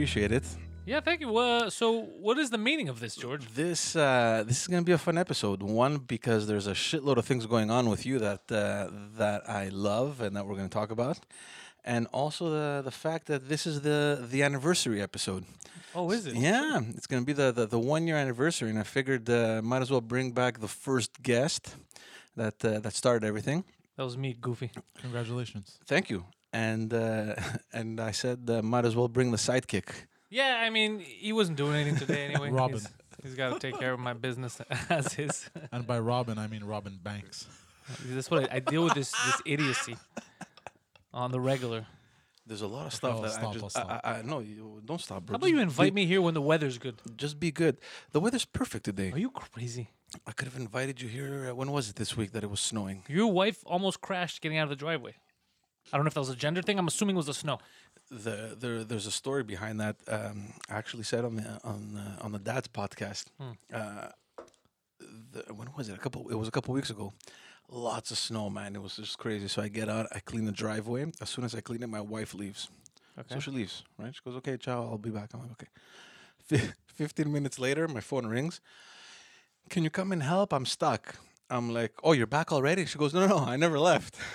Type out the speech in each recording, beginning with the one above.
appreciate it. Yeah, thank you. Uh, so, what is the meaning of this, George? This uh, this is gonna be a fun episode. One because there's a shitload of things going on with you that uh, that I love and that we're gonna talk about, and also the the fact that this is the the anniversary episode. Oh, is it? Yeah, it's gonna be the the, the one year anniversary, and I figured uh, might as well bring back the first guest that uh, that started everything. That was me, Goofy. Congratulations. Thank you. And uh, and I said uh, might as well bring the sidekick. Yeah, I mean, he wasn't doing anything today anyway. Robin. He's, he's got to take care of my business as his. And by Robin, I mean Robin Banks. That's what I, I deal with this this idiocy on the regular. There's a lot of stuff I'll that stop, I just stop. I, I, I no you don't stop, bro. How about you invite be- me here when the weather's good? Just be good. The weather's perfect today. Are you crazy? I could have invited you here. Uh, when was it this week that it was snowing? Your wife almost crashed getting out of the driveway. I don't know if that was a gender thing. I'm assuming it was the snow. The there there's a story behind that. Um, I actually said on the on uh, on the dad's podcast. Hmm. Uh, the, when was it? A couple. It was a couple weeks ago. Lots of snow, man. It was just crazy. So I get out. I clean the driveway. As soon as I clean it, my wife leaves. Okay. So she leaves, right? She goes, okay, ciao, I'll be back. I'm like, okay. Fif- 15 minutes later, my phone rings. Can you come and help? I'm stuck. I'm like, oh, you're back already? She goes, no, no, no, I never left.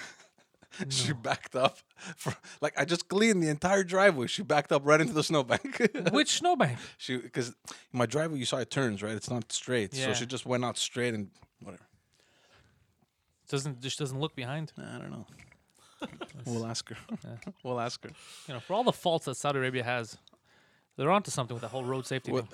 she backed up. For, like, I just cleaned the entire driveway. She backed up right into the snowbank. Which snowbank? she, because my driveway, you saw it turns, right? It's not straight. So she just went out straight and whatever. Doesn't just doesn't look behind. I don't know. we'll ask her. we'll ask her. You know, for all the faults that Saudi Arabia has, they're onto something with the whole road safety thing.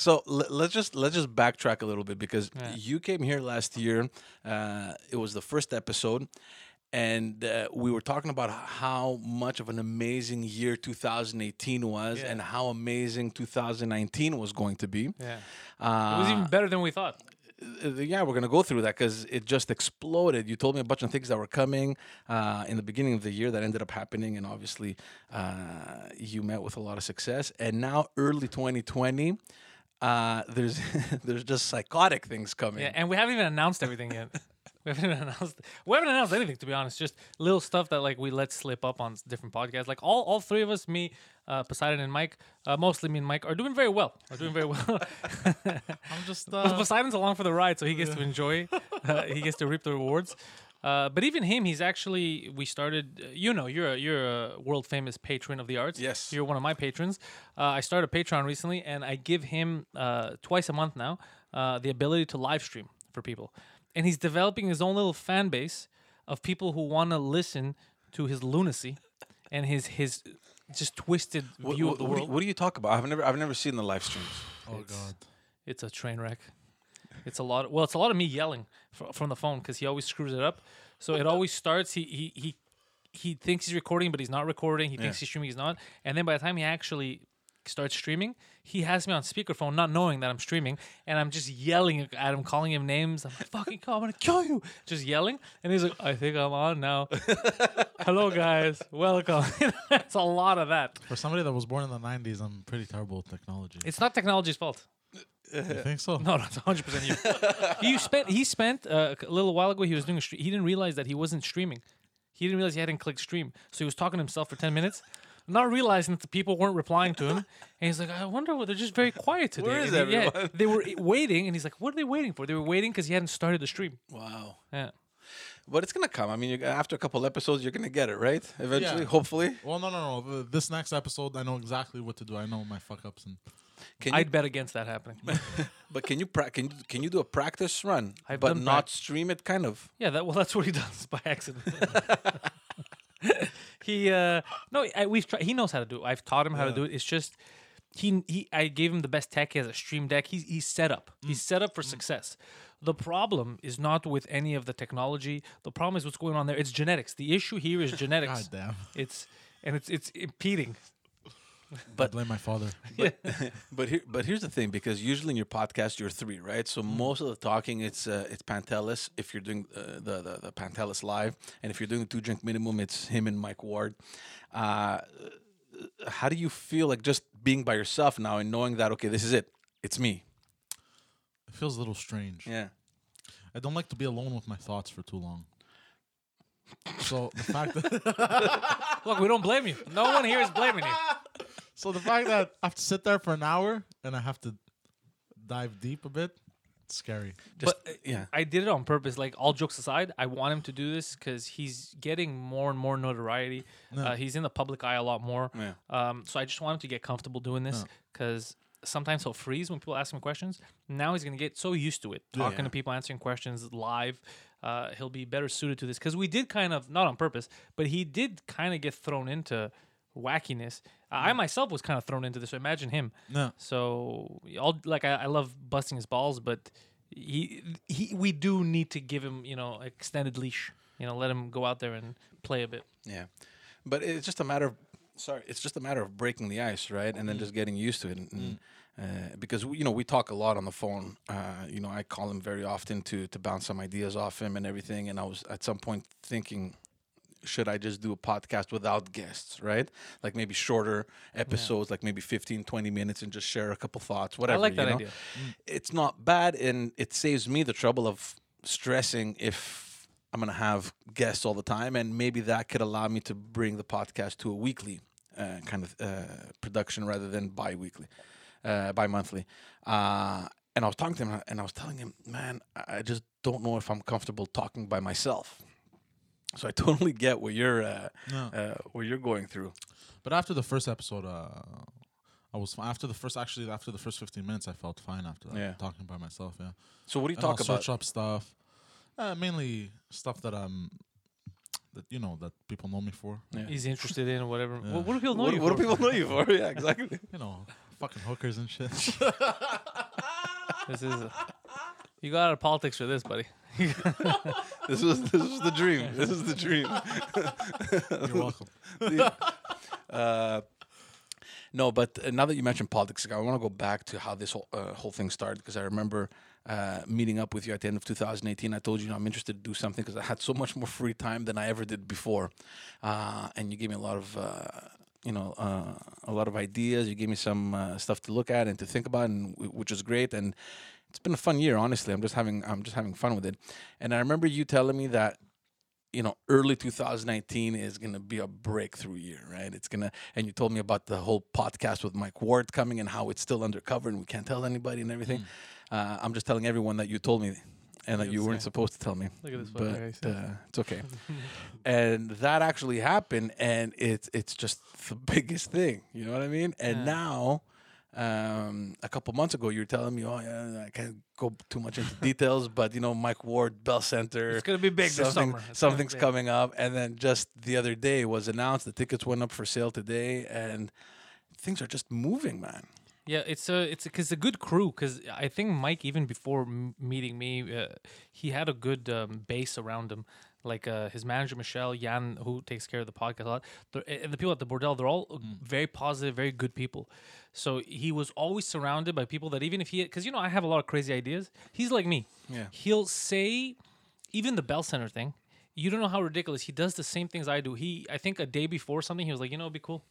So l- let's just let's just backtrack a little bit because Yeah. you came here last year. Uh, it was the first episode, and uh, we were talking about how much of an amazing year 2018 was, Yeah. and how amazing 2019 was going to be. Yeah, Uh, it was even better than we thought. uh, yeah, we're gonna go through that because it just exploded. You told me a bunch of things that were coming uh, in the beginning of the year that ended up happening, and obviously uh, you met with a lot of success. And now, early 2020, uh, there's there's just psychotic things coming. Yeah, and we haven't even announced everything yet. We haven't announced. We haven't announced anything to be honest. Just little stuff that like we let slip up on different podcasts. Like all, all three of us, me, uh, Poseidon, and Mike, uh, mostly me and Mike, are doing very well. Are doing very well. I'm just But uh, Poseidon's along for the ride, so he gets to enjoy. Uh, he gets to reap the rewards. Uh, but even him, he's actually. We started. Uh, you know, you're a, you're a world famous patron of the arts. Yes. you're one of my patrons. Uh, I started Patreon recently, and I give him uh, twice a month now uh, the ability to live stream for people, and he's developing his own little fan base of people who want to listen to his lunacy and his his just twisted What, view what, of the what do you- world. what do you talk about? I've never I've never seen the live streams. oh it's- god. It's a train wreck. It's a lot. Of, well, it's a lot of me yelling fr- from the phone because he always screws it up. So it always starts. He he he he thinks he's recording, but he's not recording. He thinks Yeah. he's streaming, he's not. And then by the time he actually starts streaming, he has me on speakerphone, not knowing that I'm streaming, and I'm just yelling at him, calling him names. I'm like, "Fucking call, I'm gonna kill you!" Just yelling, and he's like, "I think I'm on now." Hello, guys, welcome. it's a lot of that. For somebody that was born in the 90s, I'm pretty terrible with technology. It's not technology's fault. You think so? No, no, it's 100 percent you. he spent he spent uh, a little while ago. He was doing a stream. He didn't realize that he wasn't streaming. He didn't realize he hadn't clicked stream. So he was talking to himself for 10 minutes, not realizing that the people weren't replying to him. And he's like, I wonder what they're just very quiet today. Where is And he- yeah, everyone? they were waiting, and he's like, What are they waiting for? They were waiting because he hadn't started the stream. Wow. Yeah. But it's gonna come. I mean, you're, after a couple episodes, you're gonna get it right. Eventually, Yeah. hopefully. Well, no, no, no. The- This next episode, I know exactly what to do. I know my fuck ups and Can I'd bet against that happening. but can you pra- can you, can you do a practice run, I've but done not prac- stream it? Kind of. Yeah, that well, that's what he does by accident. he uh no, I, we've tried. He knows how to do it. I've taught him how to do it. It's just he he. I gave him the best tech. He has a stream deck. He's he's set up. Mm. He's set up for success. The problem is not with any of the technology. The problem is what's going on there. It's genetics. The issue here is genetics. God damn. It's and it's it's impeding. I blame my father. But here, but here's the thing, because usually in your podcast you're three, right? So Mm-hmm. most of the talking it's uh, it's Pantelis if you're doing uh, the, the the Pantelis live, and if you're doing the two drink minimum, it's him and Mike Ward. Uh, how do you feel like just being by yourself now and knowing that okay, this is it, it's me? It feels a little strange. Yeah. I don't like to be alone with my thoughts for too long. So the fact that Look, we don't blame you. No one here is blaming you. So the fact that I have to sit there for an hour and I have to dive deep a bit, it's scary. Just, But, uh, yeah. I did it on purpose. Like all jokes aside, I want him to do this because he's getting more and more notoriety. Uh, he's in the public eye a lot more. Yeah. Um, so I just want him to get comfortable doing this because sometimes he'll freeze when people ask him questions. Now he's gonna get so used to it, talking Yeah. to people, answering questions live. Uh, he'll be better suited to this because we did kind of not on purpose, but he did kind of get thrown into wackiness. Uh, I myself was kind of thrown into this. So imagine him. No. So all like I, I love busting his balls, but he he we do need to give him you know extended leash. You know, let him go out there and play a bit. Yeah, but it's just a matter of sorry, it's just a matter of breaking the ice, right, and then just getting used to it. And, and, uh, because we- you know we talk a lot on the phone. Uh, you know, I call him very often to to bounce some ideas off him and everything. And I was at some point thinking. Should I just do a podcast without guests, right? Like maybe shorter episodes, like maybe 15, 20 minutes, and just share a couple thoughts, whatever. I like you that know? idea. it's not bad and it saves me the trouble of stressing if I'm gonna have guests all the time and maybe that could allow me to bring the podcast to a weekly uh, kind of uh, production rather than bi-weekly uh, bi-monthly uh, and I was talking to him and I was telling him man I just don't know if I'm comfortable talking by myself so I totally get what you're uh, No. uh, what you're going through But after the first episode, uh, I was fi- after the first actually after the first fifteen minutes, I felt fine after that. Yeah. Talking by myself, yeah. so what do you And I'll talk about Search up stuff, uh, mainly stuff that I'm that you know that people know me for. Yeah. He's interested in whatever. Yeah. What, what do people know what, you what for? do people know you for yeah exactly You know, fucking hookers and shit. This is. You got out of politics for this, buddy. this was this was the dream this is the dream You're welcome. uh, no, but uh, now that you mentioned politics, I want to go back to how this whole uh, whole thing started because I remember uh, meeting up with you at the end of 2018. I told you, you know, I'm interested to do something because I had so much more free time than I ever did before, uh, and you gave me a lot of. Uh, you know, uh, a lot of ideas. You gave me some uh, stuff to look at and to think about, and w- which was great. And it's been a fun year, honestly. I'm just having, I'm just having fun with it. And I remember you telling me that you know, early 2019 is going to be a breakthrough year, right? It's going to, and you told me about the whole podcast with Mike Ward coming and how it's still undercover and we can't tell anybody and everything. Uh, I'm just telling everyone that you told me and that you weren't guy. supposed to tell me. Look at this but uh, it's okay. and that actually happened, and it's it's just the biggest thing. You know what I mean? And Yeah. now, um, a couple months ago, you were telling me, oh yeah, I can't go too much into details, but you know, Mike Ward, Bell Center, It's gonna be big this summer. It's Something's coming up, and then just the other day was announced. The tickets went up for sale today, and things are just moving, man. Yeah, it's a it's because a good crew. Because I think Mike, even before m- meeting me, uh, he had a good um, base around him. Like uh, his manager Michelle Yan, who takes care of the podcast a lot, the- and the people at the bordel, they're all uh, very positive, very good people. So he was always surrounded by people that even if he, because you know I have a lot of crazy ideas. He's like me. Yeah. He'll say, even the Bell Center thing. You don't know how ridiculous he does the same things I do. He, I think, a day before something, he was like, you know, it'd be cool.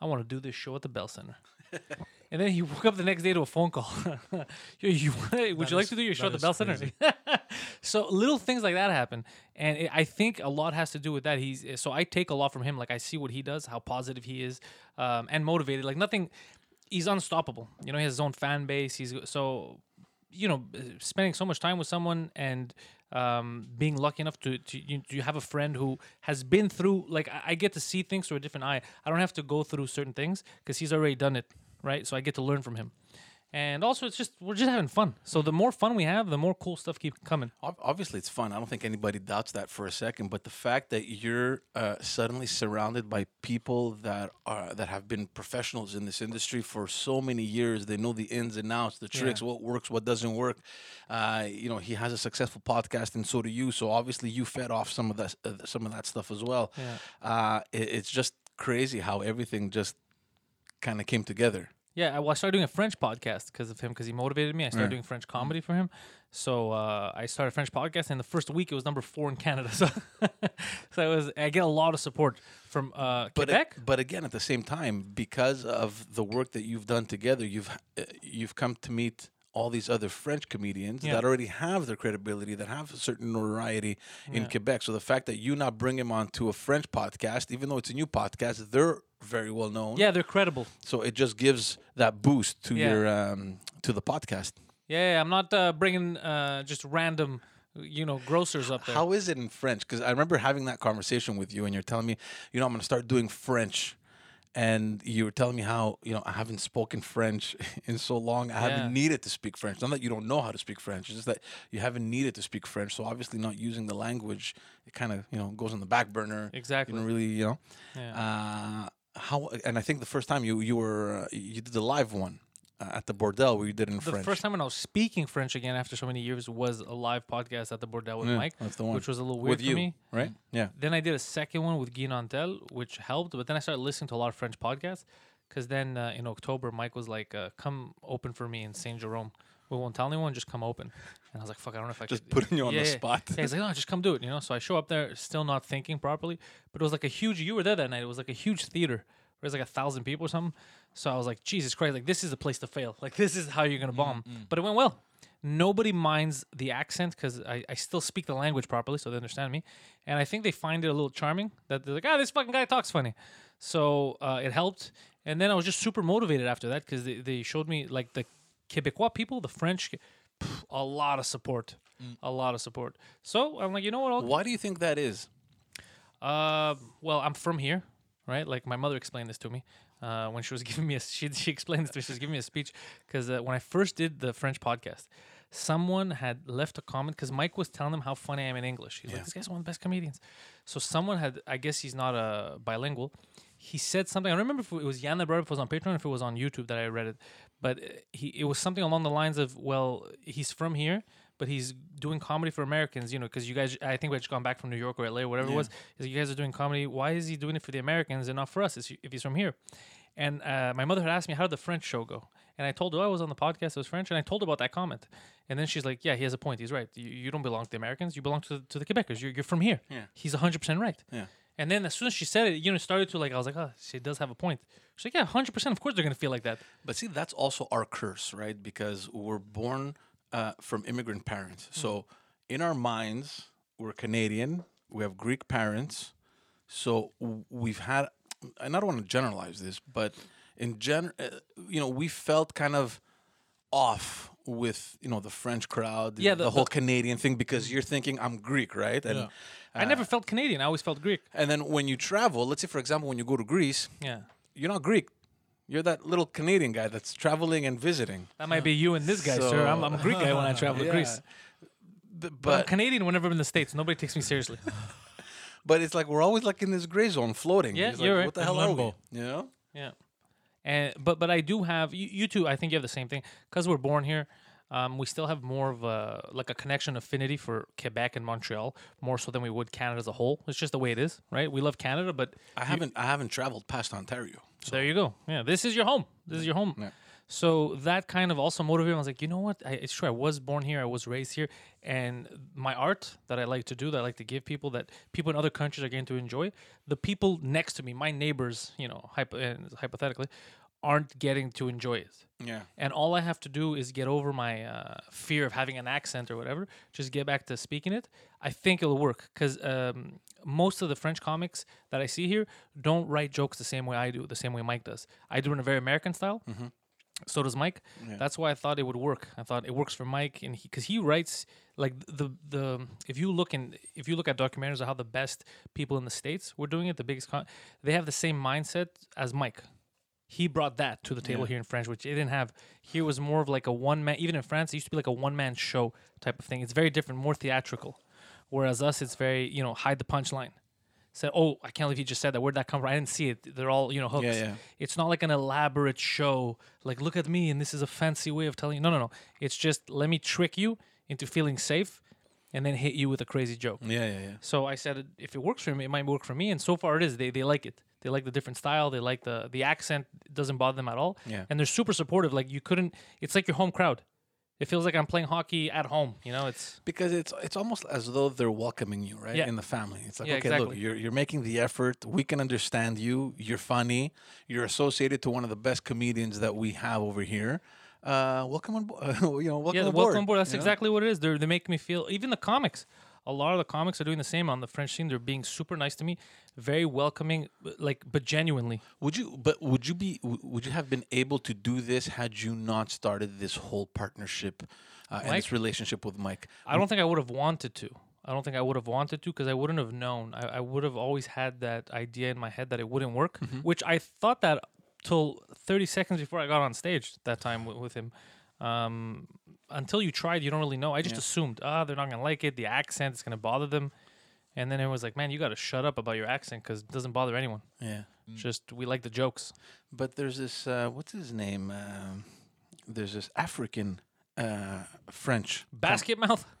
I want to do this show at the Bell Center. And then he woke up the next day to a phone call. Yo, you would you like is- to do your show at the Bell is Center? so little things like that happen, and it, I think a lot has to do with that. He's so I take a lot from him. Like I see what he does, how positive he is, um, and motivated. Like nothing, he's unstoppable. You know, he has his own fan base. He's so you know spending so much time with someone and um, being lucky enough to to you, you have a friend who has been through like I, I get to see things through a different eye. I don't have to go through certain things because he's already done it, right? So I get to learn from him. And also, it's just we're just having fun. So the more fun we have, the more cool stuff keep coming. Obviously, it's fun. I don't think anybody doubts that for a second. But the fact that you're uh, suddenly surrounded by people that are that have been professionals in this industry for so many years, they know the ins and outs, the tricks, what works, what doesn't work. Uh, you know, he has a successful podcast, and so do you. So obviously, you fed off some of that uh, some of that stuff as well. Yeah. Uh, it, it's just crazy how everything just kind of came together. Yeah, I, well, I started doing a French podcast because of him, because he motivated me. I started doing French comedy for him. So uh, I started a French podcast, and the first week it was number four in Canada. So, so it was I get a lot of support from uh, but Quebec. but again at the same time because of the work that you've done together you've uh, you've come to meet all these other French comedians Yeah. that already have their credibility, that have a certain notoriety in Yeah. Quebec. So the fact that you not bring them onto a French podcast, even though it's a new podcast, they're very well known. Yeah, they're credible. So it just gives that boost to Yeah. your um, to the podcast. Yeah, yeah, I'm not uh, bringing uh, just random, you know, grocers up there. How is it in French? Because I remember having that conversation with you, and you're telling me, you know, I'm going to start doing French, and you were telling me how you know I haven't spoken French in so long. I Yeah. haven't needed to speak French. Not that you don't know how to speak French, it's just that you haven't needed to speak French. So obviously, not using the language, it kind of you know goes on the back burner. Exactly. You don't really, you know. Yeah. Uh, how? And I think the first time you you were uh, you did the live one uh, at the Bordel we did it in French. the French. first time when I was speaking French again after so many years was a live podcast at the Bordel with Yeah, Mike, that's the one. which was a little weird with for you, me. right? Yeah. Then I did a second one with Guy Nantel, which helped. But then I started listening to a lot of French podcasts. Because then uh, in October, Mike was like, uh, "Come open for me in Saint Jerome. We won't tell anyone. Just come open." And I was like, "Fuck, I don't know if I can." Just could." putting you on Yeah, the yeah. spot. Yeah, he's like, "No, just come do it." You know. So I show up there, still not thinking properly. But it was like a huge. You were there that night. It was like a huge theater. Where it was like a thousand people or something. So I was like, Jesus Christ! Like this is the place to fail. Like this is how you're gonna bomb. But it went well. Nobody minds the accent because I, I still speak the language properly, so they understand me. And I think they find it a little charming that they're like, ah, this fucking guy talks funny. So uh, it helped. And then I was just super motivated after that because they, they showed me like the Quebecois people, the French, pff, a lot of support. A lot of support. So I'm like, you know what? I'll, Why do you think that is? uh, well, I'm from here, right? Like my mother explained this to me uh, when she was giving me a. She she explained this to me. She was giving me a speech because uh, when I first did the French podcast, someone had left a comment because Mike was telling them how funny I am in English. He's Yeah. like, "This guy's one of the best comedians." So someone had, I guess he's not a bilingual. He said something. I don't remember if it was Jan that brought it, if it was on Patreon, if it was on YouTube that I read it. But uh, he, it was something along the lines of, "Well, he's from here." But he's doing comedy for Americans, you know, because you guys, I think we just gone back from New York or LA or whatever it was. You guys are doing comedy. Why is he doing it for the Americans and not for us? If he's from here, and uh, my mother had asked me how did the French show go, and I told her "Oh, I was on the podcast. It was French, and I told her about that comment. And then she's like, "Yeah, he has a point. He's right. You, you don't belong to the Americans. You belong to to the Quebecers. You're, you're from here. Yeah. He's hundred percent right. Yeah. And then as soon as she said it, you know, it started to like I was like, oh, she does have a point. She's like, yeah, hundred percent. Of course they're gonna feel like that. But see, that's also our curse, right? Because we're born uh, from immigrant parents. So in our minds, we're Canadian. We have Greek parents. So we've had, and I don't want to generalize this, but in gen, uh, you know, we felt kind of off with you know the French crowd, Yeah, the, the- whole the- Canadian thing, because you're thinking I'm Greek, right? And Yeah. I never felt Canadian. I always felt Greek. and then when you travel, let's say for example, when you go to Greece, Yeah. you're not Greek. You're that little Canadian guy that's traveling and visiting. That might be you and this guy, sir. I'm, I'm a Greek guy when I travel to Greece. B- But, But I'm Canadian whenever I'm in the States. Nobody takes me seriously. But it's like we're always like in this gray zone, floating. Yeah, It's like, you're right. What the In hell are we? limbo. You know? Yeah, and but but I do have you, you two. I think you have the same thing because we're born here. Um, we still have more of a like a connection affinity for Quebec and Montreal more so than we would Canada as a whole. It's just the way it is, right? We love Canada, but I haven't I haven't traveled past Ontario. So there you go. Yeah, this is your home. This is your home. Yeah. So that kind of also motivated. me. I was like, you know what? I, it's true. I was born here. I was raised here, and my art that I like to do, that I like to give people, that people in other countries are getting to enjoy. The people next to me, my neighbors, you know, hypo, hypothetically, aren't getting to enjoy it. yeah. And all I have to do is get over my uh, fear of having an accent or whatever. Just get back to speaking it. I think it'll work because um, most of the French comics that I see here don't write jokes the same way I do, the same way Mike does. I do it in a very American style. So does Mike. Yeah. That's why I thought it would work. I thought it works for Mike, and he because he writes like the the if you look in if you look at documentaries of how the best people in the states were doing it, the biggest con- they have the same mindset as Mike. He brought that to the table Yeah. here in French, which it didn't have. Here was more of like a one man. Even in France, it used to be like a one man show type of thing. It's very different, more theatrical. Whereas us, it's very you know hide the punchline. Said, oh, I can't believe you just said that. Where'd that come from? I didn't see it. They're all you know hooks. Yeah, yeah. It's not like an elaborate show. Like, look at me, and this is a fancy way of telling you. No, no, no. It's just let me trick you into feeling safe, and then hit you with a crazy joke. Yeah, yeah, yeah. So I said, if it works for me, it might work for me. And so far, it is. They they like it. They like the different style. They like the the accent. It doesn't bother them at all. Yeah. And they're super supportive. Like you couldn't. It's like your home crowd. It feels like I'm playing hockey at home. You know, it's Because it's it's almost as though they're welcoming you, right? Yeah. In the family. It's like, Yeah, okay, look, you're you're making the effort. We can understand you. You're funny. You're associated to one of the best comedians that we have over here. uh, welcome on board. you know, welcome yeah, on welcome board. board. That's you know? exactly what it is. They're they make me feel. Even the comics, a lot of the comics are doing the same on the French scene. They're being super nice to me, very welcoming, like but genuinely. Would you? But would you be? Would you have been able to do this had you not started this whole partnership uh, and this relationship with Mike? I don't think I would have wanted to. I don't think I would have wanted to because I wouldn't have known. I, I would have always had that idea in my head that it wouldn't work, Mm-hmm. which I thought that till 30 seconds before I got on stage that time with, with him. Um, until you tried, you don't really know. I just Yeah. assumed, ah, they're not gonna like it. The accent is gonna bother them, and then it was like, man, you got to shut up about your accent because it doesn't bother anyone. Yeah. Just we like the jokes. But there's this. Uh, what's his name? Um there's this African uh, French com- Basket mouth.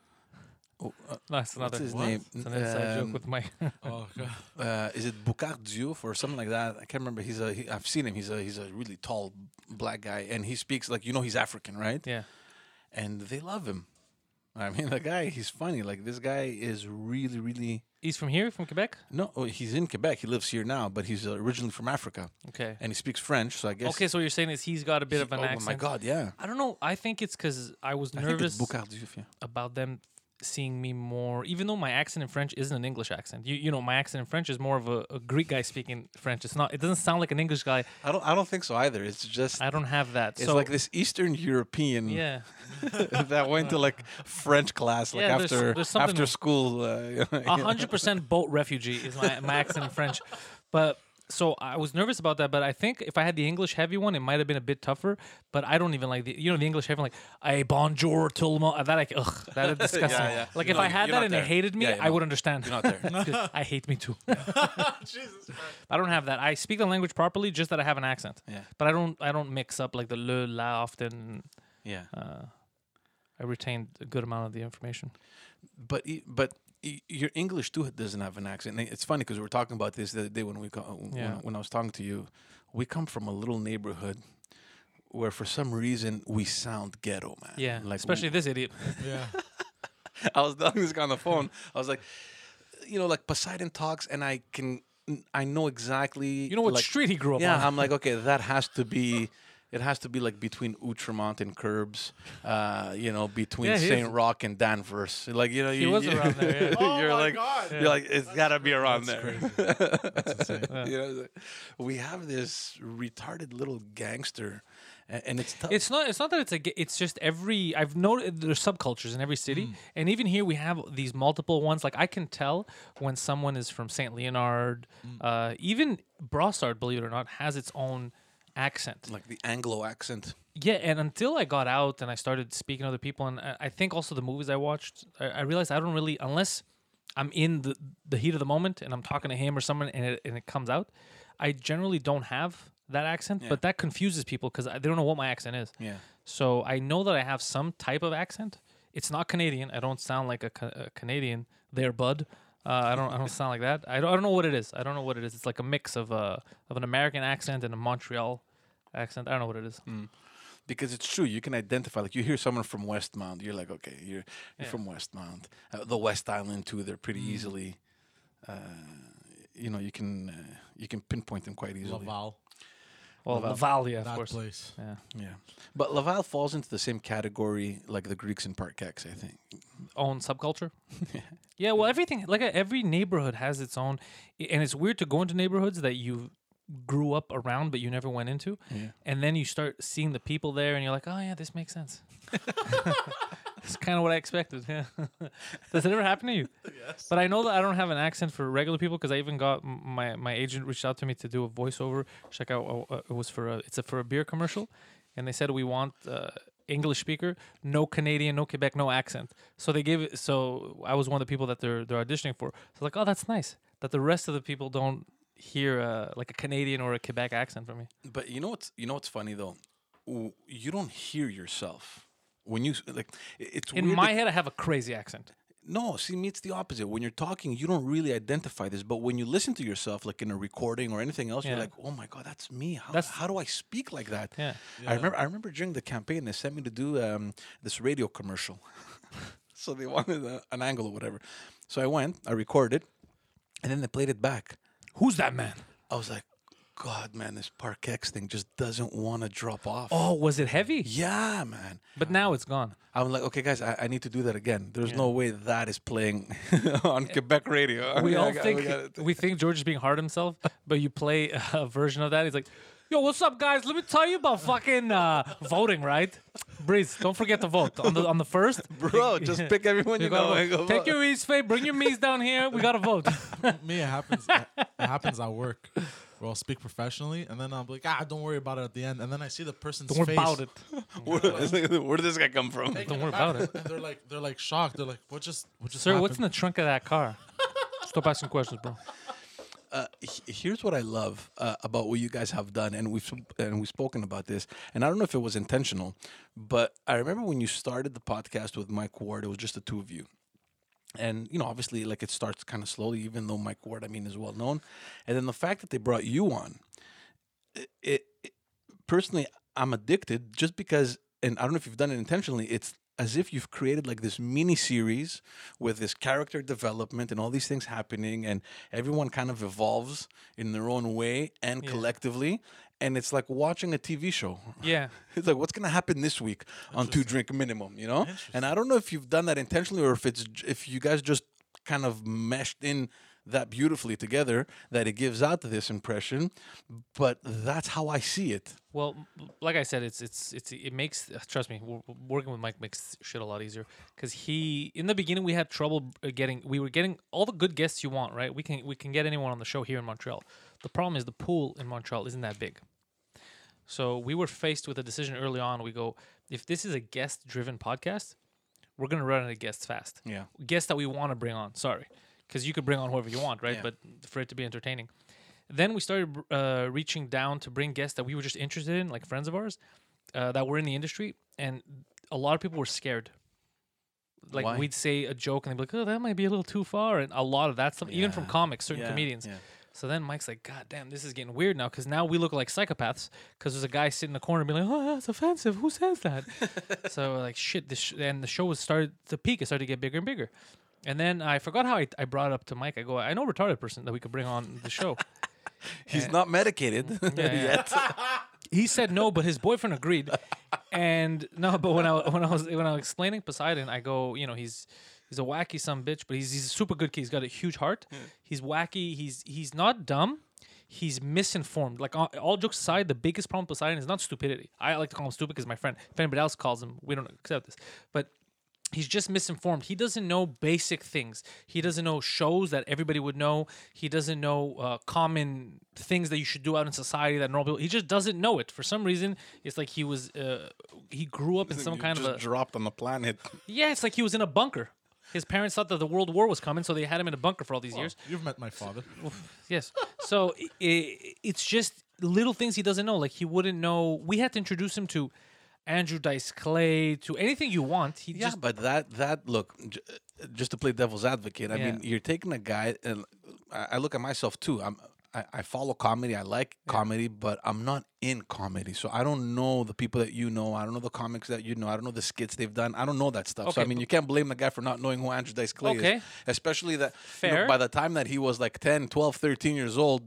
Oh, uh, No, that's what's another. his What? name? It's an inside Um, joke with my. Oh god. uh, is it Boucar Diouf or something like that? I can't remember. He's a. He, I've seen him. He's a. He's a really tall black guy, and he speaks like you know he's African, right? yeah. And they love him. I mean, the guy. He's funny. Like this guy is really, really. He's from here, from Quebec. No, oh, he's in Quebec. He lives here now, but he's uh, originally from Africa, Okay. and he speaks French. So I guess. Okay, so what you're saying is he's got a bit he- of an oh accent. Oh my God! Yeah. I don't know. I think it's because I was I think it's nervous Boucar Diouf. Yeah. about them seeing me more, even though my accent in French isn't an English accent. You you know, my accent in French is more of a, a Greek guy speaking French. It's not. It doesn't sound like an English guy. I don't. I don't think so either. It's just. I don't have that. It's so like this Eastern European yeah, that went to like French class, like Yeah, after there's something after school. Uh, a hundred percent boat refugee is my my accent in French, but. So I was nervous about that, but I think if I had the English heavy one, it might have been a bit tougher. But I don't even like the you know the English heavy one, like "Hey, bonjour, monde." That like ugh, that is disgusting. yeah. Like You're if I had that and there. they hated me, Yeah, I would understand. You're not there. I hate me too. Jesus. I don't have that. I speak the language properly, just that I have an accent. Yeah. But I don't. I don't mix up like the le la often. Yeah, Uh, I retained a good amount of the information. but but your English too doesn't have an accent. It's funny because we were talking about this the other day when we co- uh, when, Yeah. when I was talking to you. We come from a little neighborhood where, for some reason, we sound ghetto, man. Yeah, like especially this idiot. Yeah. I was telling this guy on the phone. I was like, you know, like Poseidon talks, and I can, I know exactly. You know what like, street he grew up Yeah, on? I'm like, okay, that has to be. It has to be like between Outremont and Querbes, uh, you know, between Yeah, Saint is. Roch and Danvers. Like, you know, He you, was you- around there, yeah. Oh you're my like, God. you're like, it's got to be around That's there. crazy. That's insane. you know, we have this retarded little gangster, and, and it's tough. It's not. It's not that it's a. It's just every. I've noted there's subcultures in every city, and even here we have these multiple ones. Like I can tell when someone is from Saint Leonard. Uh, even Brossard, believe it or not, has its own accent. like the Anglo accent. Yeah, and until I got out and I started speaking to other people, and I I think also the movies I watched, I, I realized I don't really unless I'm in the the heat of the moment and I'm talking to him or someone and it, and it comes out, I generally don't have that accent. Yeah. But that confuses people because they don't know what my accent is. Yeah. So I know that I have some type of accent. It's not Canadian. I don't sound like a, a Canadian. There, bud. Uh, I don't. I don't sound like that. I don't. I don't know what it is. I don't know what it is. It's like a mix of a of an American accent and a Montreal accent. I don't know what it is. because it's true. You can identify. Like you hear someone from Westmount, you're like, okay, you're you're Yeah. from Westmount. Uh, the West Island too. They're pretty easily. Uh, you know, you can uh, you can pinpoint them quite easily. Laval. Well, Laval. Laval, yeah, of that course. place. Yeah. Yeah, but Laval falls into the same category like the Greeks in Parkex, I think. Own subculture. yeah. Well, everything like every neighborhood has its own, and it's weird to go into neighborhoods that you grew up around but you never went into, Yeah. and then you start seeing the people there, and you're like, oh yeah, this makes sense. It's kind of what I expected. Yeah. Does it ever happen to you? Yes. But I know that I don't have an accent for regular people because I even got my my agent reached out to me to do a voiceover. Check out uh, uh, it was for a it's a for a beer commercial, and they said we want uh, English speaker, no Canadian, no Quebec, no accent. So they gave it. So I was one of the people that they're they're auditioning for. So like, oh, that's nice that the rest of the people don't hear uh, like a Canadian or a Quebec accent from me. But you know what's you know what's funny though, you don't hear yourself when you like. It's In my that- head, I have a crazy accent. No, see, me, it's the opposite. When you're talking, you don't really identify this, but when you listen to yourself, like in a recording or anything else, you're like, "Oh my god, that's me! How, That's- how do I speak like that?" Yeah. I remember. I remember during the campaign, they sent me to do um, this radio commercial, so they wanted a, an angle or whatever. So I went, I recorded, and then they played it back. Who's that man? I was like, God, man, this Parkex thing just doesn't want to drop off. Oh, was it heavy? Yeah, man. But now it's gone. I'm like, okay, guys, I, I need to do that again. There's no way that is playing on Quebec radio. We I all got- think got- we think George is being hard on himself, but you play a version of that. He's like, "Yo, what's up, guys? Let me tell you about fucking uh, voting, right? Breeze, don't forget to vote on the on the first. Bro, just pick everyone you, You know. gotta and go Take vote. your E's, Faye. Bring your me's down here. We gotta vote. Me, it happens. it happens at work. Where I'll speak professionally, and then I'll be like, ah, don't worry about it at the end. And then I see the person's Don't worry face. about it. Where, where did this guy come from? taken Don't worry about it. And they're like, they're like shocked. They're like, what just, what just Sir, happened? what's in the trunk of that car? Stop asking questions, bro. uh, here's what I love uh, about what you guys have done, and we've sp- and we've spoken about this, and I don't know if it was intentional, but I remember when you started the podcast with Mike Ward, it was just the two of you. And you know, obviously, like it starts kind of slowly, even though Mike Ward, I mean, is well known. And then the fact that they brought you on, it, it, it personally, I'm addicted just because, and I don't know if you've done it intentionally. It's as if you've created like this mini series with this character development and all these things happening, and everyone kind of evolves in their own way and Yeah. collectively. And it's like watching a TV show. Yeah. It's like what's gonna happen this week on two drink minimum, you know? And I don't know if you've done that intentionally or if it's if you guys just kind of meshed in that beautifully together that it gives out this impression. But that's how I see it. Well, like I said, it's it's it's it makes trust me, working with Mike makes shit a lot easier because he in the beginning we had trouble uh, getting we were getting all the good guests you want right. We can we can get anyone on the show here in Montreal. The problem is the pool in Montreal isn't that big. So we were faced with a decision early on. We go if this is a guest driven podcast, we're gonna run out of guests fast. Yeah. guests that we want to bring on. Sorry, because you could bring on whoever you want, right? Yeah. But for it to be entertaining. Then we started uh, reaching down to bring guests that we were just interested in, like friends of ours uh, that were in the industry, and a lot of people were scared. Like Why? we'd say a joke, and they'd be like, "Oh, that might be a little too far," and a lot of that stuff, even from comics, certain Yeah, comedians. yeah. So then Mike's like, God damn, this is getting weird now because now we look like psychopaths because there's a guy sitting in the corner being like, oh, that's offensive. Who says that? so like, shit. This sh-, and the show was started to peak. It started to get bigger and bigger. And then I forgot how I, I brought it up to Mike. I go, I know a retarded person that we could bring on the show. He's not medicated mm, yeah. yet. he said no, but his boyfriend agreed. And no, but when I when I was when I was explaining Poseidon, I go, you know, he's he's a wacky some bitch, but he's he's a super good kid. He's got a huge heart. Hmm. He's wacky. He's he's not dumb. He's misinformed. Like all, all jokes aside, the biggest problem with Poseidon is not stupidity. I like to call him stupid because my friend. If anybody else calls him, we don't accept this. But he's just misinformed. He doesn't know basic things. He doesn't know shows that everybody would know. He doesn't know uh, common things that you should do out in society that normal people. He just doesn't know it for some reason. It's like he was uh, he grew up in some You kind of a dropped on the planet. yeah. It's like he was in a bunker. His parents thought that the World War was coming, so they had him in a bunker for all these years. You've met my father. Yes. So i it's just little things he doesn't know. Like he wouldn't know. We had to introduce him to Andrew Dice Clay, to anything you want. He Yeah, just but that that look, j- just to play devil's advocate. I Yeah. mean, you're taking a guy, and I look at myself too. I'm I, I follow comedy. I like comedy, but I'm not in comedy, so I don't know the people that you know. I don't know the comics that you know. I don't know the skits they've done. I don't know that stuff. so I mean, you can't blame the guy for not knowing who Andrew Dice Clay Okay. is. Especially that you know, Fair. by the time that he was like 10, 12, 13 years old,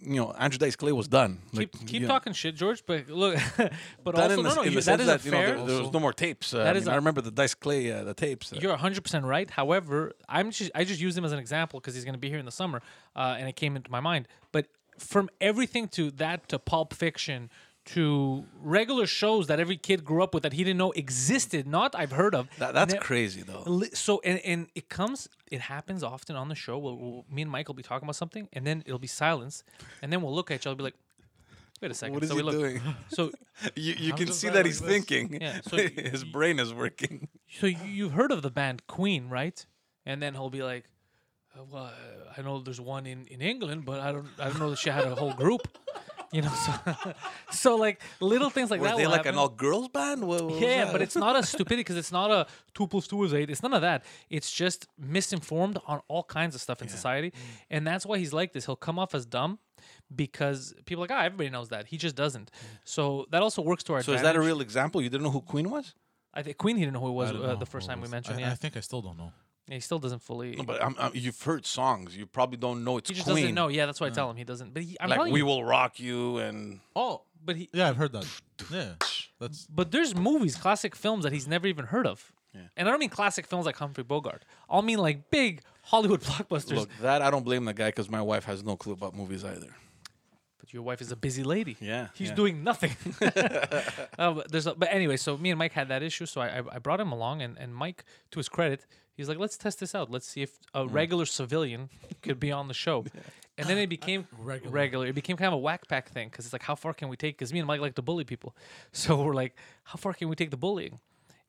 you know, Andrew Dice Clay was done. keep Like, keep you know, talking shit, George. But look, but done also the, no, no, you, that is that you know fair. there, there was no more tapes. Uh, That I, is mean, I a- remember the Dice Clay uh, the tapes. uh, You're 100 percent right. However, I'm just I just use him as an example because he's going to be here in the summer, uh, and it came into my mind. But from everything to that to Pulp Fiction to regular shows that every kid grew up with that he didn't know existed, not I've heard of. that, that's crazy though. So and, and it comes, it happens often on the show. We'll, we'll, me and Mike will be talking about something, and then it'll be silence, and then we'll look at each other, be like, "Wait a second. What is so he we look, doing? So, You, you can see that he's this. thinking. Yeah, so his brain is working. so you- you've heard of the band Queen, right? And then he'll be like, "Well, uh, I know there's one in, in England, but I don't I don't know that she had a whole group." You know, so, so like little things like Were that. they will like happen. an all girls band? What, what Yeah, but it's not a stupidity because it's not a two plus two is eight. It's none of that. It's just misinformed on all kinds of stuff in society, and that's why he's like this. He'll come off as dumb because people are like, ah, everybody knows that. He just doesn't. So that also works to our So is that a real example? You didn't know who Queen was? I think Queen he didn't know who it was uh, the first it time we mentioned. I, yeah, I think I still don't know. Yeah, he still doesn't fully. No, but I'm, I'm, you've heard songs. You probably don't know it's he just Queen. doesn't know. Yeah, that's why I tell him he doesn't. But he, I'm like telling we you. will rock you and Oh, But he. yeah, I've heard that. Yeah, that's But there's movies, classic films that he's never even heard of. Yeah. And I don't mean classic films like Humphrey Bogart. I'll mean like big Hollywood blockbusters. look that I don't blame the guy because my wife has no clue about movies either. But your wife is a busy lady. Yeah, He's yeah. doing nothing. Uh, but there's a, but anyway, so me and Mike had that issue, so I, I, I brought him along, and, and Mike, to his credit, he's like, let's test this out. Let's see if a Mm. regular civilian could be on the show. And then it became Regular. regular. It became kind of a whack pack thing because it's like, how far can we take? Because me and Mike like to bully people, so we're like, how far can we take the bullying?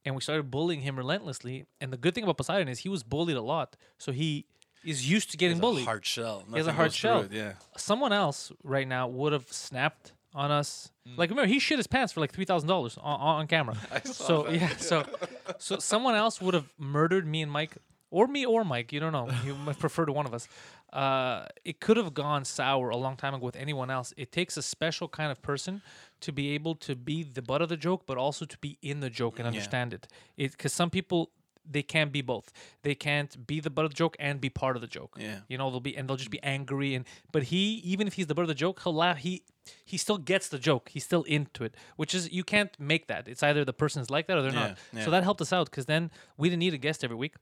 And we started bullying him relentlessly. And the good thing about Poseidon is he was bullied a lot, so he is used to getting It's bullied a hard shell. He has a Nothing hard goes through shell. it, Yeah. someone else right now would have snapped on us. Mm. Like remember, he shit his pants for like three thousand dollars on, on camera. so yeah, so so someone else would have murdered me and Mike, or me or Mike. You don't know. You might prefer to one of us. Uh, it could have gone sour a long time ago with anyone else. It takes a special kind of person to be able to be the butt of the joke, but also to be in the joke and understand it. It because some people they can't be both. They can't be the butt of the joke and be part of the joke. Yeah. You know, they'll be and they'll just be angry and but he even if he's the butt of the joke, he'll laugh. He he still gets the joke. He's still into it, which is you can't make that. It's either the person's like that or they're Yeah, not. yeah. So that helped us out because then we didn't need a guest every week.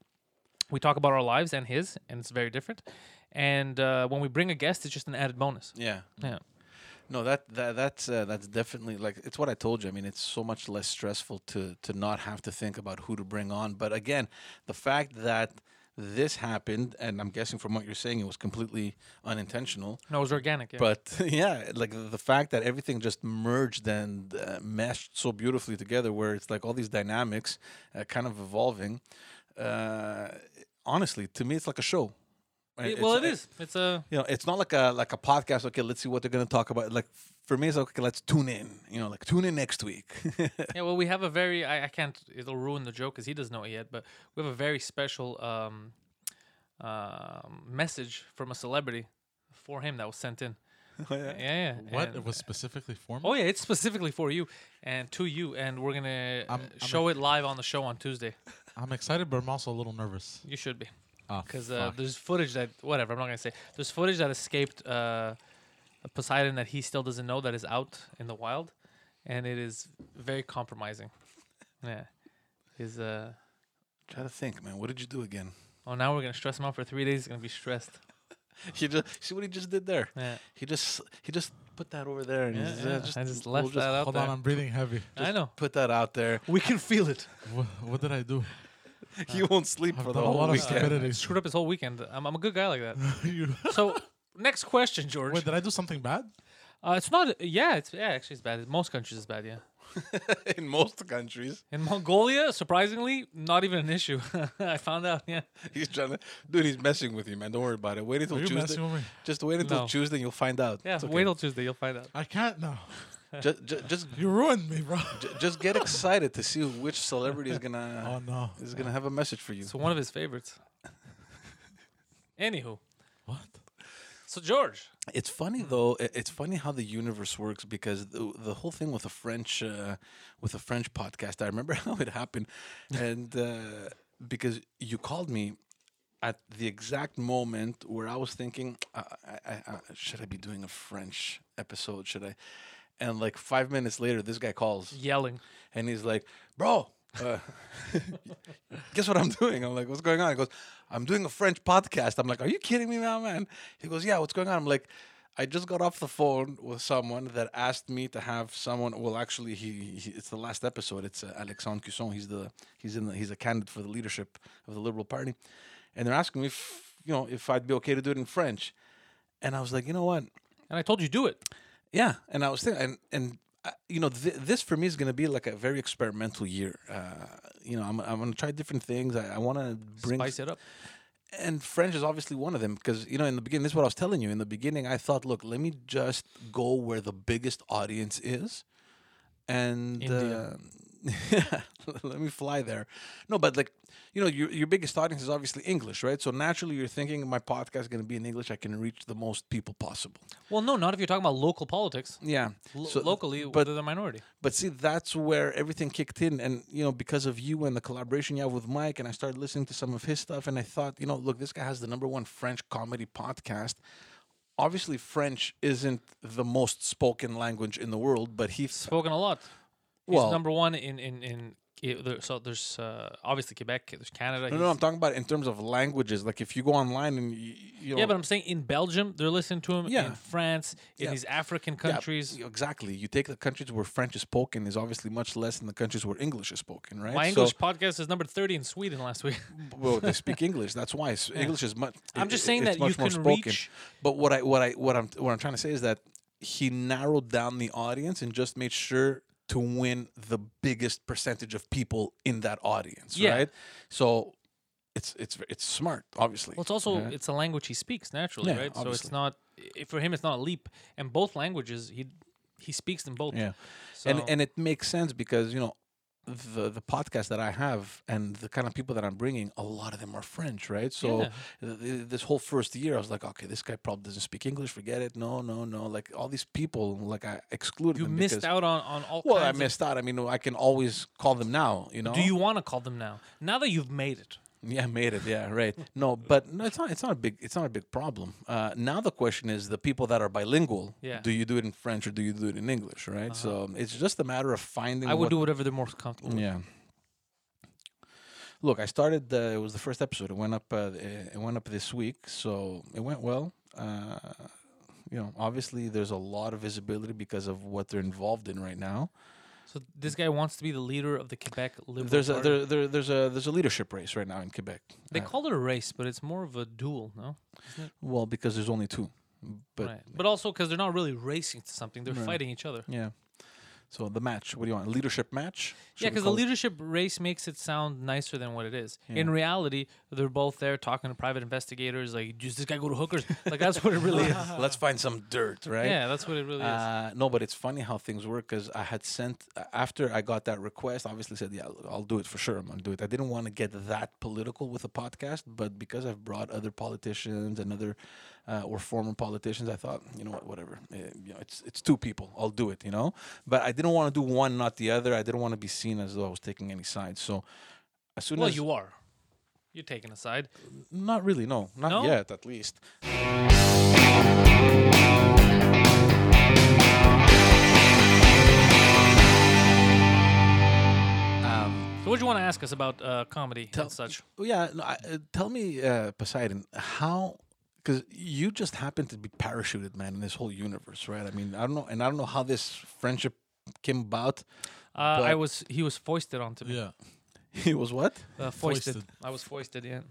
We talk about our lives and his, and it's very different. And uh, when we bring a guest, it's just an added bonus. Yeah. Yeah. No, that, that that's uh, that's definitely like it's what I told you. I mean, it's so much less stressful to to not have to think about who to bring on. But again, the fact that this happened, and I'm guessing from what you're saying, it was completely unintentional. No, it was organic. Yeah. But yeah, like the fact that everything just merged and uh, meshed so beautifully together, where it's like all these dynamics uh, kind of evolving. Uh, honestly, to me, it's like a show. Right? It- well, It's- It's a you know, it's not like a like a podcast. Okay, let's see what they're gonna talk about. Like for me, it's like okay, let's tune in. You know, like tune in next week. yeah. Well, we have a very. I, I can't. It'll ruin the joke because he doesn't know it yet. But we have a very special um, um, message from a celebrity for him that was sent in. Oh, yeah. yeah. yeah. what and- it was specifically for me. Oh yeah, it's specifically for you and to you, and we're gonna uh, I'm- I'm show it live on the show on Tuesday. I'm excited, but I'm also a little nervous. You should be, Oh, because uh, there's footage that whatever I'm not gonna say. There's footage that escaped uh, Poseidon that he still doesn't know that is out in the wild, and it is very compromising. Yeah, his uh. Try to think, man. What did you do again? Oh, now we're gonna stress him out for three days. He's gonna be stressed. He just see what he just did there. Yeah, He just he just put that over there, and yeah, he's, yeah. uh, just, I just we'll left just that out Hold there. on, I'm breathing heavy. I know. Put that out there. We can feel it. What, what did I do? He won't sleep I've for the done a whole lot of weekend. stupidity. Screwed up his whole weekend. I'm, I'm a good guy like that. You- So, next question, George. Wait, did I do something bad? Uh, it's not. Yeah, it's yeah. Actually, it's bad. Most countries, it's bad. Yeah. In most countries, In Mongolia, surprisingly, not even an issue. I found out. Yeah. he's trying to. Dude, he's messing with you, man. Don't worry about it. Wait until Are you Tuesday. messing with me? Just wait until No. Tuesday, and you'll find out. Yeah. It's okay. Wait till Tuesday. You'll find out. I can't now. Just, just, just, You ruined me, bro. ju- just get excited to see which celebrity is gonna Oh no. is gonna have a message for you. So one of his favorites. Anywho, What? so George, It's funny though. i- It's funny how the universe works because the, the whole thing with a French uh, with a French podcast. I remember how it happened, and uh, because you called me at the exact moment where I was thinking, uh, I, I, I, should I be doing a French episode? Should I? And like five minutes later, this guy calls yelling. and he's like, "Bro, uh, guess what I'm doing?" I'm like, "What's going on?" He goes, "I'm doing a French podcast." I'm like, "Are you kidding me now, man?" He goes, "Yeah, what's going on?" I'm like, "I just got off the phone with someone that asked me to have someone. Well, actually, he, he it's the last episode. It's uh, Alexandre Cusson. He's the he's in the, he's a candidate for the leadership of the Liberal Party, and they're asking me if you know if I'd be okay to do it in French." And I was like, "You know what?" And I told you do it. Yeah, and I was thinking, and and uh, you know, th- this for me is going to be like a very experimental year. Uh, you know, I'm I'm going to try different things. I, I want to bring, Spice it up. and French is obviously one of them because you know, in the beginning, this is what I was telling you. In the beginning, I thought, look, let me just go where the biggest audience is, and India. uh, let me fly there. No, but like, you know, your your biggest audience is obviously English, right? So naturally, you're thinking my podcast is going to be in English. I can reach the most people possible. Well, no, not if you're talking about local politics. Yeah. Lo- So- locally, but they're the minority. But see, that's where everything kicked in, and you know, because of you and the collaboration you have with Mike, and I started listening to some of his stuff, and I thought, you know, look, this guy has the number one French comedy podcast. Obviously, French isn't the most spoken language in the world, but he Spoken a lot. He's Well- number one in in in. i- there- So there's uh, obviously Quebec, there's Canada. No, no, I'm talking about in terms of languages. Like if you go online and you, you know, yeah, but I'm saying in Belgium they're listening to him. Yeah. In France, in Yeah. these African Yeah, countries. exactly. You take the countries where French is spoken is obviously much less than the countries where English is spoken, right? My So- English podcast is number 30 in Sweden last week. well, they speak English. That's why S- English is much. I'm just saying that you can spoken. reach. But what I what I what I'm what I'm trying to say is that he narrowed down the audience and just made sure to win the biggest percentage of people in that audience, Yeah. right? So it's it's it's smart, obviously. Well, it's also Yeah. it's a language he speaks naturally, Yeah, right? So it's not for him. It's not a leap, and both languages he he speaks them both. yeah. So, and and it makes sense because you know the the podcast that I have and the kind of people that I'm bringing, a lot of them are French, right? So Yeah. th- th- this whole first year, I was like, okay, this guy probably doesn't speak English. Forget it. No, no, no. Like all these people, like I excluded you missed because- out on on all. Well, I missed out. I mean, I can always call them now. You know. Do you want to call them now? Now that you've made it, Yeah, made it. Yeah, right. No, but no, it's not. It's not a big. It's not a big problem. Uh, now the question is the people that are bilingual. Yeah. Uh-huh. Do you do it in French or do you do it in English? Right. So it's just a matter of finding. I would do whatever they're most comfortable. with. Yeah. Look, I started. Uh, it was the first episode. It went up. Uh, it went up this week, so it went well. Uh, you know, obviously, there's a lot of visibility because of what they're involved in right now. So this guy wants to be the leader of the Quebec Liberal There's a Party. there, there, there's a there's a leadership race right now in Quebec. they Uh, call it a race, but it's more of a duel, no? well because there's only two, but right. But also because they're not really racing to something; they're Right. fighting each other. yeah. So the match. What do you want? A leadership match? Yeah, Should we because the leadership race makes it sound nicer than what it is. Yeah. In reality, they're both there talking to private investigators. Like, does this guy go to hookers? like, that's what it really is. Let's find some dirt, right? Yeah, that's what it really is. Uh, no, but it's funny how things work because I had sent after I got that request. Obviously, said yeah, I'll- I'll do it for sure. I'm gonna do it. I didn't want to get that political with a podcast, but because I've brought other politicians and other uh, or former politicians, I thought you know what, whatever. Uh, you know, it's it's two people. I'll do it. You know, but I didn't want to do one, not the other. I didn't want to be seen as though I was taking any sides. So as soon as. well, as you are. You're taking a side. not really, no, not No? yet, at least. Um, So, what do you want to ask us about uh, comedy Tell- and such? Oh, yeah, no, I, uh, tell me, uh, Poseidon, how? Because you just happen to be parachuted, man, in this whole universe, right? I mean, I don't know, and I don't know how this friendship came about. Uh, I was. He was foisted onto me. Yeah. He was what? Uh, foisted. Foisted. I was foisted. Yeah.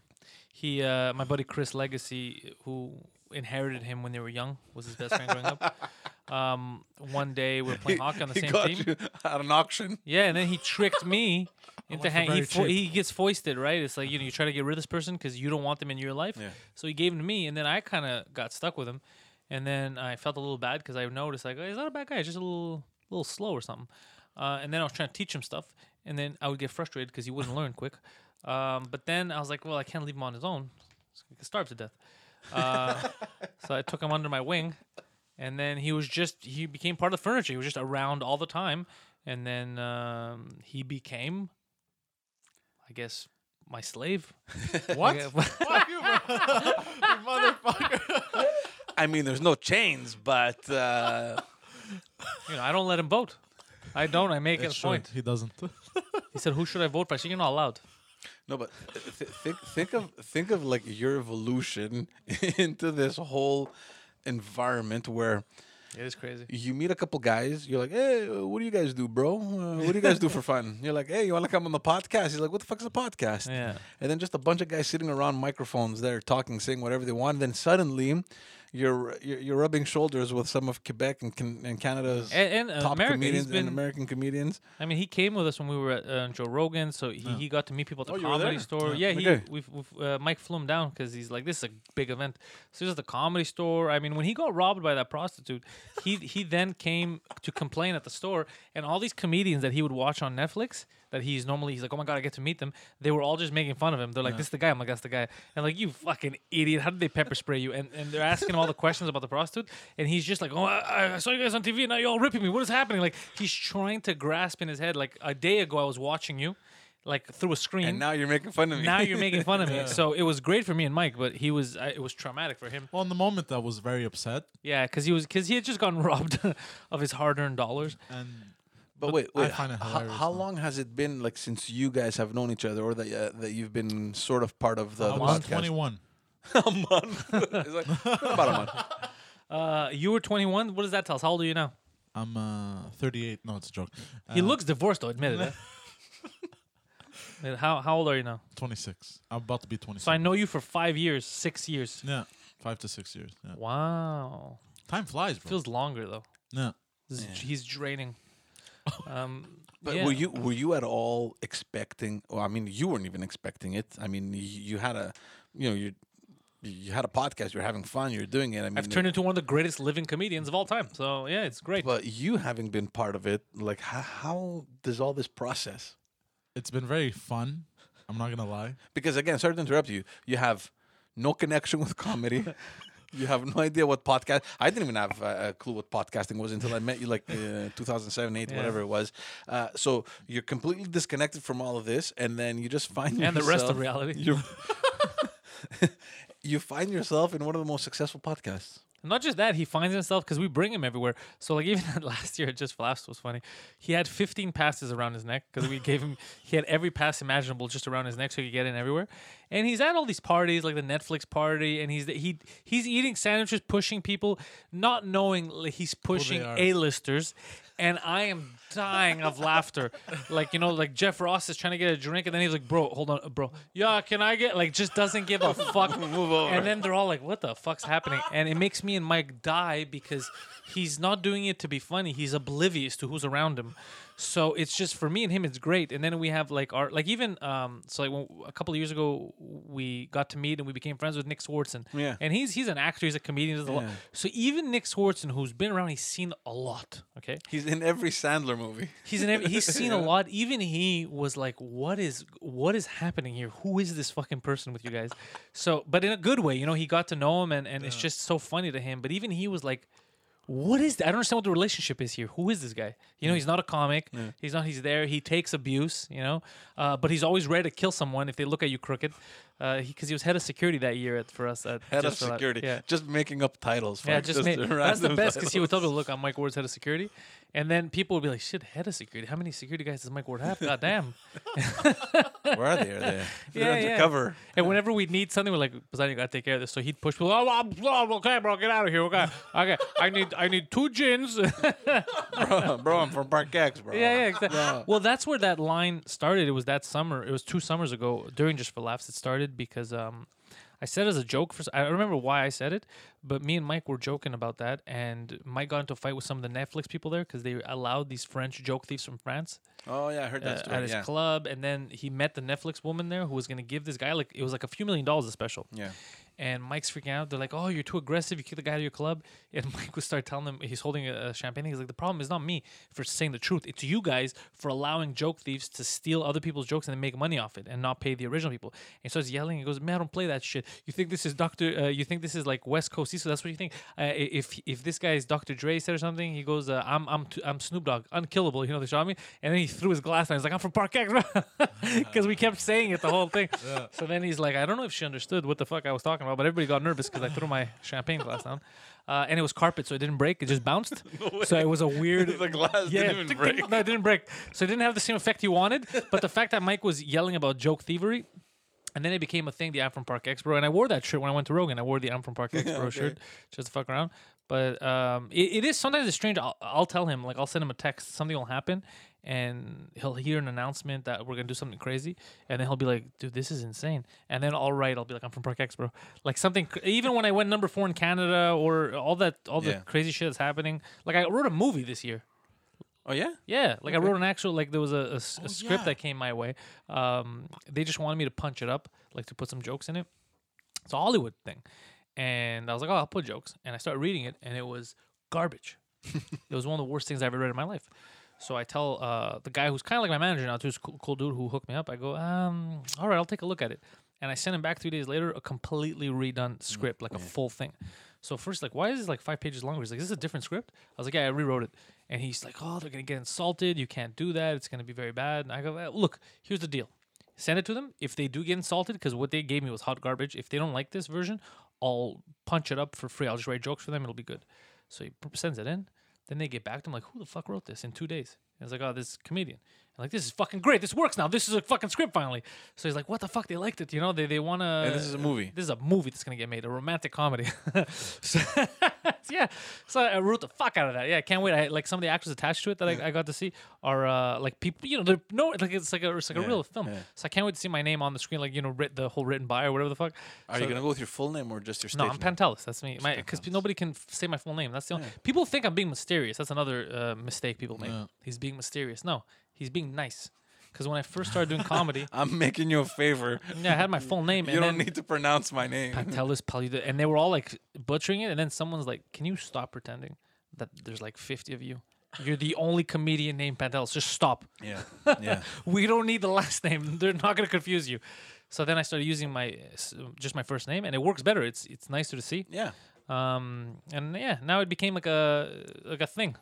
He, uh, my buddy Chris Legacy, who inherited him when they were young, was his best friend growing up. Um, one day we were playing hockey on the he same got team. you at an auction. Yeah, and then he tricked me into for hanging. He, fo- he gets foisted, right? It's like you know you try to get rid of this person because you don't want them in your life. Yeah. So he gave him to me, and then I kind of got stuck with him, and then I felt a little bad because I noticed like oh, he's not a bad guy, he's just a little little slow or something. Uh, and then I was trying to teach him stuff, and then I would get frustrated because he wouldn't learn quick. Um, but then I was like, well, I can't leave him on his own; so he could starve to death. Uh, so I took him under my wing, and then he was just he became part of the furniture. He was just around all the time, and then um, he became, I guess, my slave. What? Fuck you, motherfucker. I mean, there's no chains, but uh, you know, I don't let him vote. I don't. I make it a true. point. He doesn't. He said, "Who should I vote for?" I said, "You're not allowed." no, but th- think think of think of like your evolution into this whole environment where It is crazy. you meet a couple guys. You're like, hey, what do you guys do, bro? Uh, what do you guys do for fun? You're like, hey, you want to come on the podcast? He's like, what the fuck's a podcast? Yeah. And then just a bunch of guys sitting around microphones there talking, saying whatever they want. then suddenly, you're you're, you're rubbing shoulders with some of Quebec and, can, and Canada's And, and uh, top America, comedians been. and American comedians. I mean, he came with us when we were at uh, Joe Rogan, so he, he got to meet people at the Oh, you were comedy there? store. Yeah, he Okay. we've, we've uh, Mike flew him down because he's like, this is a big event. So this is the comedy store. I mean, when he got robbed by that prostitute, he he then came to complain at the store, and all these comedians that he would watch on Netflix. That he's normally he's like oh my god I get to meet them. They were all just making fun of him. They're like this is the guy. I'm like that's the guy. And like you fucking idiot. How did they pepper spray you? And and they're asking him all the questions about the prostitute and he's just like oh I, I saw you guys on TV and now you're all ripping me. What is happening? Like he's trying to grasp in his head like a day ago I was watching you like through a screen. And now you're making fun of me. now you're making fun of me. So it was great for me and Mike but he was I, it was traumatic for him. Well, in the moment, I was very upset, yeah because he was because he had just gotten robbed of his hard-earned dollars. And But But wait, wait. find it how, how long has it been like since you guys have known each other, or that uh, that you've been sort of part of the, I was podcast? 21. a month. it's like about a month. uh you were 21 what does that tell us how old are you now I'm uh, 38. No, it's a joke. He Uh, looks divorced though, admit it. eh? How how old are you now? 26. I'm about to be 26. So I know you for five years, six years. Yeah, five to six years. Yeah. Wow, Time flies, bro. feels longer though. yeah. This He's draining. Um, But yeah. were you were you at all expecting? Well, I mean, you weren't even expecting it. I mean, you, you had a, you know, you you had a podcast. You're having fun. You're doing it. I mean, I've turned into one of the greatest living comedians of all time. So yeah, it's great. But you having been part of it, like how, how does all this process? It's been very fun. I'm not gonna lie. Because again, sorry to interrupt you. You have no connection with comedy. you have no idea what podcast. I didn't even have a clue what podcasting was until I met you, like uh, 2007, 8, Yeah. whatever it was. Uh, so you're completely disconnected from all of this, and then you just find and the rest of reality. You find yourself in one of the most successful podcasts. Not just that, he finds himself because we bring him everywhere. So like even last year at Just Laughs was funny. He had 15 passes around his neck because we gave him. He had every pass imaginable just around his neck so he could get in everywhere. And he's at all these parties like the Netflix party, and he's he he's eating sandwiches, pushing people, not knowing like, he's pushing. A-listers. And I am dying of laughter. Like, you know, like Jeff Ross is trying to get a drink, and then he's like, Bro, hold on, uh, bro. Yeah, can I get like just doesn't give a fuck. Move over. And then they're all like, "What the fuck's happening?" And it makes me and Mike die because he's not doing it to be funny. He's oblivious to who's around him. So it's just for me and him, it's great. And then we have like our like even um so like when, a couple of years ago we got to meet and we became friends with Nick Swardson. Yeah. And he's he's an actor. He's a comedian. Does a lot. So even Nick Swardson, who's been around, he's seen a lot. Okay. He's in every Sandler movie. He's in every, he's seen a lot. Even he was like, "What is what is happening here? Who is this fucking person with you guys?" So, but in a good way, you know, he got to know him, and, and it's just so funny to him. But even he was like, "What is? That? I don't understand what the relationship is here. Who is this guy? You know, he's not a comic. He's not. He's there. He takes abuse. You know, uh, but he's always ready to kill someone if they look at you crooked. Because he, 'cause he was head of security that year at, for us. At Head of security. Yeah. Just making up titles. Yeah, just, made, that's the best because he would tell people, "Look, I'm Mike Ward's head of security," and then people would be like, "Shit, head of security? How many security guys does Mike Ward have? God damn!" Where are they? Are they? They're Yeah, yeah. undercover. And whenever we'd need something, we're like, "Poseidon, you gotta take care of this." So he'd push people. Oh, oh, oh, okay, bro, get out of here. Okay, okay. I need, I need two gins. bro, bro, I'm from Park X, bro. yeah, yeah, exactly. Well, that's where that line started. It was that summer. It was two summers ago during Just for Laughs. It started because um, I said as a joke. For I remember why I said it, but me and Mike were joking about that, and Mike got into a fight with some of the Netflix people there because they allowed these French joke thieves from France Oh yeah, I heard uh, that story. at his yeah. club, and then he met the Netflix woman there who was going to give this guy like it was like a few million dollars a special. yeah. And Mike's freaking out. They're like, "Oh, you're too aggressive. You kick the guy out of your club." And Mike would start telling them he's holding a, a champagne. He's like, "The problem is not me for saying the truth. It's you guys for allowing joke thieves to steal other people's jokes and then make money off it and not pay the original people." And he starts yelling. He goes, "Man, I don't play that shit. You think this is Doctor? Uh, you think this is like West Coast So that's what you think? Uh, if if this guy is Dr. Dre said or something, he goes, uh, "I'm I'm t- I'm Snoop Dogg, unkillable." You know they shot me, and then he threw his glass down. He's like, "I'm from Park X," because we kept saying it the whole thing. So then he's like, "I don't know if she understood what the fuck I was talking about," but everybody got nervous because I threw my champagne glass down, uh, and it was carpet, so it didn't break. It just bounced. so it was a weird. The glass yeah, didn't even break. No, it didn't break. So it didn't have the same effect he wanted. But the fact that Mike was yelling about joke thievery. And then it became a thing, the I'm from Park Expo. And I wore that shirt when I went to Rogan. I wore the I'm from Park Expo Okay. shirt just to fuck around. But um, it, it is sometimes it's strange. I'll, I'll tell him, like, I'll send him a text, something will happen, and he'll hear an announcement that we're gonna do something crazy, and then he'll be like, "Dude, this is insane." And then I'll write, I'll be like, "I'm from Park Expo." Like something, even when I went number four in Canada or all that, all the crazy shit that's happening. Like I wrote a movie this year. Oh yeah. Yeah, like I wrote an actual like there was a Oh, script yeah. that came my way. Um, they just wanted me to punch it up, like to put some jokes in it. It's a Hollywood thing, and I was like, oh, I'll put jokes, and I started reading it, and it was garbage. it was one of the worst things I ever read in my life. So I tell uh, the guy who's kind of like my manager now, too, who's a cool, cool dude who hooked me up. I go, um, all right, I'll take a look at it, and I sent him back three days later a completely redone script, like a full thing. So first, like, why is this like five pages longer? He's like, is this a different script? I was like, yeah, I rewrote it. And he's like, oh, they're gonna get insulted. You can't do that. It's gonna be very bad. And I go, look, here's the deal. Send it to them. If they do get insulted, because what they gave me was hot garbage. If they don't like this version, I'll punch it up for free. I'll just write jokes for them. It'll be good. So he sends it in. Then they get back to him like, who the fuck wrote this in two days? And I was like, oh, this comedian. And like, this is fucking great. This works now. This is a fucking script finally. So he's like, what the fuck? They liked it. You know, they they want to. And this is a movie. This is a movie that's gonna get made, a romantic comedy. so, yeah, so I wrote the fuck out of that. Yeah, I can't wait. I, like some of the actors attached to it that I, I got to see are uh, like people. You know, they're no, like it's like a it's like a Yeah, real film. yeah. So I can't wait to see my name on the screen, like you know, writ, the whole written by or whatever the fuck. Are So- you gonna go with your full name or just your stage no, I'm name? Pantelis. That's me. Because Pantelis. nobody can f- say my full name. That's the only, people think I'm being mysterious. That's another uh, mistake people make. He's being mysterious. No, he's being nice. Because when I first started doing comedy, I'm making you a favor. yeah, I had my full name. You and don't need to pronounce my name. Pantelis Paluda, and they were all like butchering it. And then someone's like, "Can you stop pretending that there's like 50 of you? You're the only comedian named Pantelis. Just stop. yeah, yeah. We don't need the last name. They're not gonna confuse you." So then I started using my just my first name, and it works better. It's it's nicer to see. Yeah. Um, and yeah, now it became like a like a thing.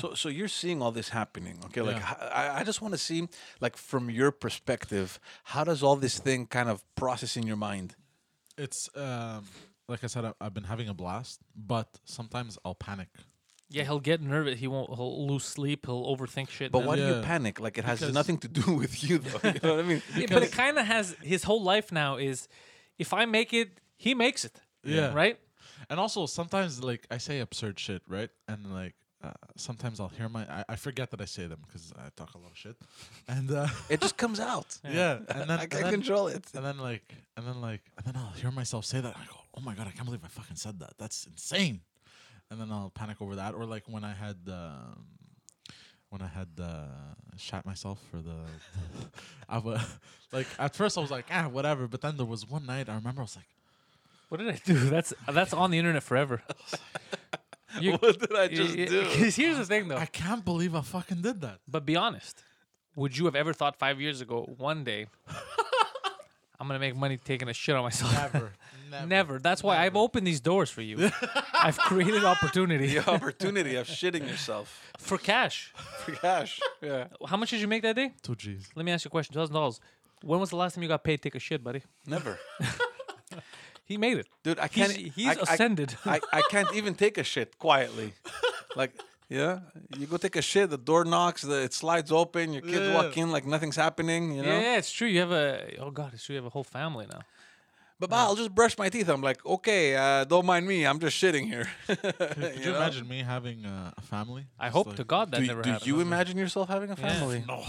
So, so you're seeing all this happening, okay? Like, Yeah. h- I, I just want to see, like, from your perspective, how does all this thing kind of process in your mind? It's um, like I said, I, I've been having a blast, but sometimes I'll panic. Yeah, he'll get nervous. He won't. He'll lose sleep. He'll overthink shit. But and why then- do you panic? Like, it has Because- nothing to do with you, though. You know what I mean? Yeah, but it kind of has his whole life now. Is if I make it, he makes it. Yeah. Right. And also sometimes like I say absurd shit, right? And like uh, sometimes I'll hear my I, I forget that I say them because I talk a lot of shit, and uh, It just comes out. yeah, and then I can't then, control it. and then like and then like and then I'll hear myself say that and I go, oh my god, I can't believe I fucking said that. That's insane. And then I'll panic over that, or like when I had. Um, when I had uh, shot myself for the, I was like at first I was like ah whatever, but then there was one night I remember I was like What did I do? That's that's on the internet forever. You- what did I just do? Because here's the thing, though. I can't believe I fucking did that. But be honest. Would you have ever thought five years ago, one day, I'm gonna make money taking a shit on myself? Never, never. Never. That's why I've opened these doors for you. I've created opportunity The opportunity of shitting yourself for cash. for cash. Yeah. How much did you make that day? Two G's. Let me ask you a question. Two thousand dollars. When was the last time you got paid to take a shit, buddy? Never. He made it. Dude, I can't. he's I, I- ascended. I, I can't even take a shit quietly. Like, yeah, you go take a shit, the door knocks, the, it slides open, your kids Yeah. walk in like nothing's happening, you know? yeah, yeah, it's true. You have a oh god, it's true. You have a whole family now. But bah, I'll just brush my teeth. I'm like, okay, uh, don't mind me. I'm just shitting here. Could you, imagine me having uh, a family? I Just hope like- to God that Do, never do happens. you imagine yourself having a Yeah. family? No.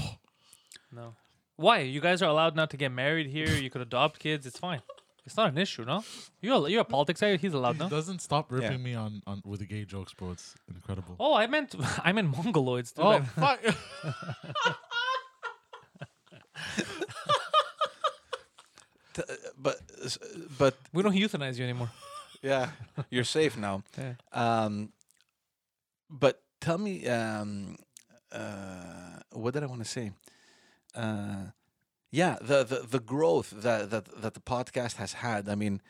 No. Why? You guys are allowed not to get married here. You could adopt kids. It's fine. It's not an issue, no? You're you're a politics guy. He's allowed, He no? doesn't stop ripping Yeah. me on, on with the gay jokes, bro. It's incredible. Oh, I meant I meant mongoloids. Dude. Oh, fuck. T- uh, but, but we don't euthanize you anymore. yeah, you're safe now. Yeah. Um, but tell me, um, uh, what did I want to say? Uh, yeah, the, the the growth that, that that the podcast has had. I mean,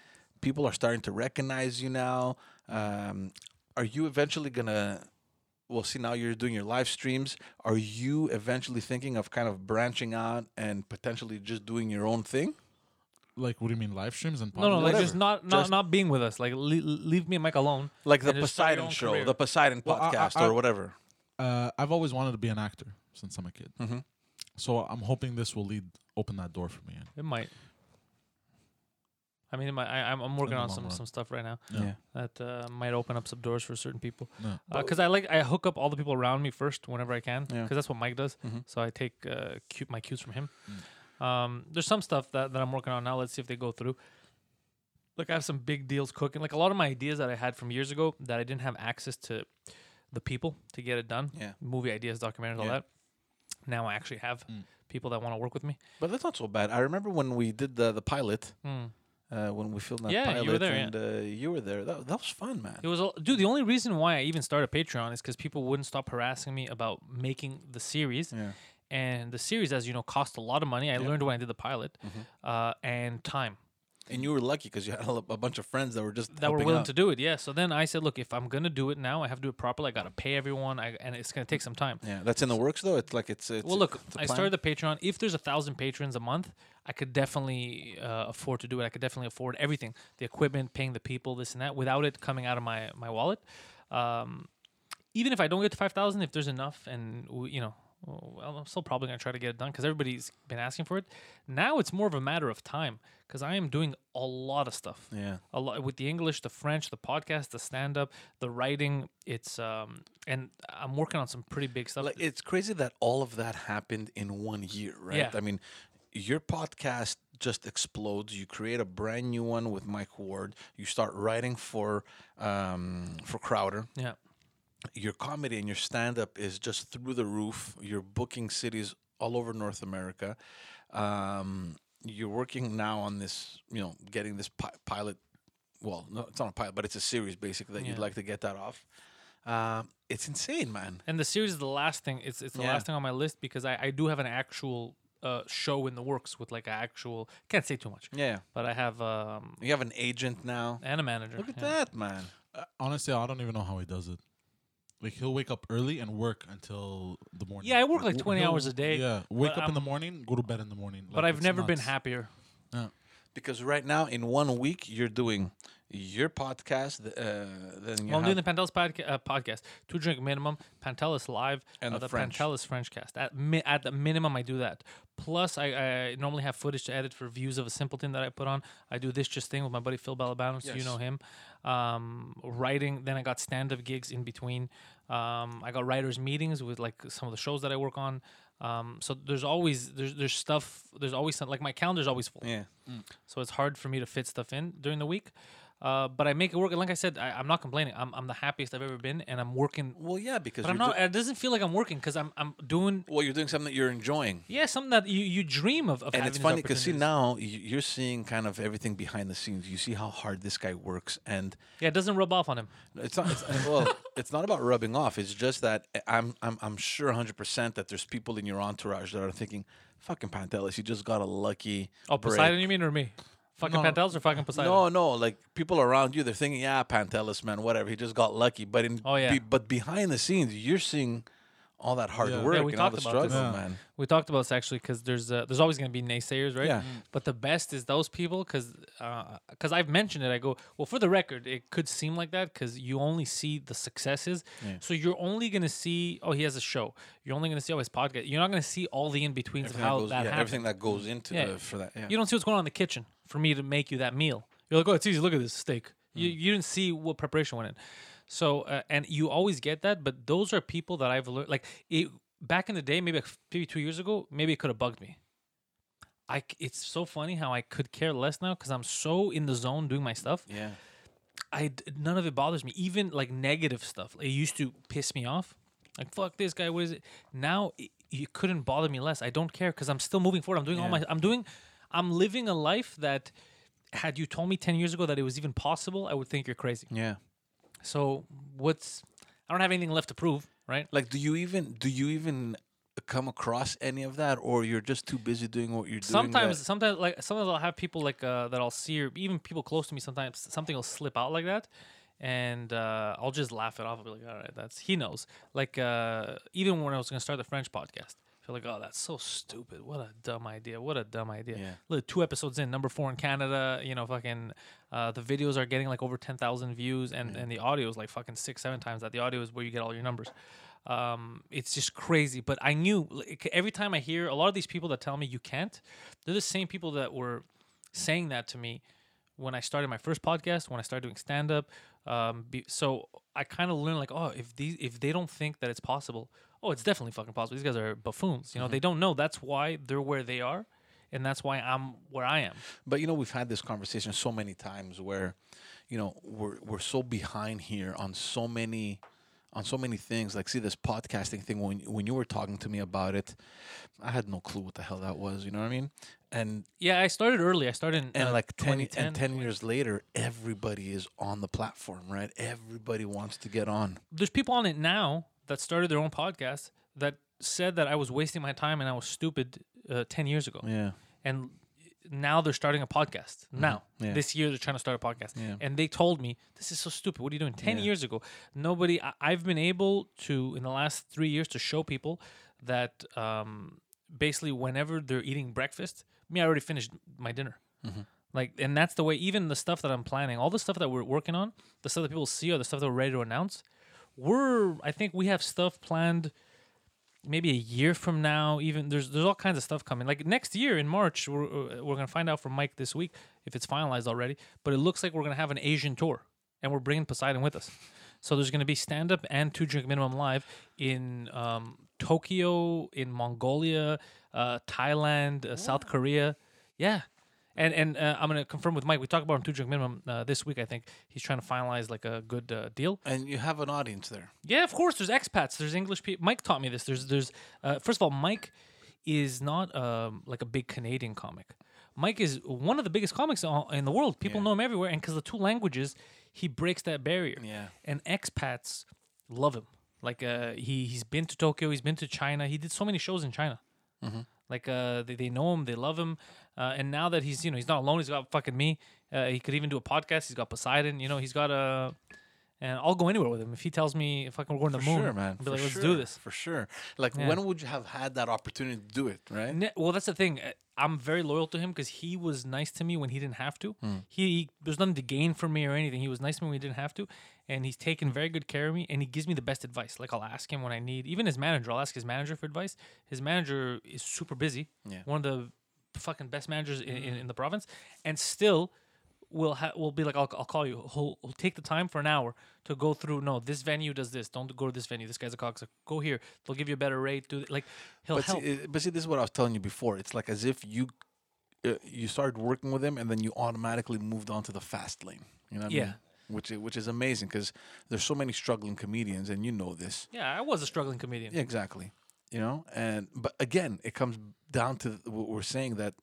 people are starting to recognize you now. Um, are you eventually gonna? Well, see, now you're doing your live streams. Are you eventually thinking of kind of branching out and potentially just doing your own thing? like, what do you mean, live streams and podcasts? No, no, like Whatever. just not not Just- not being with us. Like le- leave me and Mike alone. Like the And just start your Poseidon own show, career. the Poseidon Well, I- I- podcast, I- or whatever. Uh, I've always wanted to be an actor since I'm a kid. Mm-hmm. So I'm hoping this will lead open that door for me. It might. I mean, my, I, I'm I'm working on some run. some stuff right now Yeah. that uh, might open up some doors for certain people. No. Because I like I hook up all the people around me first whenever I can. Because Yeah. that's what Mike does. Mhm. So I take uh, cue, my cues from him. Mm. Um, there's some stuff that, that I'm working on now. Let's see if they go through. Like I have some big deals cooking. Like a lot of my ideas that I had from years ago that I didn't have access to the people to get it done. Yeah. Movie ideas, documentaries, all that. Now I actually have Mm. People that want to work with me. But that's not so bad. I remember when we did the the pilot, Mm. uh, when we filmed that Yeah, pilot, you were there, yeah. and uh, you were there. That, that was fun, man. It was a- dude. The only reason why I even started Patreon is because people wouldn't stop harassing me about making the series. Yeah. And the series, as you know, cost a lot of money. I Yeah. learned when I did the pilot, Mhm. uh, and time And you were lucky because you had a, a bunch of friends that were just that were willing out. to do it. Yeah. So then I said, look, if I'm gonna do it now, I have to do it properly. I gotta pay everyone, I, and it's gonna take some time. Yeah, that's in the works though. It's like it's. it's well, look, it's I started the Patreon. If there's a thousand patrons a month, I could definitely uh, afford to do it. I could definitely afford everything, the equipment, paying the people, this and that, without it coming out of my my wallet. Um, even if I don't get to five thousand, if there's enough, and you know, well, I'm still probably gonna try to get it done because everybody's been asking for it. Now it's more of a matter of time because I am doing a lot of stuff Yeah. a lot with the English, the French, the podcast, the stand up, the writing. It's um and I'm working on some pretty big stuff. Like it's crazy that all of that happened in one year, right? Yeah. I mean, your podcast just explodes. You create a brand new one with Mike Ward. You start writing for um, for Crowder. yeah. Your comedy and your stand up is just through the roof. You're booking cities all over North America. Um, you're working now on this, you know, getting this pi- pilot. Well, no, it's not a pilot, but it's a series basically that you'd like to get that off. Um, it's insane, man. And the series is the last thing. It's it's the Yeah. last thing on my list because I, I do have an actual uh, show in the works with like an actual can't say too much, Yeah. but I have um You have an agent now. and a manager. Look at yeah. that, man. Uh, honestly, I don't even know how he does it. Like he'll wake up early and work until the morning. Yeah, I work like 20 he'll- hours a day, Yeah, wake but up in the I'm- morning, go to bed in the morning. But Like, I've it's never been nuts. happier. Because right now, in one week, you're doing your podcast. Uh, then you Well, I'm doing the Pantelis podca- uh, podcast, two drink minimum, Pantelis live, And uh, the the French. Pantelis French cast. At mi- at the minimum, I do that. Plus, I, I normally have footage to edit for views of a simpleton that I put on. I do this just thing with my buddy Phil Balabano, so you know him. Um, writing. Then I got stand up gigs in between. Um, I got writers meetings with like some of the shows that I work on. Um, so there's always there's there's stuff. There's always some, like my calendar's always full yeah. so it's hard for me to fit stuff in during the week. Uh, but I make it work. And like I said, I, I'm not complaining. I'm, I'm the happiest I've ever been, and I'm working. Well, yeah, because But I'm not. do- It doesn't feel like I'm working because I'm I'm doing well, you're doing something that you're enjoying. yeah something that you, you dream of. of And it's funny because see now you're seeing kind of everything behind the scenes. You see how hard this guy works, and yeah, it doesn't rub off on him. it's not. It's, well, it's not about rubbing off. It's just that I'm I'm I'm sure 100 percent that there's people in your entourage that are thinking, "Fucking Pantelis, you just got a lucky." Oh, break." Poseidon, you mean or me? Fucking No. Pantelis or fucking Poseidon? No, no, like people around you, they're thinking, yeah, Pantelis, man, whatever. He just got lucky. But in, Oh, yeah. be- but behind the scenes, you're seeing all that hard Yeah. work Yeah, we and all talked the about this. struggle, Yeah. man. We talked about this actually because there's uh, there's always going to be naysayers, right? Yeah. But the best is those people because because I've mentioned it. I go well for the record, it could seem like that because you only see the successes. Yeah. So you're only going to see oh he has a show. You're only going to see oh his podcast. You're not going to see all the in betweens of Everything, how that goes, that yeah, everything that goes into Yeah. the, for that. Yeah. You don't see what's going on in the kitchen for me to make you that meal. You're like, oh, it's easy. Look at this steak. You, Mm. you didn't see what preparation went in. So, uh, and you always get that, but those are people that I've learned. Like it back in the day, maybe like maybe two years ago, maybe it could have bugged me. I it's so funny how I could care less now because I'm so in the zone doing my stuff. yeah. I none of it bothers me. Even like negative stuff, it used to piss me off. Like fuck this guy. What is it? Now it, it couldn't bother me less. I don't care because I'm still moving forward. I'm doing all my. I'm doing. I'm living a life that, had you told me ten years ago that it was even possible, I would think you're crazy. Yeah. So what's? I don't have anything left to prove, right? Like, do you even do you even come across any of that, or you're just too busy doing what you're doing? Sometimes, sometimes like sometimes I'll have people like uh, that I'll see or even people close to me. Sometimes something will slip out like that, and uh, I'll just laugh it off. I'll be like, all right, that's he knows. Like uh, even when I was gonna start the French podcast, feel like, oh, that's so stupid. What a dumb idea. What a dumb idea. Yeah. Look, two episodes in, number four in Canada. You know, fucking uh, the videos are getting like over ten thousand views, and and the audio is like fucking six, seven times that. The audio is where you get all your numbers. Um, it's just crazy. But I knew like, every time I hear a lot of these people that tell me you can't, they're the same people that were saying that to me when I started my first podcast, when I started doing stand up. Um, be, so I kind of learned like, oh, if these if they don't think that it's possible, oh, it's definitely fucking possible. These guys are buffoons. You know, they don't know. That's why they're where they are, and that's why I'm where I am. But you know, we've had this conversation so many times where, you know, we're we're so behind here on so many on so many things. Like see this podcasting thing when when you were talking to me about it, I had no clue what the hell that was, you know what I mean? And Yeah, I started early. I started in and uh, like 10 2010. and 10 years later, everybody is on the platform, right? Everybody wants to get on. there's people on it now that started their own podcast that said that I was wasting my time and I was stupid uh, 10 years ago. Yeah. And now they're starting a podcast. Now, Mm-hmm. Yeah. this year they're trying to start a podcast. Yeah. And they told me, this is so stupid. What are you doing? 10 Yeah. years ago, nobody, I, I've been able to, in the last three years, to show people that um, basically whenever they're eating breakfast, me, I already finished my dinner. Mm-hmm. Like, and that's the way, even the stuff that I'm planning, all the stuff that we're working on, the stuff that people see or the stuff that we're ready to announce, we're, I think we have stuff planned maybe a year from now even there's there's all kinds of stuff coming. Like next year in march we're, uh, we're gonna find out from mike this week if it's finalized already but it looks like we're gonna have an asian tour and we're bringing poseidon with us. So there's gonna be stand up and two drink minimum live in um, tokyo in mongolia uh, thailand uh, south korea. Yeah and and uh, I'm gonna confirm with Mike. We talked about him two drink minimum uh, this week. I think he's trying to finalize like a good uh, deal. And you have an audience there. Yeah, of course. There's expats. There's English people. Mike taught me this. There's there's uh, first of all, Mike is not um, like a big Canadian comic. Mike is one of the biggest comics in the world. People Yeah. know him everywhere, and because the two languages, he breaks that barrier. Yeah. And expats love him. Like uh, he he's been to Tokyo. He's been to China. He did so many shows in China. Like uh, they, they know him, they love him, uh, and now that he's you know he's not alone, he's got fucking me. Uh, he could even do a podcast. He's got Poseidon. You know, he's got a, and I'll go anywhere with him if he tells me if I can go on the moon. sure, man. I'll be For like, let's sure. do this. For sure. Like, Yeah. when would you have had that opportunity to do it, right? Ne- Well, that's the thing. Uh, I'm very loyal to him because he was nice to me when he didn't have to. Hmm. He there's nothing to gain from me or anything. He was nice to me when he didn't have to, and he's taken very good care of me. And he gives me the best advice. Like I'll ask him when I need, even his manager. I'll ask his manager for advice. His manager is super busy. Yeah. One of the fucking best managers in, in, in the province, and still will ha- will be like, I'll, I'll call you. He'll, he'll take the time for an hour to go through. No, this venue does this. Don't go to this venue. This guy's a cocksucker. Go here. They'll give you a better rate. Do th- like he'll But help. see, but see, this is what I was telling you before. It's like as if you uh, you started working with him and then you automatically moved on to the fast lane. You know what I Yeah. mean? Which i- which is amazing because there's so many struggling comedians and you know this. yeah, I was a struggling comedian. Yeah, exactly. You know, and but again, it comes down to what we're saying that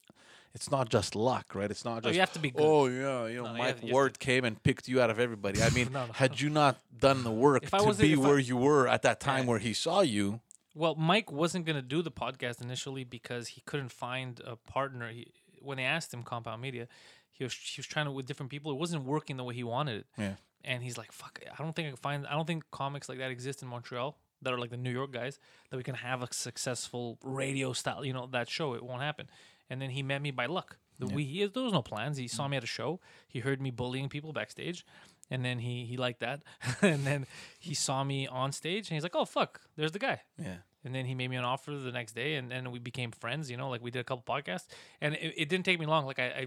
it's not just luck, right? It's not just. Oh, you have to be good. oh yeah, you know, No, Mike you Ward came and picked you out of everybody. I mean, No, had you not done the work to be if I- where you were at that time Yeah. where he saw you, Well, Mike wasn't gonna do the podcast initially because he couldn't find a partner. He, when they asked him Compound Media, he was he was trying to with different people. It wasn't working the way he wanted it. yeah, And he's like, "Fuck, I don't think I can find. I don't think comics like that exist in Montreal that are like the New York guys that we can have a successful radio style. You know that show. It won't happen." And then he met me by luck. The, we he, there was no plans. He saw mm. me at a show. He heard me bullying people backstage, and then he he liked that. and then he saw me on stage, and he's like, "Oh fuck, there's the guy." yeah. And then he made me an offer the next day, and then we became friends. You know, like we did a couple podcasts, and it, it didn't take me long. Like I, I,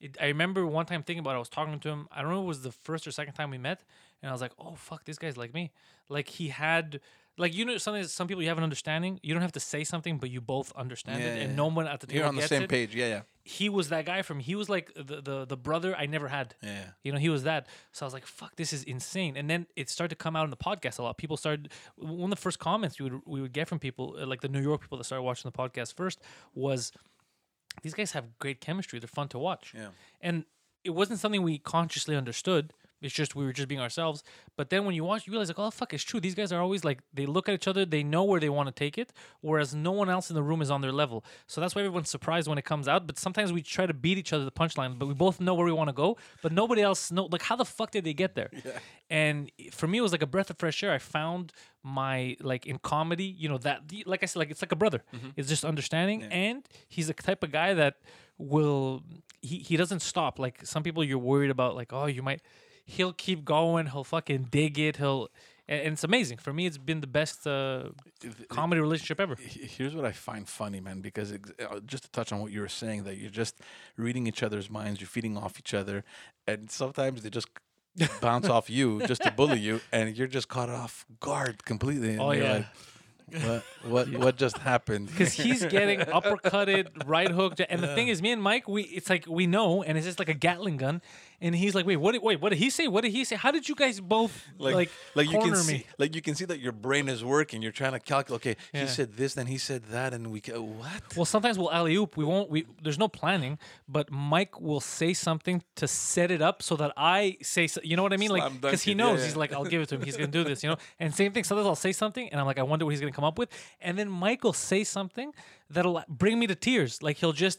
it, I remember one time thinking about. it, I was talking to him. I don't know if it was the first or second time we met, and I was like, "Oh fuck, this guy's like me." Like he had, like you know, something. Some people you have an understanding. You don't have to say something, but you both understand Yeah, it, and yeah. no one at the table You're on the same it. page. Yeah, yeah, He was that guy from. He was like the the the brother I never had. yeah. You know, he was that. So I was like, fuck, this is insane. And then it started to come out in the podcast a lot. People started, one of the first comments we would, we would get from people, like the New York people that started watching the podcast first, was these guys have great chemistry. They're fun to watch. Yeah. And it wasn't something we consciously understood. It's just we were just being ourselves. But then when you watch, you realize like, oh fuck, it's true. These guys are always like they look at each other, they know where they want to take it, whereas no one else in the room is on their level. So that's why everyone's surprised when it comes out. But sometimes we try to beat each other the punchline, but we both know where we want to go. But nobody else know like how the fuck did they get there? And for me, it was like a breath of fresh air. I found my like in comedy, you know that like I said, like it's like a brother. Mm-hmm. It's just understanding, and he's the type of guy that will he he doesn't stop. Like some people, you're worried about like oh you might he'll keep going. He'll fucking dig it. He'll and, it's amazing for me. It's been the best uh, comedy relationship ever. Here's what I find funny, man, because ex- uh, just to touch on what you were saying, that you're just reading each other's minds, you're feeding off each other, and sometimes they just bounce off you just to bully you, and you're just caught off guard completely. and Oh, you're yeah. like, what what what just happened? because he's getting uppercutted, right hooked, and the thing is, me and Mike, we it's like we know, and it's just like a Gatling gun, and he's like, wait, what? Did, wait, what did he say? What did he say? How did you guys both like like you corner can me? see like you can see that your brain is working. You're trying to calculate. Okay, Yeah. he said this, then he said that, and we ca- what? Well, sometimes we'll alley oop. We won't. We there's no planning, but Mike will say something to set it up so that I say. So, you know what I mean? Like because he it, yeah, knows yeah. he's like, I'll give it to him. He's gonna do this, you know. And same thing. Sometimes I'll say something, and I'm like, I wonder what he's gonna come up with. And then Mike will say something that'll bring me to tears. Like he'll just.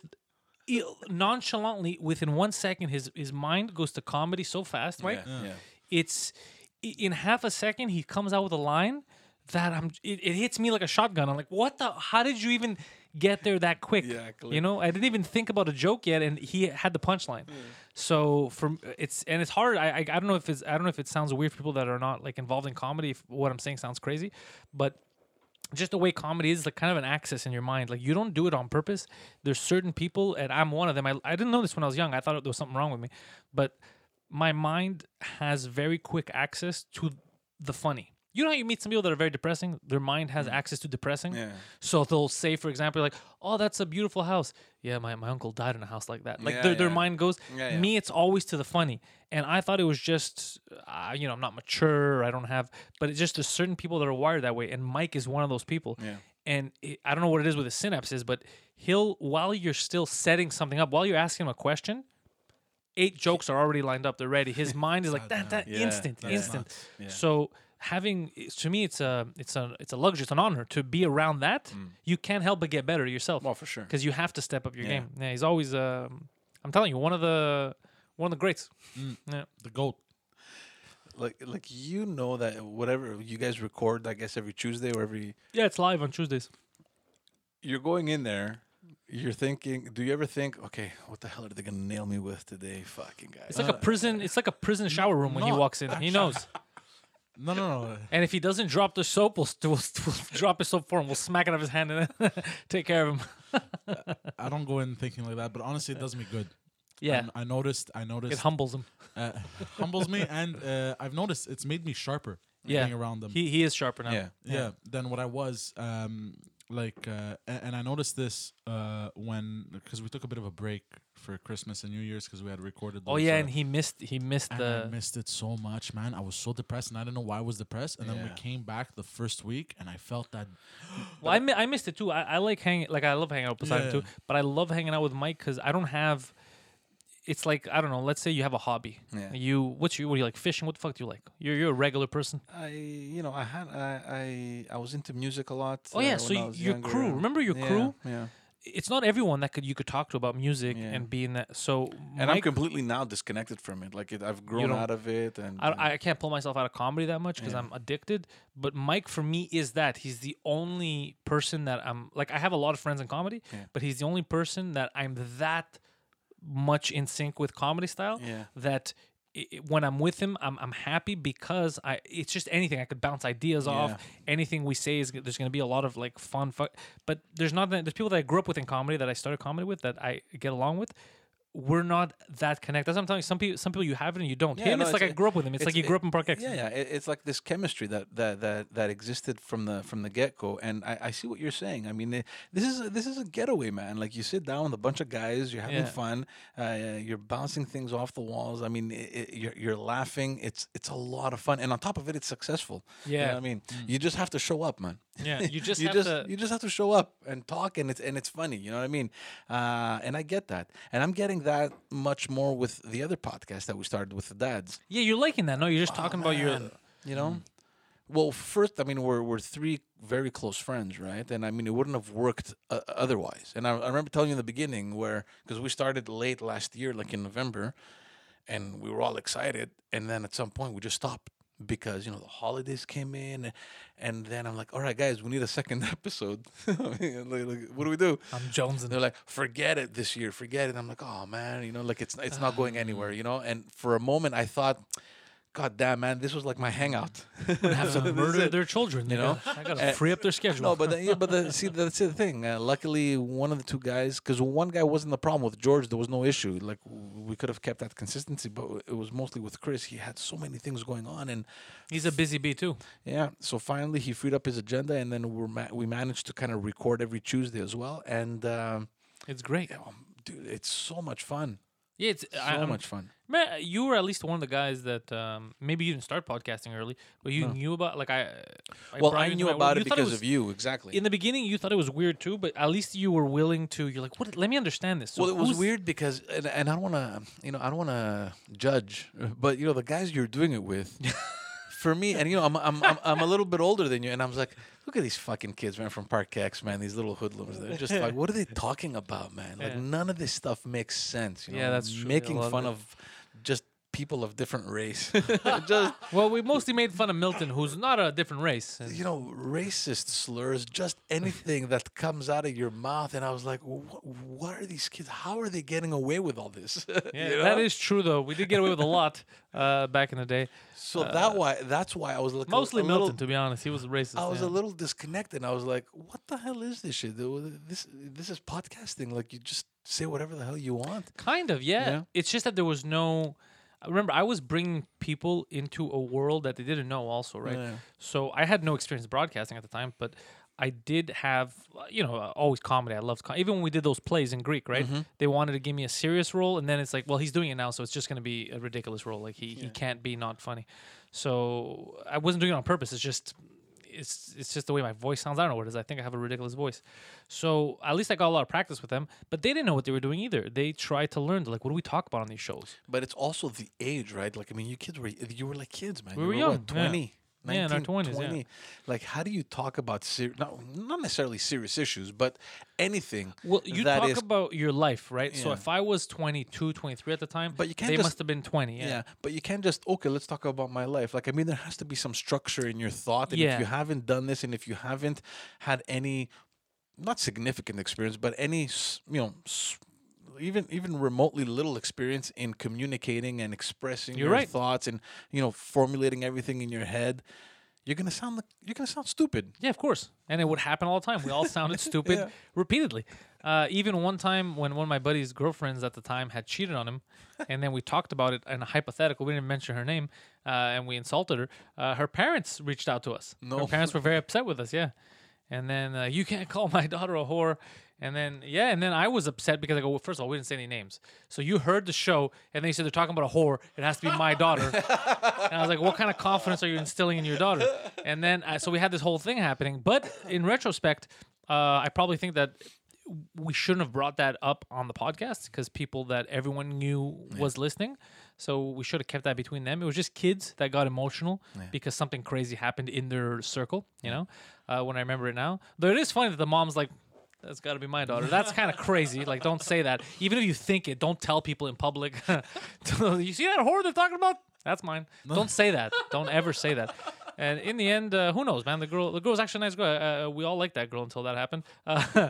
He'll- Nonchalantly, within one second, his his mind goes to comedy so fast, right? Yeah, yeah. it's in half a second he comes out with a line that I'm it, it hits me like a shotgun. I'm like, what the how did you even get there that quick? Exactly. You know, I didn't even think about a joke yet and he had the punchline. So from it's and it's hard. I, I I don't know if it's I don't know if it sounds weird for people that are not like involved in comedy if what I'm saying sounds crazy, but just the way comedy is like kind of an access in your mind. Like you don't do it on purpose. There's certain people, and I'm one of them. I, I didn't know this when I was young. I thought there was something wrong with me, but my mind has very quick access to the funny. You know how you meet some people that are very depressing. Their mind has access to depressing. Yeah. So they'll say, for example, like, "Oh, that's a beautiful house." Yeah, my, my uncle died in a house like that. Like Yeah, their, their yeah. mind goes. Yeah, yeah. Me, it's always to the funny, and I thought it was just, uh, you know, I'm not mature. I don't have, but it's just there's certain people that are wired that way, and Mike is one of those people. Yeah. And it, I don't know what it is with his synapses, but he'll while you're still setting something up, while you're asking him a question, eight jokes are already lined up. They're ready. His mind is like that, that Yeah, instant, that's instant. nuts. Yeah. So having to me, it's a it's a it's a luxury, it's an honor to be around that. You can't help but get better yourself Well, for sure. because you have to step up your Yeah. game. Yeah, he's always. Um, I'm telling you, one of the one of the greats. Yeah. The goat. Like like you know that whatever you guys record, I guess every Tuesday or every Yeah, it's live on Tuesdays. you're going in there. You're thinking. Do you ever think, okay, what the hell are they gonna nail me with today? Fucking guys. It's like a prison. It's like a prison shower room when he walks in. He knows. No, no, no. And if he doesn't drop the soap, we'll, st- we'll, st- we'll drop his soap for him. We'll smack it out of his hand and take care of him. I don't go in thinking like that, but honestly, it does me good. Yeah, I, I noticed. I noticed. it humbles him. uh, humbles me, and uh, I've noticed it's made me sharper. Yeah. being around them. He he is sharper now. yeah. yeah, than what I was. Um, like, uh, and I noticed this uh, when because we took a bit of a break for Christmas and New Year's because we had recorded. Oh yeah, uh, and he missed he missed and the I missed it so much, man. I was so depressed, and I didn't know why I was depressed. And then we came back the first week, and I felt that. Well, I, mi- I missed it too. I, I like hanging, like I love hanging out with Poseidon Yeah. too. But I love hanging out with Mike because I don't have. It's like I don't know. Let's say you have a hobby. Yeah. You what's you what do you like fishing? What the fuck do you like? You're you're a regular person. I you know I had I I, I was into music a lot. Oh, yeah, uh, so when I y- was your crew, remember your yeah, crew? Yeah. It's not everyone that could you could talk to about music Yeah. and be in that. So And I'm completely now disconnected from it. Like it, I've grown out of it, and I, I can't pull myself out of comedy that much because. I'm addicted. But Mike, for me, is that he's the only person that I'm like. I have a lot of friends in comedy, Yeah. but he's the only person that I'm that much in sync with comedy style Yeah. that i i- when I'm with him, I'm I'm happy because I it's just anything I could bounce ideas Yeah. off. Anything we say is there's gonna be a lot of like fun. Fu- but there's not that- there's people that I grew up with in comedy that I started comedy with that I get along with. We're not that connected. That's what I'm telling you. Some people, some people you have it and you don't. Yeah, him, no, it's like I grew up with him. It's, like you grew up in Park X. Yeah, yeah. It, it's like this chemistry that that that that existed from the from the get go, and I, I see what you're saying. I mean, eh, this is a, this is a getaway, man. Like you sit down with a bunch of guys, you're having Yeah. fun, uh, you're bouncing things off the walls. I mean, it, you're you're laughing. It's it's a lot of fun, and on top of it, it's successful. You know Yeah. what I mean, you just have to show up, man. Yeah, you just you have just to- you just have to show up and talk, and it's and it's funny. You know what I mean? Uh, and I get that, and I'm getting that much more with the other podcast that we started with the dads. Yeah, you're liking that. No, you're just talking about your. You know well first i mean we're, we're three very close friends right and i mean it wouldn't have worked uh, otherwise and I, I remember telling you in the beginning where because we started late last year like in november and we were all excited and then at some point we just stopped because you know the holidays came in and then i'm like all right guys we need a second episode like, like, what do we do I'm Jones and they're like, forget it this year, forget it. I'm like, oh man, you know, like it's it's not going ah. anywhere, you know. And for a moment, I thought, God damn, man, this was like my hangout. have to murder their children. You know? I gotta Uh, free up their schedule. No, but the, yeah, but the, see, that's the thing. Uh, luckily, one of the two guys, because one guy wasn't the problem with George, there was no issue. Like we could have kept that consistency, but it was mostly with Chris. He had so many things going on, and he's a busy bee too. yeah. So finally, he freed up his agenda, and then we're ma- we managed to kind of record every Tuesday as well. And um, It's great. um, dude, it's so much fun. Yeah, it's So I, much fun. Man, you were at least one of the guys that um, maybe you didn't start podcasting early, but you No. knew about like I. well, I knew about it because was- of you, exactly. In the beginning, you thought it was weird too, but at least you were willing to. You're like, what? Let me understand this. So well, it was weird because, and, and I don't want to, you know, I don't want to judge, but you know, the guys you're doing it with, for me, and you know, I'm, I'm, I'm, I'm a little bit older than you, and I was like, look at these fucking kids, man, from Park X, man, these little hoodlums. They're just like, what are they talking about, man? Like, Yeah. none of this stuff makes sense. You know? Yeah, that's true. Making lot of fun of just people of different race, just Well, we mostly made fun of Milton, who's not a different race. you know, racist slurs, just anything that comes out of your mouth. And I was like, what, are these kids? How are they getting away with all this? Yeah, You know? is true though. We did get away with a lot uh, back in the day. So that why that's why I was like a- Mostly a Milton, little, to be honest. He was racist. I was yeah. a little disconnected. I was like, "What the hell is this shit? This this is podcasting. Like you just say whatever the hell you want." Kind of, yeah. Yeah. It's just that there was no. Remember, I was bringing people into a world that they didn't know, also, right? Yeah. So I had no experience broadcasting at the time, but I did have, you know, always comedy. I loved com- even when we did those plays in Greek, right? Mm-hmm. They wanted to give me a serious role, and then it's like, well, he's doing it now, so it's just going to be a ridiculous role. Like he, he can't be not funny. So I wasn't doing it on purpose. It's just. It's it's just the way my voice sounds. I don't know what it is. I think I have a ridiculous voice. So at least I got a lot of practice with them. But they didn't know what they were doing either. They tried to learn. They're like, what do we talk about on these shows? But it's also the age, right? Like I mean, you kids were you were like kids, man. We You were what, young, yeah. 20, Yeah, in our 19, 20s, yeah. Like, how do you talk about ser- not not necessarily serious issues, but anything? Well, you talk is- about your life, right? So if I was 22, 23 at the time, But you can't they just- must have been 20. Yeah. Yeah. but you can't just okay. Let's talk about my life. Like I mean, there has to be some structure in your thought. And Yeah. if you haven't done this, and if you haven't had any, not significant experience, but any, you know, even even remotely little experience in communicating and expressing You're your right. thoughts and you know formulating everything in your head, you're gonna sound like you're gonna sound stupid. Yeah, of course. And it would happen all the time. We all sounded stupid Yeah. repeatedly. Uh, even one time when one of my buddy's girlfriends at the time had cheated on him, and then we talked about it in a hypothetical. We didn't mention her name, uh, and we insulted her. Uh, her parents reached out to us. No. Her parents were very upset with us. Yeah. And then uh, you can't call my daughter a whore. And then yeah, and then I was upset because I go, well, first of all, we didn't say any names. So you heard the show, and they said they're talking about a whore. It has to be my daughter. and I was like, what kind of confidence are you instilling in your daughter? And then uh, so we had this whole thing happening. But in retrospect, uh, I probably think that we shouldn't have brought that up on the podcast because people that everyone knew was listening. So we should have kept that between them. It was just kids that got emotional because something crazy happened in their circle. You know, uh, when I remember it now. Though it is funny that the mom's like. That's got to be my daughter. That's kind of crazy. Like, don't say that. Even if you think it, don't tell people in public. you see that whore they're talking about? That's mine. Don't say that. Don't ever say that. And in the end, uh, who knows, man? The girl, the girl's actually a nice girl. Uh, we all liked that girl until that happened. Uh,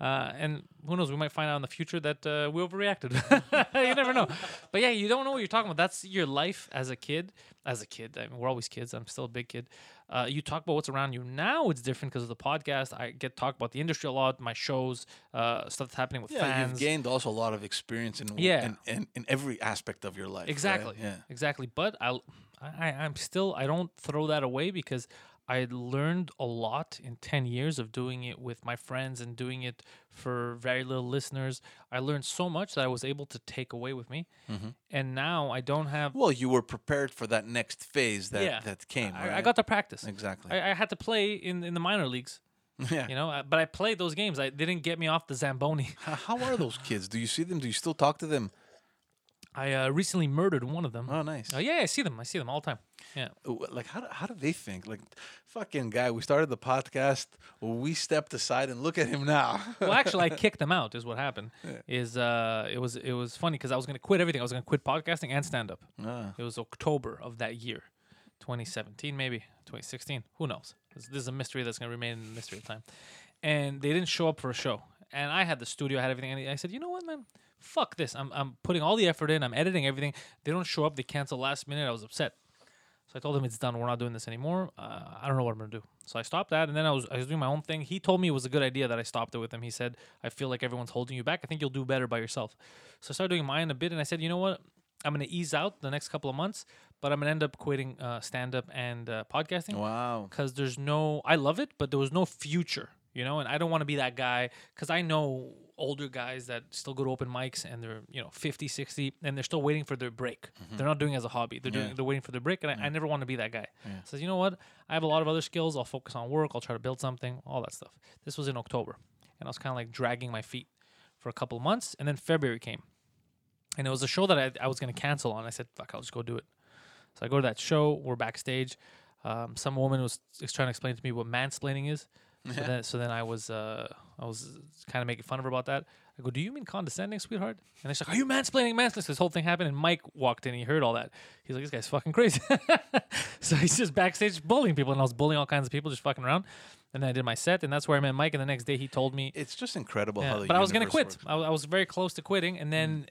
uh, and who knows? We might find out in the future that uh, we overreacted. you never know. But yeah, you don't know what you're talking about. That's your life as a kid. As a kid, I mean, we're always kids. I'm still a big kid. Uh, you talk about what's around you. Now it's different because of the podcast. I get talk about the industry a lot, my shows, uh, stuff that's happening with Yeah, fans. you've gained also a lot of experience in Yeah. in, in, in every aspect of your life. right? Exactly. Yeah. Exactly. But I, I, I'm still. I don't throw that away because I learned a lot in ten years of doing it with my friends and doing it for very little listeners. I learned so much that I was able to take away with me, Mm-hmm. and now I don't have. Well, you were prepared for that next phase that Yeah. that came. I, I got to practice. exactly. I, I had to play in, in the minor leagues, yeah. you know. uh, But I played those games. I didn't get me off the zamboni. How are those kids? Do you see them? Do you still talk to them? I uh, recently murdered one of them. Oh, nice. Uh, yeah, I see them. I see them all the time. Yeah. Like how do, how do they think? Like, fucking guy. We started the podcast. We stepped aside and look at him now. well, actually, I kicked them out. Is what happened. Is uh, it was it was funny because I was gonna quit everything. I was gonna quit podcasting and stand up. Ah. It was October of that year, 2017 maybe 2016. Who knows? This, this is a mystery that's gonna remain a mystery of time. And they didn't show up for a show. And I had the studio, I had everything. And I said, you know what, man? Fuck this. I'm I'm putting all the effort in. I'm editing everything. They don't show up. They cancel last minute. I was upset. So I told him it's done. We're not doing this anymore. Uh, I don't know what I'm gonna do. So I stopped that, and then I was I was doing my own thing. He told me it was a good idea that I stopped it with him. He said, "I feel like everyone's holding you back. I think you'll do better by yourself." So I started doing mine a bit, and I said, "You know what? I'm gonna ease out the next couple of months, but I'm gonna end up quitting uh, stand up and uh, podcasting Wow. because there's no I love it, but there was no future, you know, and I don't want to be that guy because I know older guys that still go to open mics and they're you know 50 60 and they're still waiting for their break. They're not doing it as a hobby. They're doing they're waiting for their break and I, I never want to be that guy. Yeah. says you know what? I have a lot of other skills. I'll focus on work. I'll try to build something all that stuff. This was in october and i was kind of like dragging my feet for a couple of months and then february came. And it was a show that i, I was going to cancel on. I said fuck i'll just go do it. So I go to that show. We're backstage. Um, some woman was trying to explain to me what mansplaining is. So then, so then I was uh, I was kind of making fun of her about that. I go, "Do you mean condescending, sweetheart?" And she's like, "Are you mansplaining, mansplaining?" So this whole thing happened, and Mike walked in. and He heard all that. He's like, "This guy's fucking crazy." so he's just backstage bullying people, and I was bullying all kinds of people, just fucking around. And then I did my set, and that's where I met Mike. And the next day, he told me, It's just incredible yeah, how the but I was gonna quit. I was, I was very close to quitting, and then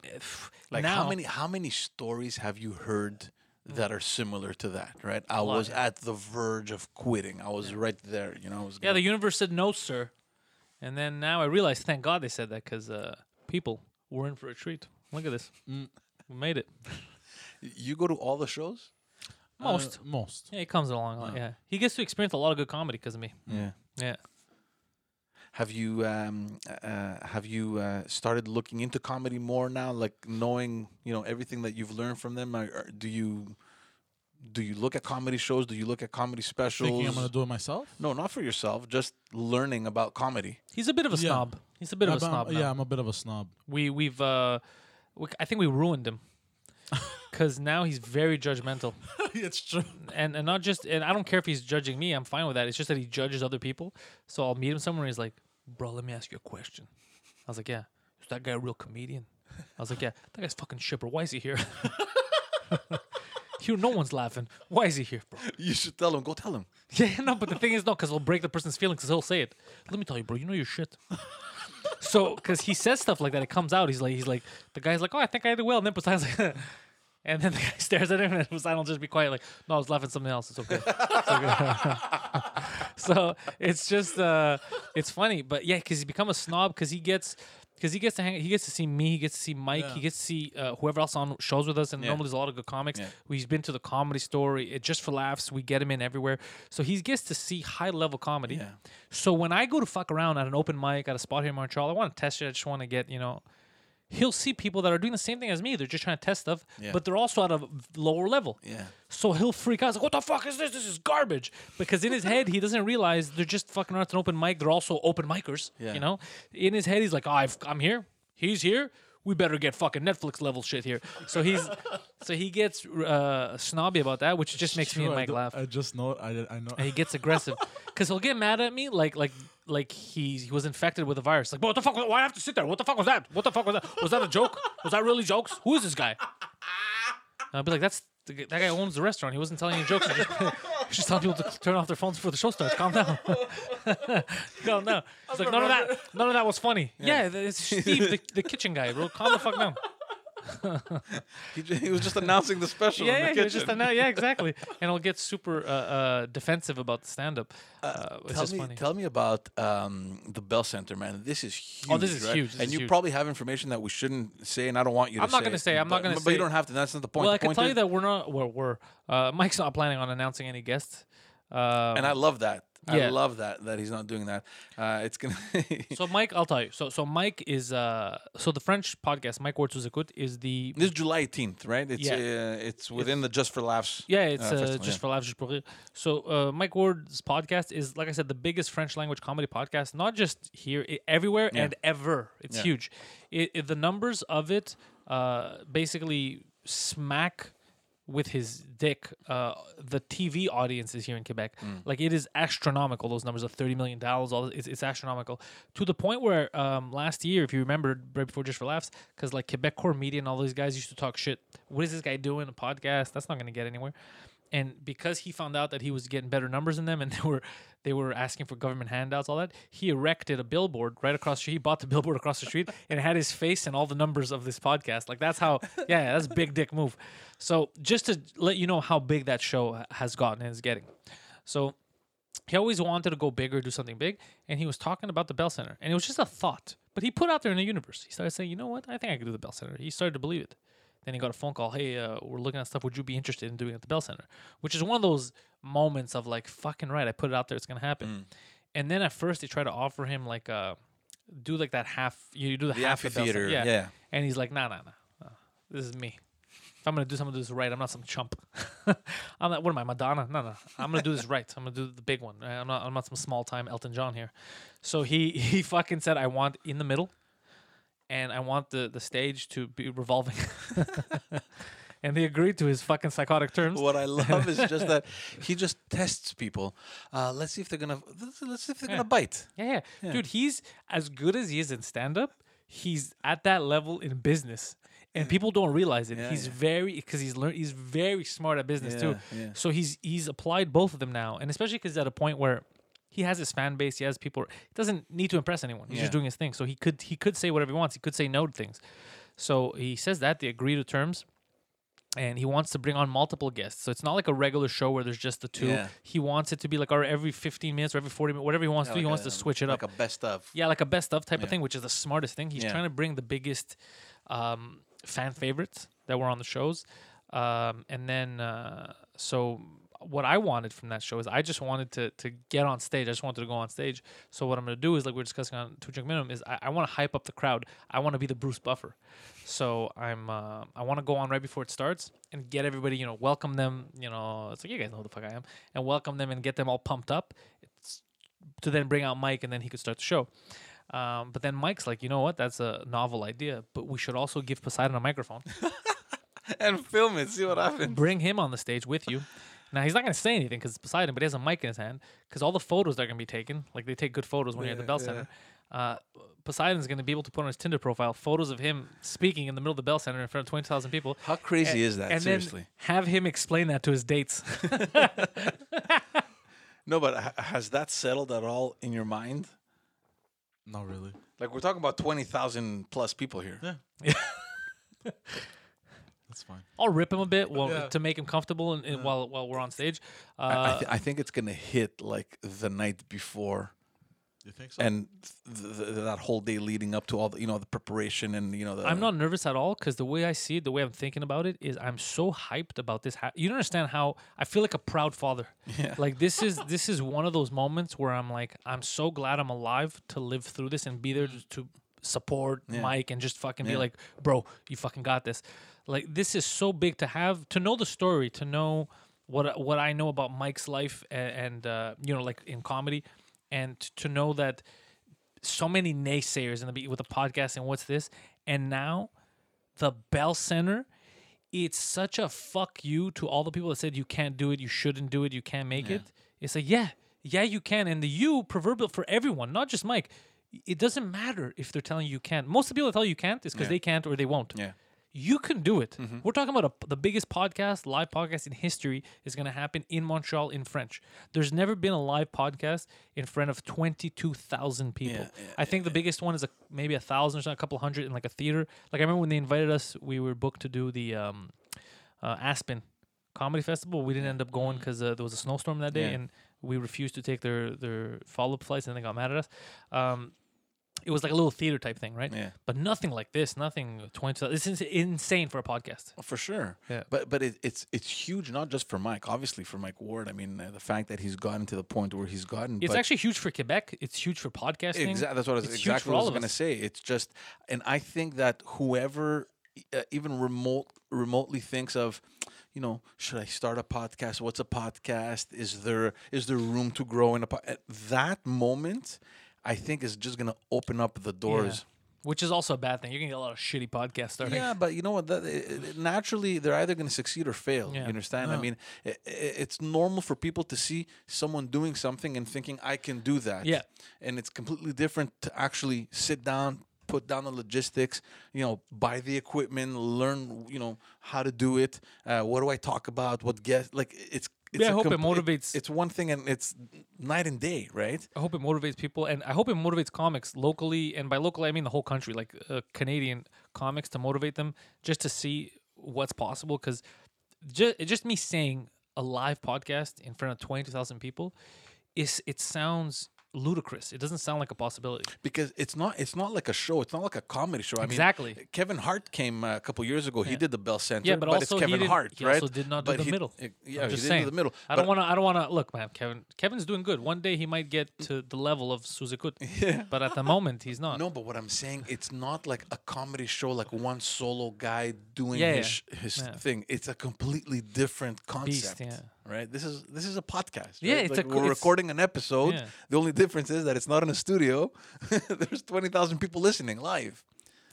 Like now, how many how many stories have you heard that are similar to that, right? I lot, was yeah. at the verge of quitting. I was right there, you know. Yeah, the universe said no, sir. And then now I realize, thank God they said that because uh, people were in for a treat. Look at this. Mm. We made it. you go to all the shows? Most. Uh, most. yeah, he comes along. Yeah. He gets to experience a lot of good comedy because of me. Yeah. Yeah. Have you um, uh, have you uh, started looking into comedy more now, like knowing you know everything that you've learned from them? Or, or do you do you look at comedy shows? Do you look at comedy specials? Thinking I'm gonna do it myself. no, not for yourself. Just learning about comedy. He's a bit of a Yeah. snob. He's a bit of a I'm- snob. now. yeah, I'm a bit of a snob. We, we've, uh, we, I think we ruined him because now he's very judgmental. it's true. and and not just and I don't care if he's judging me. I'm fine with that. It's just that he judges other people. So I'll meet him somewhere. and He's like, "Bro, let me ask you a question." I was like, "Yeah, is that guy a real comedian?" I was like, "Yeah, that guy's fucking shipper. Why is he here?" Here, no one's laughing. Why is he here, bro? You should tell him. Go tell him. Yeah, no, but the thing is, no, because it'll break the person's feelings because he'll say it. Let me tell you, bro, you know your shit. so, because he says stuff like that, it comes out. He's like, he's like, the guy's like, oh, I think I did well. And then Poseidon's like, and then the guy stares at him, and Poseidon will just be quiet, like, no, I was laughing at something else. It's okay. It's okay. so it's just, uh, it's funny, but yeah, because he become a snob because he gets. Because he gets to hang, he gets to see me, he gets to see Mike, Yeah. he gets to see uh, whoever else on shows with us, and Yeah. normally there's a lot of good comics. Yeah. He's been to the comedy store, it, just for laughs. We get him in everywhere, so he gets to see high level comedy. Yeah. So when I go to fuck around at an open mic at a spot here in Montreal, I want to test it. I just want to get you know. He'll see people that are doing the same thing as me. They're just trying to test stuff, Yeah. but they're also at a lower level. Yeah. So he'll freak out. He's like, "What the fuck is this? This is garbage." Because in his head, he doesn't realize they're just fucking around an open mic. They're also open micers. Yeah. You know, in his head, he's like, oh, I've, "I'm here. He's here. We better get fucking Netflix level shit here." So he's, so he gets uh, snobby about that, which just makes me and True, I Mike laugh. I just know. I I know. And he gets aggressive because he'll get mad at me like like like he he was infected with a virus. Like, what the fuck? Why do I have to sit there? What the fuck was that? What the fuck was that? Was that a joke? Was that really jokes? Who is this guy? And I'll be like, that's that guy owns the restaurant. He wasn't telling any jokes. He just, he's just telling people to turn off their phones before the show starts. Calm down. Calm down. He's like, none of that. None of that was funny. Yeah, it's Steve, the, the kitchen guy, bro. Calm the fuck down. He, he was just announcing the special. Yeah, in the yeah, he was just kitchen. yeah, exactly. And he'll get super uh, uh, defensive about the stand-up. Uh, it's tell me, funny. tell me about um, the Bell Center, man. This is huge. Oh, this is right? huge, this and is you huge. probably have information that we shouldn't say, and I don't want you to I'm not gonna say, I'm not gonna say. But you don't have to. That's not the point. Well, The I can point tell you that we're not. We're, we're uh, Mike's not planning on announcing any guests. Um, and I love that. I love that that he's not doing that. Uh, it's gonna. so Mike, I'll tell you. So so Mike is uh so the French podcast Mike Ward's is the this is July 18th, right? It's Yeah. uh, it's within the Just for Laughs. yeah it's uh, uh, festival, just yeah. for laughs just pour. So uh, Mike Ward's podcast is like I said the biggest French language comedy podcast, not just here, everywhere Yeah. and ever. It's Yeah. huge. It, it- the numbers of it uh basically smack with his dick uh the TV audiences here in Quebec. Mm. Like it is astronomical. Those numbers of thirty million dollars, all it's, it's astronomical to the point where um last year, if you remember, right before Just for Laughs, because like Quebecor Media and all these guys used to talk shit. What is this guy doing? A podcast? That's not going to get anywhere. And because he found out that he was getting better numbers than them, and they were they were asking for government handouts, all that, he erected a billboard right across the street. He bought the billboard across the street, and had his face and all the numbers of this podcast. Like that's how, yeah, that's a big dick move. So just to let you know how big that show has gotten and is getting. So he always wanted to go bigger, do something big, and he was talking about the Bell Center, and it was just a thought, but he put out there in the universe. He started saying, "You know what? I think I could do the Bell Center." He started to believe it. Then he got a phone call. Hey, uh, we're looking at stuff. Would you be interested in doing it at the Bell Center? Which is one of those moments of like, fucking right. I put it out there. It's gonna happen. And then at first they try to offer him like uh do like that half. You do the, The half the Bell Center. amphitheater, yeah. And he's like, nah, nah, nah. nah. This is me. If I'm gonna do something, do this right. I'm not some chump. I'm not. What am I, Madonna? No, no. I'm gonna do this right. I'm gonna do the big one. I'm not. I'm not some small time Elton John here. So he he fucking said, I want in the middle, and I want the the stage to be revolving. and they agreed to his fucking psychotic terms. What I love is just that he just tests people. Uh, let's see if they're gonna. Let's, see if they're Yeah. gonna bite. Yeah, yeah, dude. He's as good as he is in stand up. He's at that level in business, and people don't realize it. Yeah, he's yeah. very because he's learned. He's very smart at business too. Yeah, yeah. So he's he's applied both of them now, and especially because at a point where he has his fan base, he has people. He doesn't need to impress anyone. He's Yeah. just doing his thing. So he could he could say whatever he wants. He could say no to things. So he says that they agree to terms. And he wants to bring on multiple guests. So it's not like a regular show where there's just the two. Yeah. He wants it to be like or every 15 minutes or every 40 minutes, whatever he wants to do. He wants a- to switch it up. like a best of. Yeah, like a best of type Yeah. of thing, which is the smartest thing. He's Yeah. trying to bring the biggest um, fan favorites that were on the shows. Um, and then, uh, so what I wanted from that show is I just wanted to to get on stage. I just wanted to go on stage. So what I'm going to do is, like we are discussing on Two Drink Minimum, is I, I want to hype up the crowd. I want to be the Bruce Buffer. So I'm uh, I want to go on right before it starts and get everybody, you know, welcome them. You know, it's like you guys know who the fuck I am, and welcome them and get them all pumped up. It's to then bring out Mike and then he could start the show. Um, but then Mike's like, you know what? That's a novel idea, but we should also give Poseidon a microphone. and film it. See what happens. bring him on the stage with you. Now he's not going to say anything because it's Poseidon, but he has a mic in his hand because all the photos that are going to be taken, like they take good photos when you're at the Bell yeah. Center. Uh, Poseidon's going to be able to put on his Tinder profile photos of him speaking in the middle of the Bell Center in front of twenty thousand people. How crazy and- is that? And Seriously. then have him explain that to his dates. No, but has that settled at all in your mind? Not really. Like we're talking about twenty thousand plus people here. Yeah. That's fine. I'll rip him a bit while, Yeah. to make him comfortable and, and while while we're on stage. Uh, I, I, th- I think it's gonna hit like the night before, You think so? and th- th- that whole day leading up to all the you know the preparation and you know the. I'm not nervous at all because the way I see it, the way I'm thinking about it, is I'm so hyped about this. Ha- you don't understand how I feel like a proud father. Yeah. Like this is this is one of those moments where I'm like, I'm so glad I'm alive to live through this and be there to, to support Yeah. Mike and just fucking be like, bro, you fucking got this. Like this is so big to have to know the story, to know what what I know about Mike's life and, and uh, you know, like in comedy, and to know that so many naysayers in the with the podcast and what's this, and now the Bell Center. It's such a fuck you to all the people that said you can't do it, you shouldn't do it, you can't make it. It's like, yeah, yeah, you can. And the you proverbial for everyone, not just Mike. It doesn't matter if they're telling you you can't. Most of the people that tell you you can't is because Yeah. they can't or they won't. Yeah. You can do it. We're talking about a, the biggest podcast, live podcast in history is going to happen in Montreal in French. There's never been a live podcast in front of 22,000 people. Yeah, yeah, I think the biggest one is a, maybe a thousand or something, a couple hundred in like a theater. Like I remember when they invited us, we were booked to do the um, uh, Aspen Comedy Festival. We didn't end up going because uh, there was a snowstorm that day, Yeah. and we refused to take their their follow up flights, and they got mad at us. Um, it was like a little theater type thing, right? Yeah. But nothing like this. Nothing twenty. This is insane for a podcast. Oh, for sure. Yeah. But but it, it's it's huge, not just for Mike. Obviously for Mike Ward. I mean, uh, the fact that he's gotten to the point where he's gotten. It's actually huge for Quebec. It's huge for podcasting. Exactly. That's what I was It's exactly what I was going to say. It's just, and I think that whoever uh, even remote remotely thinks of, you know, should I start a podcast? What's a podcast? Is there is there room to grow in a po-? at that moment? I think is just going to open up the doors. Which is also a bad thing. You're gonna get a lot of shitty podcasts starting. Yeah, but you know what? That, it, it- naturally, they're either going to succeed or fail. Yeah. You understand? I mean, i i it's normal for people to see someone doing something and thinking, "I can do that." Yeah. and it's completely different to actually sit down, put down the logistics, you know, buy the equipment, learn, you know, how to do it. Uh, what do I talk about? What guest? Like it's. It's Yeah, I hope it comp- motivates- It's one thing, and it's night and day, right? I hope it motivates people, and I hope it motivates comics locally, and by locally I mean the whole country, like uh, Canadian comics, to motivate them just to see what's possible. Because just just me saying a live podcast in front of twenty two thousand people, is it sounds ludicrous. It doesn't sound like a possibility. because it's not it's not like a show. It's not like a comedy show. I Exactly. mean, Kevin Hart came a couple years ago. He did the Bell Center. Yeah, but, also it's Kevin didn't- Hart, he right? also did not do But the he- middle. uh, I'm Yeah, he just didn't saying. do the middle. I don't want to. I don't want to look, man. Kevin. Kevin's doing good. One day he might get to the level of Suzukut. Yeah. But at the moment, he's not. No, but what I'm saying, it's not like a comedy show, like one solo guy doing Yeah, his yeah. his Yeah. thing. It's a completely different concept, yeah. Right? This is this is a podcast. Yeah, right? it's like a we're it's- recording an episode. Yeah. The only difference is that it's not in a studio. There's twenty thousand people listening live.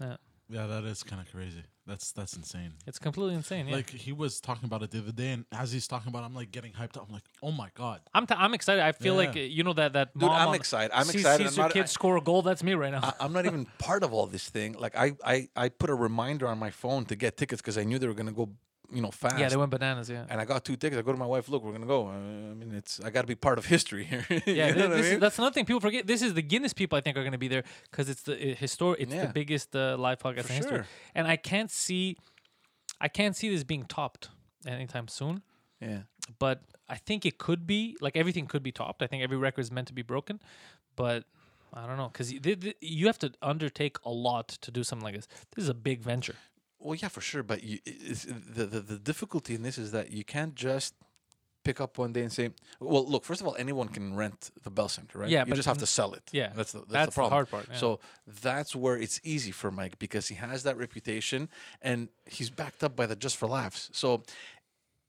Yeah. Yeah, that is kind of crazy. That's that's insane. It's completely insane. Yeah. Like he was talking about it the other day, and as he's talking about, it, I'm like getting hyped up. I'm like, oh my god. I'm t- I'm excited. I feel like Yeah. uh, you know that that Dude, mom I'm excited. I'm sees- excited. Sees I'm her not- kid I- score a goal. That's me right now. I, I'm not even part of all this thing. Like I, I, I put a reminder on my phone to get tickets because I knew they were gonna go, you know, fast. yeah, they went bananas. Yeah. and I got two tickets. I go to my wife. Look, we're gonna go. I mean, it's I got to be part of history here. Yeah, you know thi- what I this is, that's another thing people forget. This is the Guinness people I think are going to be there because it's the historic. It's Yeah. the biggest uh, live podcast For in history, sure. and I can't see, I can't see this being topped anytime soon. yeah. But I think it could be like everything could be topped. I think every record is meant to be broken, but I don't know because you have to undertake a lot to do something like this. This is a big venture. Well, yeah, for sure. But you, the, the the difficulty in this is that you can't just pick up one day and say, "Well, look. First of all, anyone can rent the Bell Center, right? Yeah, you just have to sell it. yeah, that's the that's, that's the the hard part, yeah. So that's where it's easy for Mike because he has that reputation and he's backed up by the Just for Laughs. So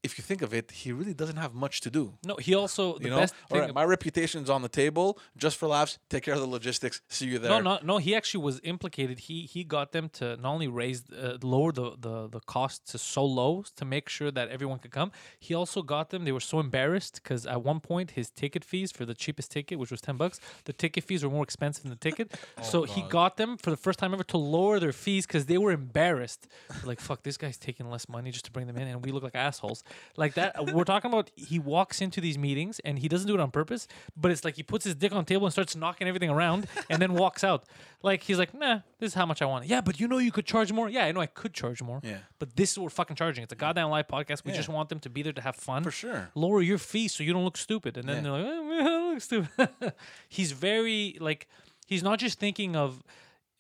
if you think of it, he really doesn't have much to do. No, he also the You know, best all right, my reputation's on the table. Just for laughs, take care of the logistics. See you there. no, no, no. He actually was implicated. He he got them to not only raise, uh, lower the, the the cost to so low to make sure that everyone could come. He also got them. They were so embarrassed because at one point his ticket fees for the cheapest ticket, which was ten bucks, the ticket fees were more expensive than the ticket. so he got them for the first time ever to lower their fees because they were embarrassed. like fuck, this guy's taking less money just to bring them in, and we look like assholes. Like that. Uh, we're talking about. He walks into these meetings and he doesn't do it on purpose, but it's like he puts his dick on the table and starts knocking everything around, and then walks out. Like he's like, nah, this is how much I want. Yeah, but you know you could charge more. Yeah, I know I could charge more. Yeah. But this is what we're fucking charging. It's a goddamn live podcast. We Yeah. just want them to be there to have fun. For sure. Lower your fees so you don't look stupid. And then Yeah. they're like, oh, man, I look stupid. he's very like he's not just thinking of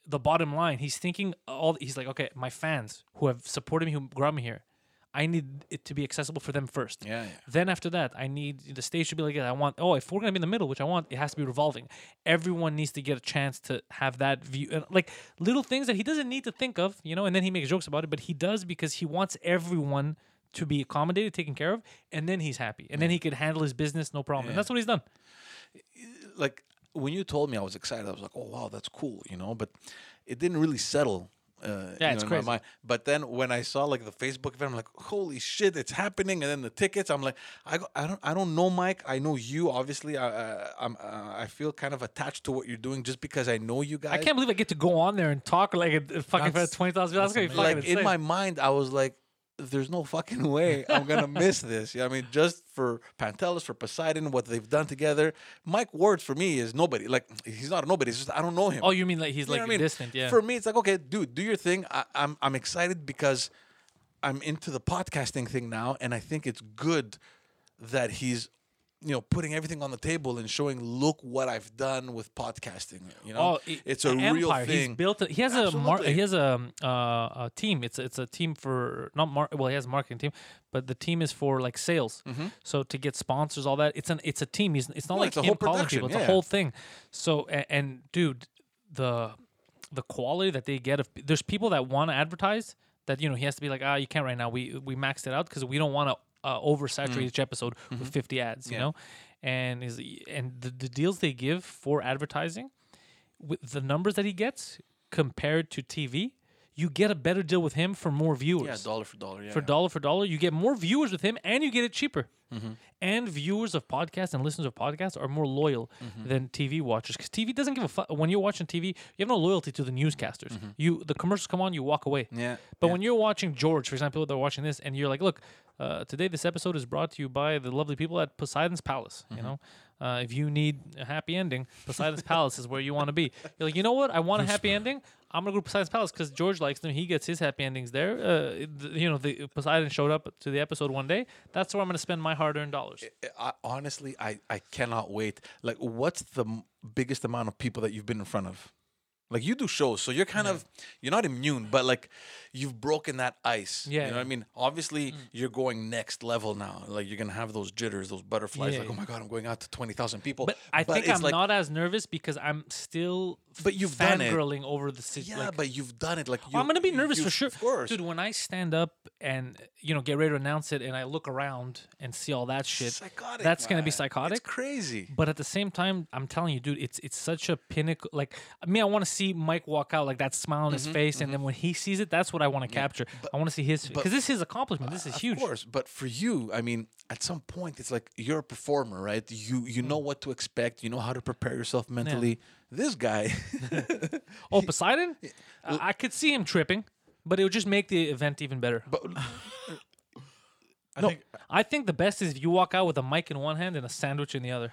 the bottom line. He's thinking all he's like, okay, my fans who have supported me, who brought me here, I need it to be accessible for them first. Yeah, yeah. Then after that, I need the stage to be like, I want. Oh, if we're gonna be in the middle, which I want, it has to be revolving. Everyone needs to get a chance to have that view, and like little things that he doesn't need to think of, you know. And then he makes jokes about it, but he does because he wants everyone to be accommodated, taken care of, and then he's happy, and then he could handle his business no problem. And that's what he's done. like when you told me, I was excited. I was like, "Oh wow, that's cool," you know. But it didn't really settle. Uh, Yeah, you it's know, crazy. my mind. But then when I saw like the Facebook event, I'm like, "Holy shit, it's happening!" And then the tickets, I'm like, "I, go, I don't I don't know Mike. I know you. Obviously, I uh, I'm uh, I feel kind of attached to what you're doing just because I know you guys." I can't believe I get to go on there and talk like a, a fucking That's- twenty thousand. That's, that's gonna be fucking like in my mind, I was like, "There's no fucking way I'm gonna miss this." Yeah, I mean, just for Pantelis, for Poseidon, what they've done together. Mike Ward for me is nobody. Like he's not a nobody. It's just I don't know him. Oh, you mean like he's You like I mean? distant? Yeah. For me, it's like okay, dude, do your thing. I, I'm I'm excited because I'm into the podcasting thing now, and I think it's good that he's you know putting everything on the table and showing look what I've done with podcasting. You know, Oh, i- it's a an real empire. thing. He's built. A, he has a mar- he has a, um, uh, a team. It's a, it's a team for not mar- well he has a marketing team, but the team is for like sales. So to get sponsors, all that. It's an it's a team. He's it's not No, like it's a him whole calling people. It's yeah. a whole thing. So and, and dude, the the quality that they get of there's people that want to advertise that you know he has to be like ah you can't right now we we maxed it out because we don't want to uh, oversaturate each episode with 50 ads you Mm. Mm-hmm. Yeah. know and is and the, the deals they give for advertising with the numbers that he gets compared to TV you get a better deal with him for more viewers. Yeah, dollar for dollar. Yeah. for yeah. dollar for dollar, you get more viewers with him, and you get it cheaper. Mm-hmm. And viewers of podcasts and listeners of podcasts are more loyal Mm-hmm. than TV watchers because TV doesn't give a fuck. When you're watching TV, you have no loyalty to the newscasters. You the commercials come on, you walk away. Mm-hmm. Yeah. But yeah. when you're watching George, for example, they're watching this, and you're like, "Look, uh, today this episode is brought to you by the lovely people at Poseidon's Palace." Mm-hmm. You know, uh, if you need a happy ending, Poseidon's Palace is where you want to be. You're like, you know what? I want a happy ending. I'm gonna go to Poseidon's Palace because George likes them. He gets his happy endings there. Uh, th- you know, the Poseidon showed up to the episode one day. That's where I'm gonna spend my hard-earned dollars. I, honestly, I, I cannot wait. Like, what's the m- biggest amount of people that you've been in front of? Like, you do shows, so you're kind of you're not immune, but like you've broken that ice. Yeah, you know what I mean. Obviously, you're going next level now. Like, you're gonna have those jitters, those butterflies. Yeah, like, oh my god, I'm going out to twenty thousand people. But I think I'm like, not as nervous because I'm still But you've done it. over the city. Yeah, but you've done it. Like, you, I'm gonna be nervous you- for sure, Of course, dude. When I stand up and you know get ready to announce it, and I look around and see all that shit, Psychotic, that's gonna be psychotic. It's crazy. But at the same time, I'm telling you, dude, it's it's such a pinnacle. Like I me, I want to see Mike walk out like that smile on his Mm-hmm, face, and then when he sees it, that's what I want to capture. I want to see his because this is his accomplishment. This is huge. Of course, but for you, I mean, at some point, it's like you're a performer, right? You you know mm. what to expect. You know how to prepare yourself mentally. This guy, Oh, Poseidon, I I could see him tripping, but it would just make the event even better. but I No, think I think the best is if you walk out with a mic in one hand and a sandwich in the other.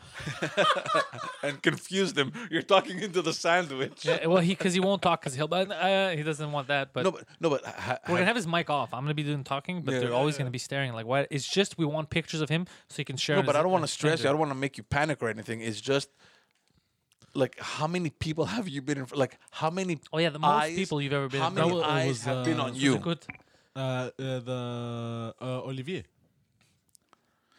and confuse them. You're talking into the sandwich. Yeah, well, he because he won't talk because he'll. Uh, he doesn't want that. But No, but no, but ha- we're gonna have- have his mic off. I'm gonna be doing talking, but Yeah, they're yeah, always yeah. gonna be staring. Like, why? It's just we want pictures of him so he can share. no, but his- I don't want to stress you. I don't want to make you panic or anything. It's just like how many people have you been in? fr- Like how many? Oh yeah, the most eyes- people you've ever been. How in many front of. it eyes was, have been uh, on was you? Good. uh, uh, the uh, Olivier.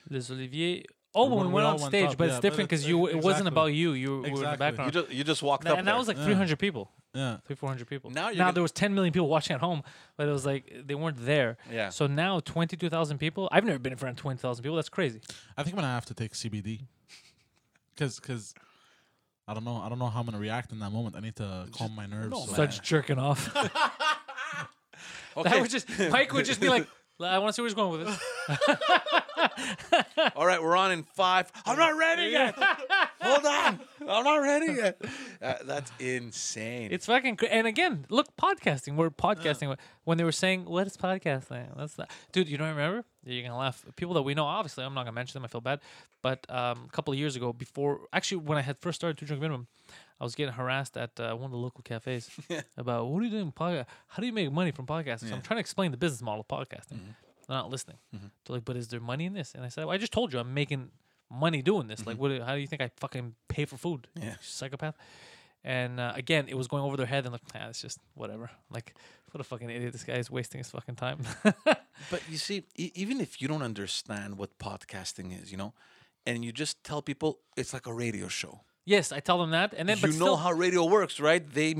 Les Olivier. Oh, when When we we went on stage, up, but yeah, it's different because you. It wasn't about you. You were in the Exactly. You background. just you just walked Tha- up and that was like Yeah. 300 people. Yeah. Three, 400 people. Now now there was 10 million people watching at home, but it was like they weren't there. Yeah. So now 22,000 people. I've never been in front of 20,000 people. That's crazy. I think I'm gonna have to take CBD. Cause, cause, I don't know. I don't know how I'm gonna react in that moment. I need to calm my nerves. no, so- man. Starts jerking off. Okay. That would just Mike would just be like, I want to see where he's going with this. All right, we're on in five. I'm not ready yet. Hold on, I'm not ready yet. Uh, that's insane. It's fucking cra- and again, look, podcasting. We're podcasting when they were saying, "What is podcasting?" That's not, dude. You don't remember? You're gonna laugh. People that we know, obviously, I'm not gonna mention them. I feel bad, but um, a couple of years ago, before actually, when I had first started Two Drink Minimum, I was getting harassed at uh, one of the local cafes about what are you doing podcast? How do you make money from podcasting? So I'm trying to explain the business model of podcasting. They're not listening. They're like, "But is there money in this?" And I said, well, "I just told you, I'm making money doing this. Like, what? How do you think I fucking pay for food? Yeah. Psychopath." And uh, again, it was going over their head, and like, ah, it's just whatever. Like, what a fucking idiot! This guy is wasting his fucking time. But you see, e- even if you don't understand what podcasting is, you know, and you just tell people it's like a radio show. Yes, I tell them that, and then you but know still, how radio works, right? They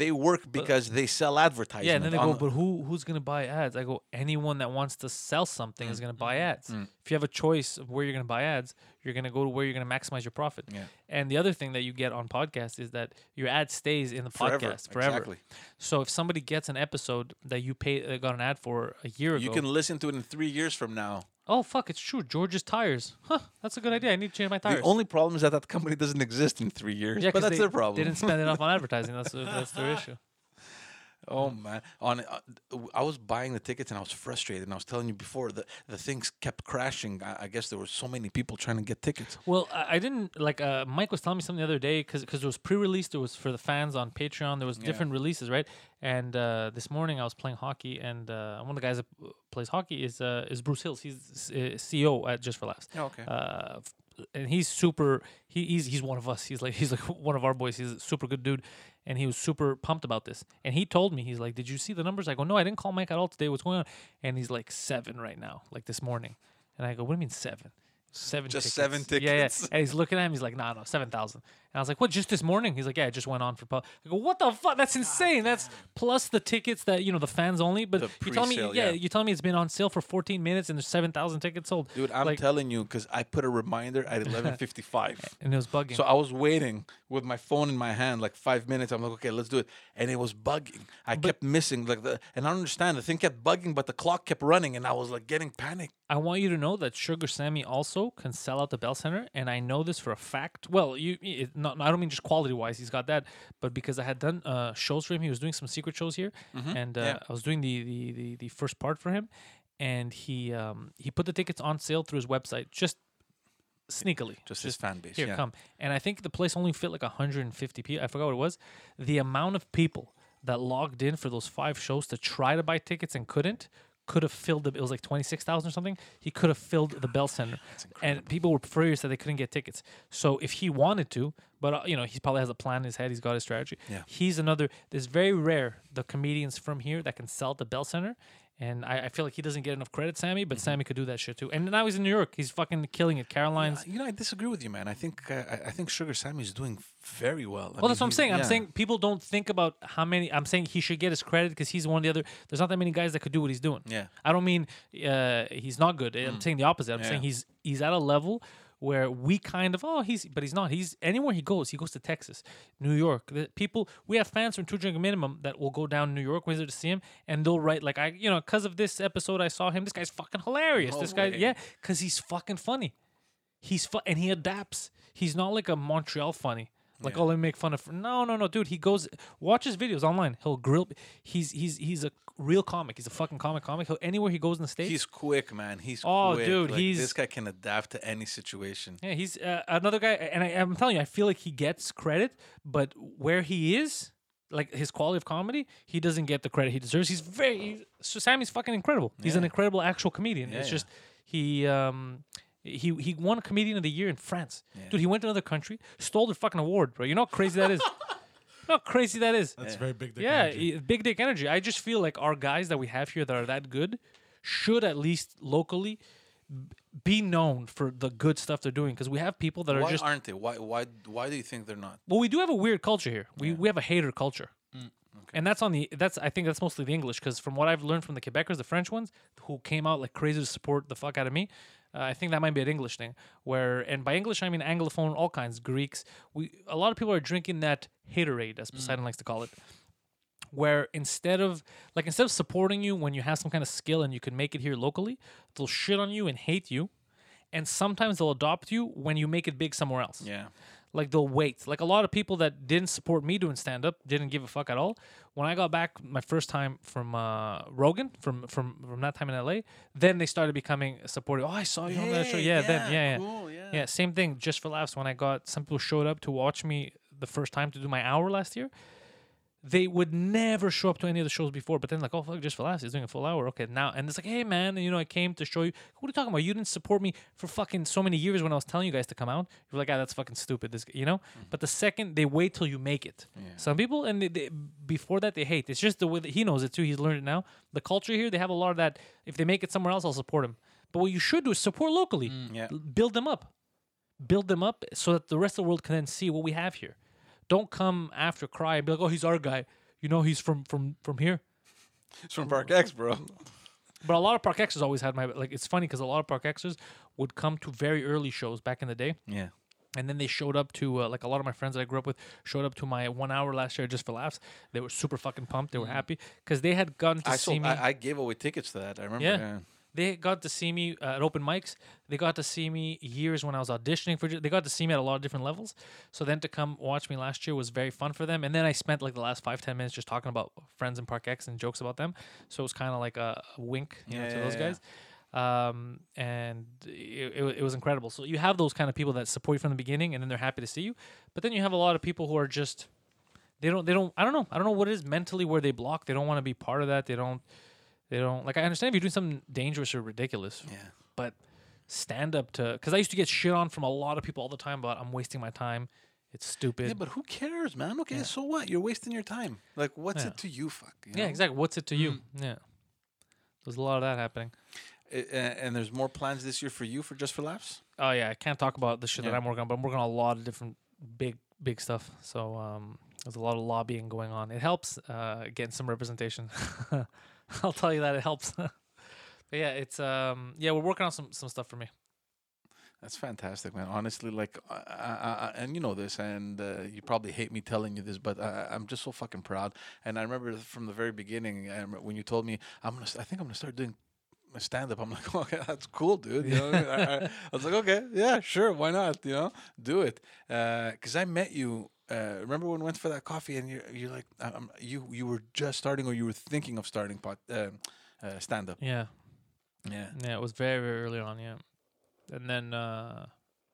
they work because they sell advertising. yeah. And then they go, but who who's gonna buy ads? I go, anyone that wants to sell something Mm. is gonna buy ads. If you have a choice of where you're gonna buy ads, you're gonna go to where you're gonna maximize your profit. Yeah. And the other thing that you get on podcasts is that your ad stays in the Forever, podcast forever. exactly. So if somebody gets an episode that you pay uh, got an ad for a year ago, you can listen to it in three years from now. Oh fuck, it's true. George's tires. Huh, that's a good idea. I need to change my tires. The only problem is that that company doesn't exist in three years. yeah, but 'cause that's they, their problem. They didn't spend enough on advertising. That's that's their issue. Oh man! On uh, I was buying the tickets and I was frustrated. And I was telling you before the the things kept crashing. I, I guess there were so many people trying to get tickets. Well, I, I didn't like. Uh, Mike was telling me something the other day because because it was pre-released. It was for the fans on Patreon. There was different releases, right? And uh, this morning I was playing hockey, and uh, one of the guys that uh, plays hockey is uh, is Bruce Hills. He's uh, CEO at Just for Laughs. Oh, okay. And he's super. He, he's he's one of us. He's like he's like one of our boys. He's a super good dude, and he was super pumped about this. And he told me he's like, "Did you see the numbers?" I go, "No, I didn't call Mike at all today. What's going on?" And he's like seven right now, like this morning. And I go, "What do you mean seven? Seven? Just tickets." seven Yeah, yeah. And he's looking at him. He's like, "No, no, seven thousand. I was like, "What? Just this morning?" He's like, "Yeah, it just went on for." Pub-. I go, "What the fuck? That's insane. That's plus the tickets that you know the fans only." But The you're telling me, pre-sale, yeah, yeah. you're telling me it's been on sale for 14 minutes and there's 7,000 tickets sold, Dude, I'm like, telling you because I put a reminder at 11:55. and it was bugging. So I was waiting with my phone in my hand, like five minutes. I'm like, okay, let's do it, and it was bugging. I kept missing, like the, and I don't understand. The thing kept bugging, but the clock kept running, and I was like getting panic. I want you to know that Sugar Sammy also can sell out the Bell Center, and I know this for a fact. Well, you, it, not, I don't mean just quality wise, he's got that, but because I had done uh, shows for him, he was doing some secret shows here, and uh, yeah. I was doing the, the the the first part for him, and he um, he put the tickets on sale through his website just sneakily, Just his fan base. here yeah. come, and I think the place only fit like 150 people. I forgot what it was. The amount of people that logged in for those five shows to try to buy tickets and couldn't could have filled the. It was like 26,000 or something. He could have filled the Bell Center, and people were furious that they couldn't get tickets. So if he wanted to, but uh, you know he probably has a plan in his head. He's got his strategy. Yeah. He's another. There's very rare the comedians from here that can sell the Bell Center. And I, I feel like he doesn't get enough credit, Sammy, but Sammy could do that shit too. And now he's in New York. He's fucking killing it. Caroline's. You know, I disagree with you, man. I think uh, I think Sugar Sammy's doing very well. I Well, that's what I'm saying. I'm saying people don't think about how many. I'm saying he should get his credit because he's one of the other. There's not that many guys that could do what he's doing. Yeah. I don't mean uh, he's not good. I'm saying the opposite. I'm Yeah. saying he's he's at a level where we kind of oh he's but he's not. He's anywhere he goes. He goes to Texas, New York. The people we have fans from Two Drink Minimum that will go down to New York visit to see him, and they'll write like I you know because of this episode I saw him. This guy's fucking hilarious. No this guy yeah because he's fucking funny. He's fu- and he adapts. He's not like a Montreal funny. Like oh, let me make fun of. No, no, no, dude. He goes watch his videos online. He'll grill. He's he's he's a real comic. He's a fucking comic comic. He'll, anywhere he goes in the states. He's quick, man. He's Oh, quick. dude, Like, he's- this guy can adapt to any situation. yeah, he's uh, another guy. And I, I'm telling you, I feel like he gets credit, but where he is, like his quality of comedy, he doesn't get the credit he deserves. He's very. He's, so Sammy's fucking incredible. He's an incredible actual comedian. Yeah, it's yeah. just he um. He, he won comedian of the year in France, dude. He went to another country, stole the fucking award, bro. You know how crazy that is. you know how crazy that is. That's very big. Dick Yeah, energy. big dick energy. I just feel like our guys that we have here that are that good should at least locally be known for the good stuff they're doing because we have people that are Why just aren't they? Why why why do you think they're not? well we do have a weird culture here we we have a hater culture mm, and that's on the that's i think that's mostly the english because from what i've learned from the quebecers the french ones who came out like crazy to support the fuck out of me uh, i think that might be an english thing where and by english i mean anglophone all kinds greeks. We a lot of people are drinking that haterade as poseidon likes to call it where instead of like instead of supporting you when you have some kind of skill and you can make it here locally they'll shit on you and hate you and sometimes they'll adopt you when you make it big somewhere else. Yeah. Like they'll wait. Like a lot of people that didn't support me doing stand up didn't give a fuck at all. When I got back my first time from uh, Rogan from from from that time in LA, then they started becoming supportive. Oh, I saw you on that show. Yeah, then yeah, yeah. Cool, yeah. Yeah, same thing. Just for laughs, when I got some people showed up to watch me the first time to do my hour last year, they would never show up to any of the shows before. But then like, oh fuck, just for laughs, he's doing a full hour. Okay, now and it's like, hey man, you know, I came to show you. What are you talking about? You didn't support me for fucking so many years when I was telling you guys to come out. You're like, ah, that's fucking stupid. This, you know. But the second they wait till you make it, some people and they, they, before that they hate. It's just the way that he knows it too. He's learned it now. The culture here, they have a lot of that. If they make it somewhere else, I'll support him. But what you should do is support locally. Yeah. L- build them up build them up so that the rest of the world can then see what we have here don't come after cry and be like oh he's our guy you know he's from from from here It's from Park X, bro. but a lot of park xers always had my like it's funny because a lot of park xers would come to very early shows back in the day Yeah. and then they showed up to uh, like a lot of my friends that I grew up with showed up to my one hour last year just for laughs. They were super fucking pumped. They were happy because they had gotten to I see sold, me. I, I gave away tickets to that. I remember. Yeah. Yeah. They got to see me uh, at open mics. They got to see me years when I was auditioning for. They got to see me at a lot of different levels. So then to come watch me last year was very fun for them. And then I spent like the last five ten minutes just talking about friends in Park X and jokes about them. So it was kind of like a, a wink you know, Yeah, to yeah, those yeah. guys. Um, and it, it, it was incredible. So you have those kind of people that support you from the beginning, and then they're happy to see you. But then you have a lot of people who are just they don't they don't I don't know I don't know what it is mentally where they block. They don't want to be part of that. They don't they don't like. I understand if you're doing something dangerous or ridiculous, Yeah. but stand up to because I used to get shit on from a lot of people all the time about I'm wasting my time. It's stupid. Yeah, but who cares, man? Okay, so what? You're wasting your time. Like, what's Yeah. it to you? Fuck. you yeah, know? exactly. What's it to you? Yeah, there's a lot of that happening. And there's more plans this year for you for Just for Laughs. Oh yeah, I can't talk about the shit that I'm working on, but I'm working on a lot of different big big stuff. So um, there's a lot of lobbying going on. It helps uh, getting some representation. I'll tell you that it helps. but yeah, it's um, yeah, we're working on some some stuff for me. That's fantastic, man. Honestly, like, I, I, I, and you know this, and uh, you probably hate me telling you this, but I, I'm just so fucking proud. And I remember from the very beginning, I when you told me, "I'm gonna, I think I'm gonna start doing my stand up." I'm like, "Okay, that's cool, dude." You know, I, I, was like, "Okay, yeah, sure, why not? You know, do it." Because I met you. Uh, remember when we went for that coffee, and you're, you're like, um, you, you were just starting, or you were thinking of starting pot, uh, uh, stand up. Yeah, Yeah. yeah, it was very very early on. Yeah, and then uh,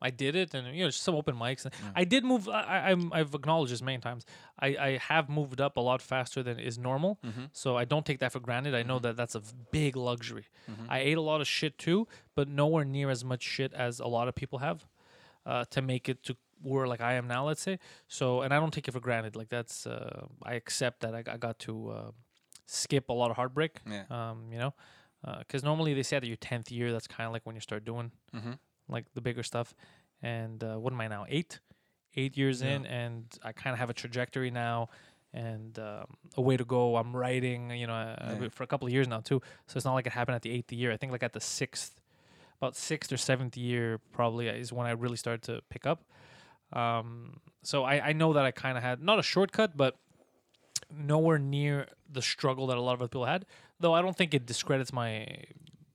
I did it, and you know, just some open mics. Yeah. I did move. I, I'm, I've acknowledged this many times. I, I have moved up a lot faster than is normal. Mm-hmm. So I don't take that for granted. I know Mhm. that that's a big luxury. Mhm. I ate a lot of shit too, but nowhere near as much shit as a lot of people have uh, to make it to where like I am now. Let's say so, and I don't take it for granted. Like that's uh, I accept that I, I got to uh, skip a lot of heartbreak. Yeah. Um, you know, because normally they say that your tenth year, that's kind of like when you start doing Mm-hmm. like the bigger stuff. And uh, what am I now? Eight, eight years Yeah. in, and I kind of have a trajectory now and um, a way to go. I'm writing, you know, uh, Yeah. for a couple of years now too. So it's not like it happened at the eighth year. I think like at the sixth, about sixth or seventh year probably is when I really started to pick up. Um, so I, I know that I kind of had not a shortcut, but nowhere near the struggle that a lot of other people had. Though I don't think it discredits my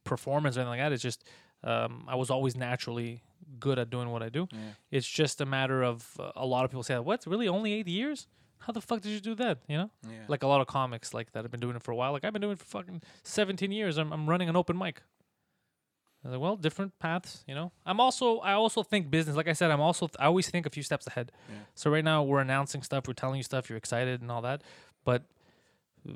performance or anything like that. It's just um, I was always naturally good at doing what I do. Yeah. It's just a matter of uh, a lot of people say, "What's really only eight years? How the fuck did you do that?" You know, Yeah. like a lot of comics like that have been doing it for a while. Like I've been doing it for fucking seventeen years. I'm I'm running an open mic. Like, well, different paths, you know. I'm also I also think business. Like I said, I'm also I always think a few steps ahead. Yeah. So right now we're announcing stuff, we're telling you stuff, you're excited and all that, but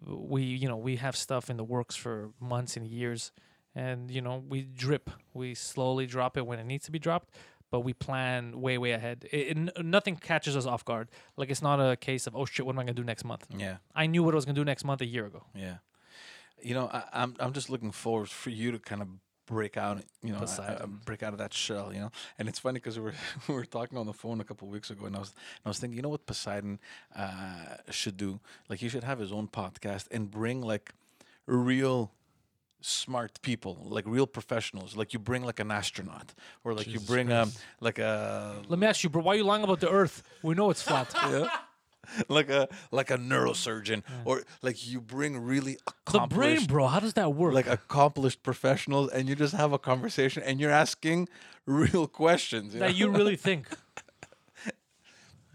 we you know we have stuff in the works for months and years, and you know we drip, we slowly drop it when it needs to be dropped. But we plan way, way ahead. It, it, nothing catches us off guard. Like it's not a case of oh shit, what am I gonna do next month? yeah. I knew what I was gonna do next month a year ago. Yeah. You know, I, I'm I'm just looking forward for you to kind of break out, you know, uh, break out of that shell, you know. And it's funny because we were we were talking on the phone a couple of weeks ago, and I was and I was thinking, you know what Poseidon uh, should do? Like he should have his own podcast and bring like real smart people, like real professionals. Like you bring like an astronaut, or like Jesus you bring um like a Let me ask you, bro, why are you lying about the Earth? We know it's flat. yeah. like a like a neurosurgeon, or like you bring really the brain, bro. How does that work? like accomplished professionals and you just have a conversation and you're asking real questions. You that know? you really think.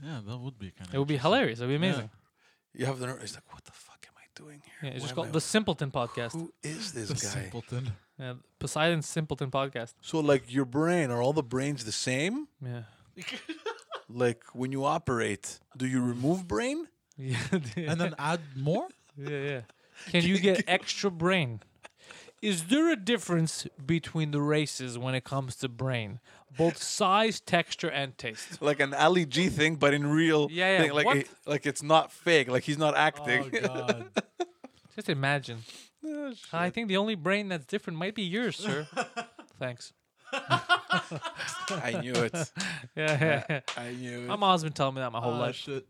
Yeah, that would be kind of. It would be hilarious. It would be amazing. you have the nerve. It's like, what the fuck am I doing here? Yeah, it's Why just called I- the Simpleton Podcast. Who is this The guy? simpleton. Yeah, Poseidon's Simpleton Podcast. So, like, your brain are all the brains the same? Yeah. Like, when you operate, do you remove brain? Yeah. And then add more? yeah, yeah. Can you get extra brain? Is there a difference between the races when it comes to brain, both size, texture, and taste? Like an Ali G thing, but in real Yeah, yeah, thing. Like, what? it- like it's not fake. Like he's not acting. Oh, God. Just imagine. I think the only brain that's different might be yours, sir. Thanks. I knew it. Yeah, yeah, yeah. I knew it. My mom's been telling me that my whole Oh, life. shit.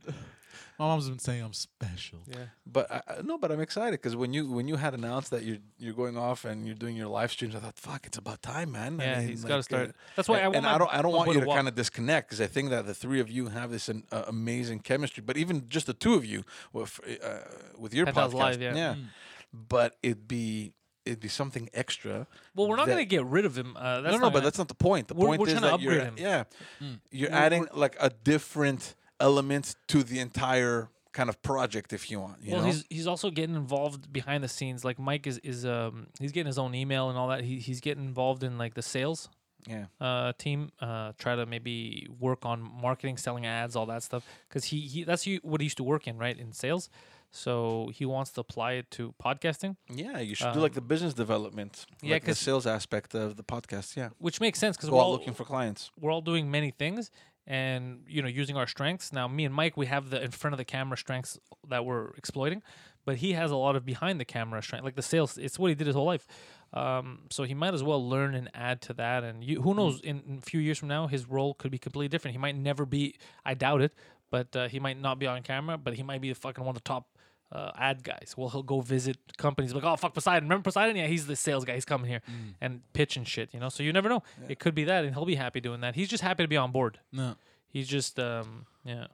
My mom's been saying I'm special. Yeah. But I, I- no, but I'm excited because when you when you had announced that you're you're going off and you're doing your live streams, I thought, fuck, it's about time, man. I Yeah, mean, he's like, got to uh, start. That's why I and want. and my- I don't I don't my want boy you to walk. kind of disconnect because I think that the three of you have this an, uh, amazing chemistry. But even just the two of you with uh, with your Pantelis podcast, Live, yeah. Mm. But it'd be it'd be something extra. Well, we're not that- gonna get rid of him. Uh, that's no, no, not but gonna- that's not the point. The We're- point we're is trying to that you're upgrade him. yeah, Mm. you're We're- adding like a different element to the entire kind of project, if you want. You well, know? he's he's also getting involved behind the scenes. Like Mike is is um he's getting his own email and all that. He he's getting involved in like the sales yeah. uh team. Uh, try to maybe work on marketing, selling ads, all that stuff. Because he he that's you, what he used to work in, right, in sales. So he wants to apply it to podcasting, Yeah, you should do like Um, the business development, yeah, like the sales aspect of the podcast. Yeah, which makes sense because we're all looking for clients. we're all doing many things and you know using our strengths. Now me and mike we have the in front of the camera strengths that we're exploiting but he has a lot of behind the camera strength like the sales it's what he did his whole life. Um, so he might as well learn and add to that and you, who knows in, in a few years from now his role could be completely different. He might never be i doubt it but uh, he might not be on camera, but he might be the fucking one of the top uh, ad guys. Well, he'll go visit companies like, oh fuck Poseidon, remember Poseidon? Yeah, he's the sales guy. He's coming here Mm. and pitch and shit. You know, so you never know. It could be that, and he'll be happy doing that. He's just happy to be on board. No. He's just um yeah.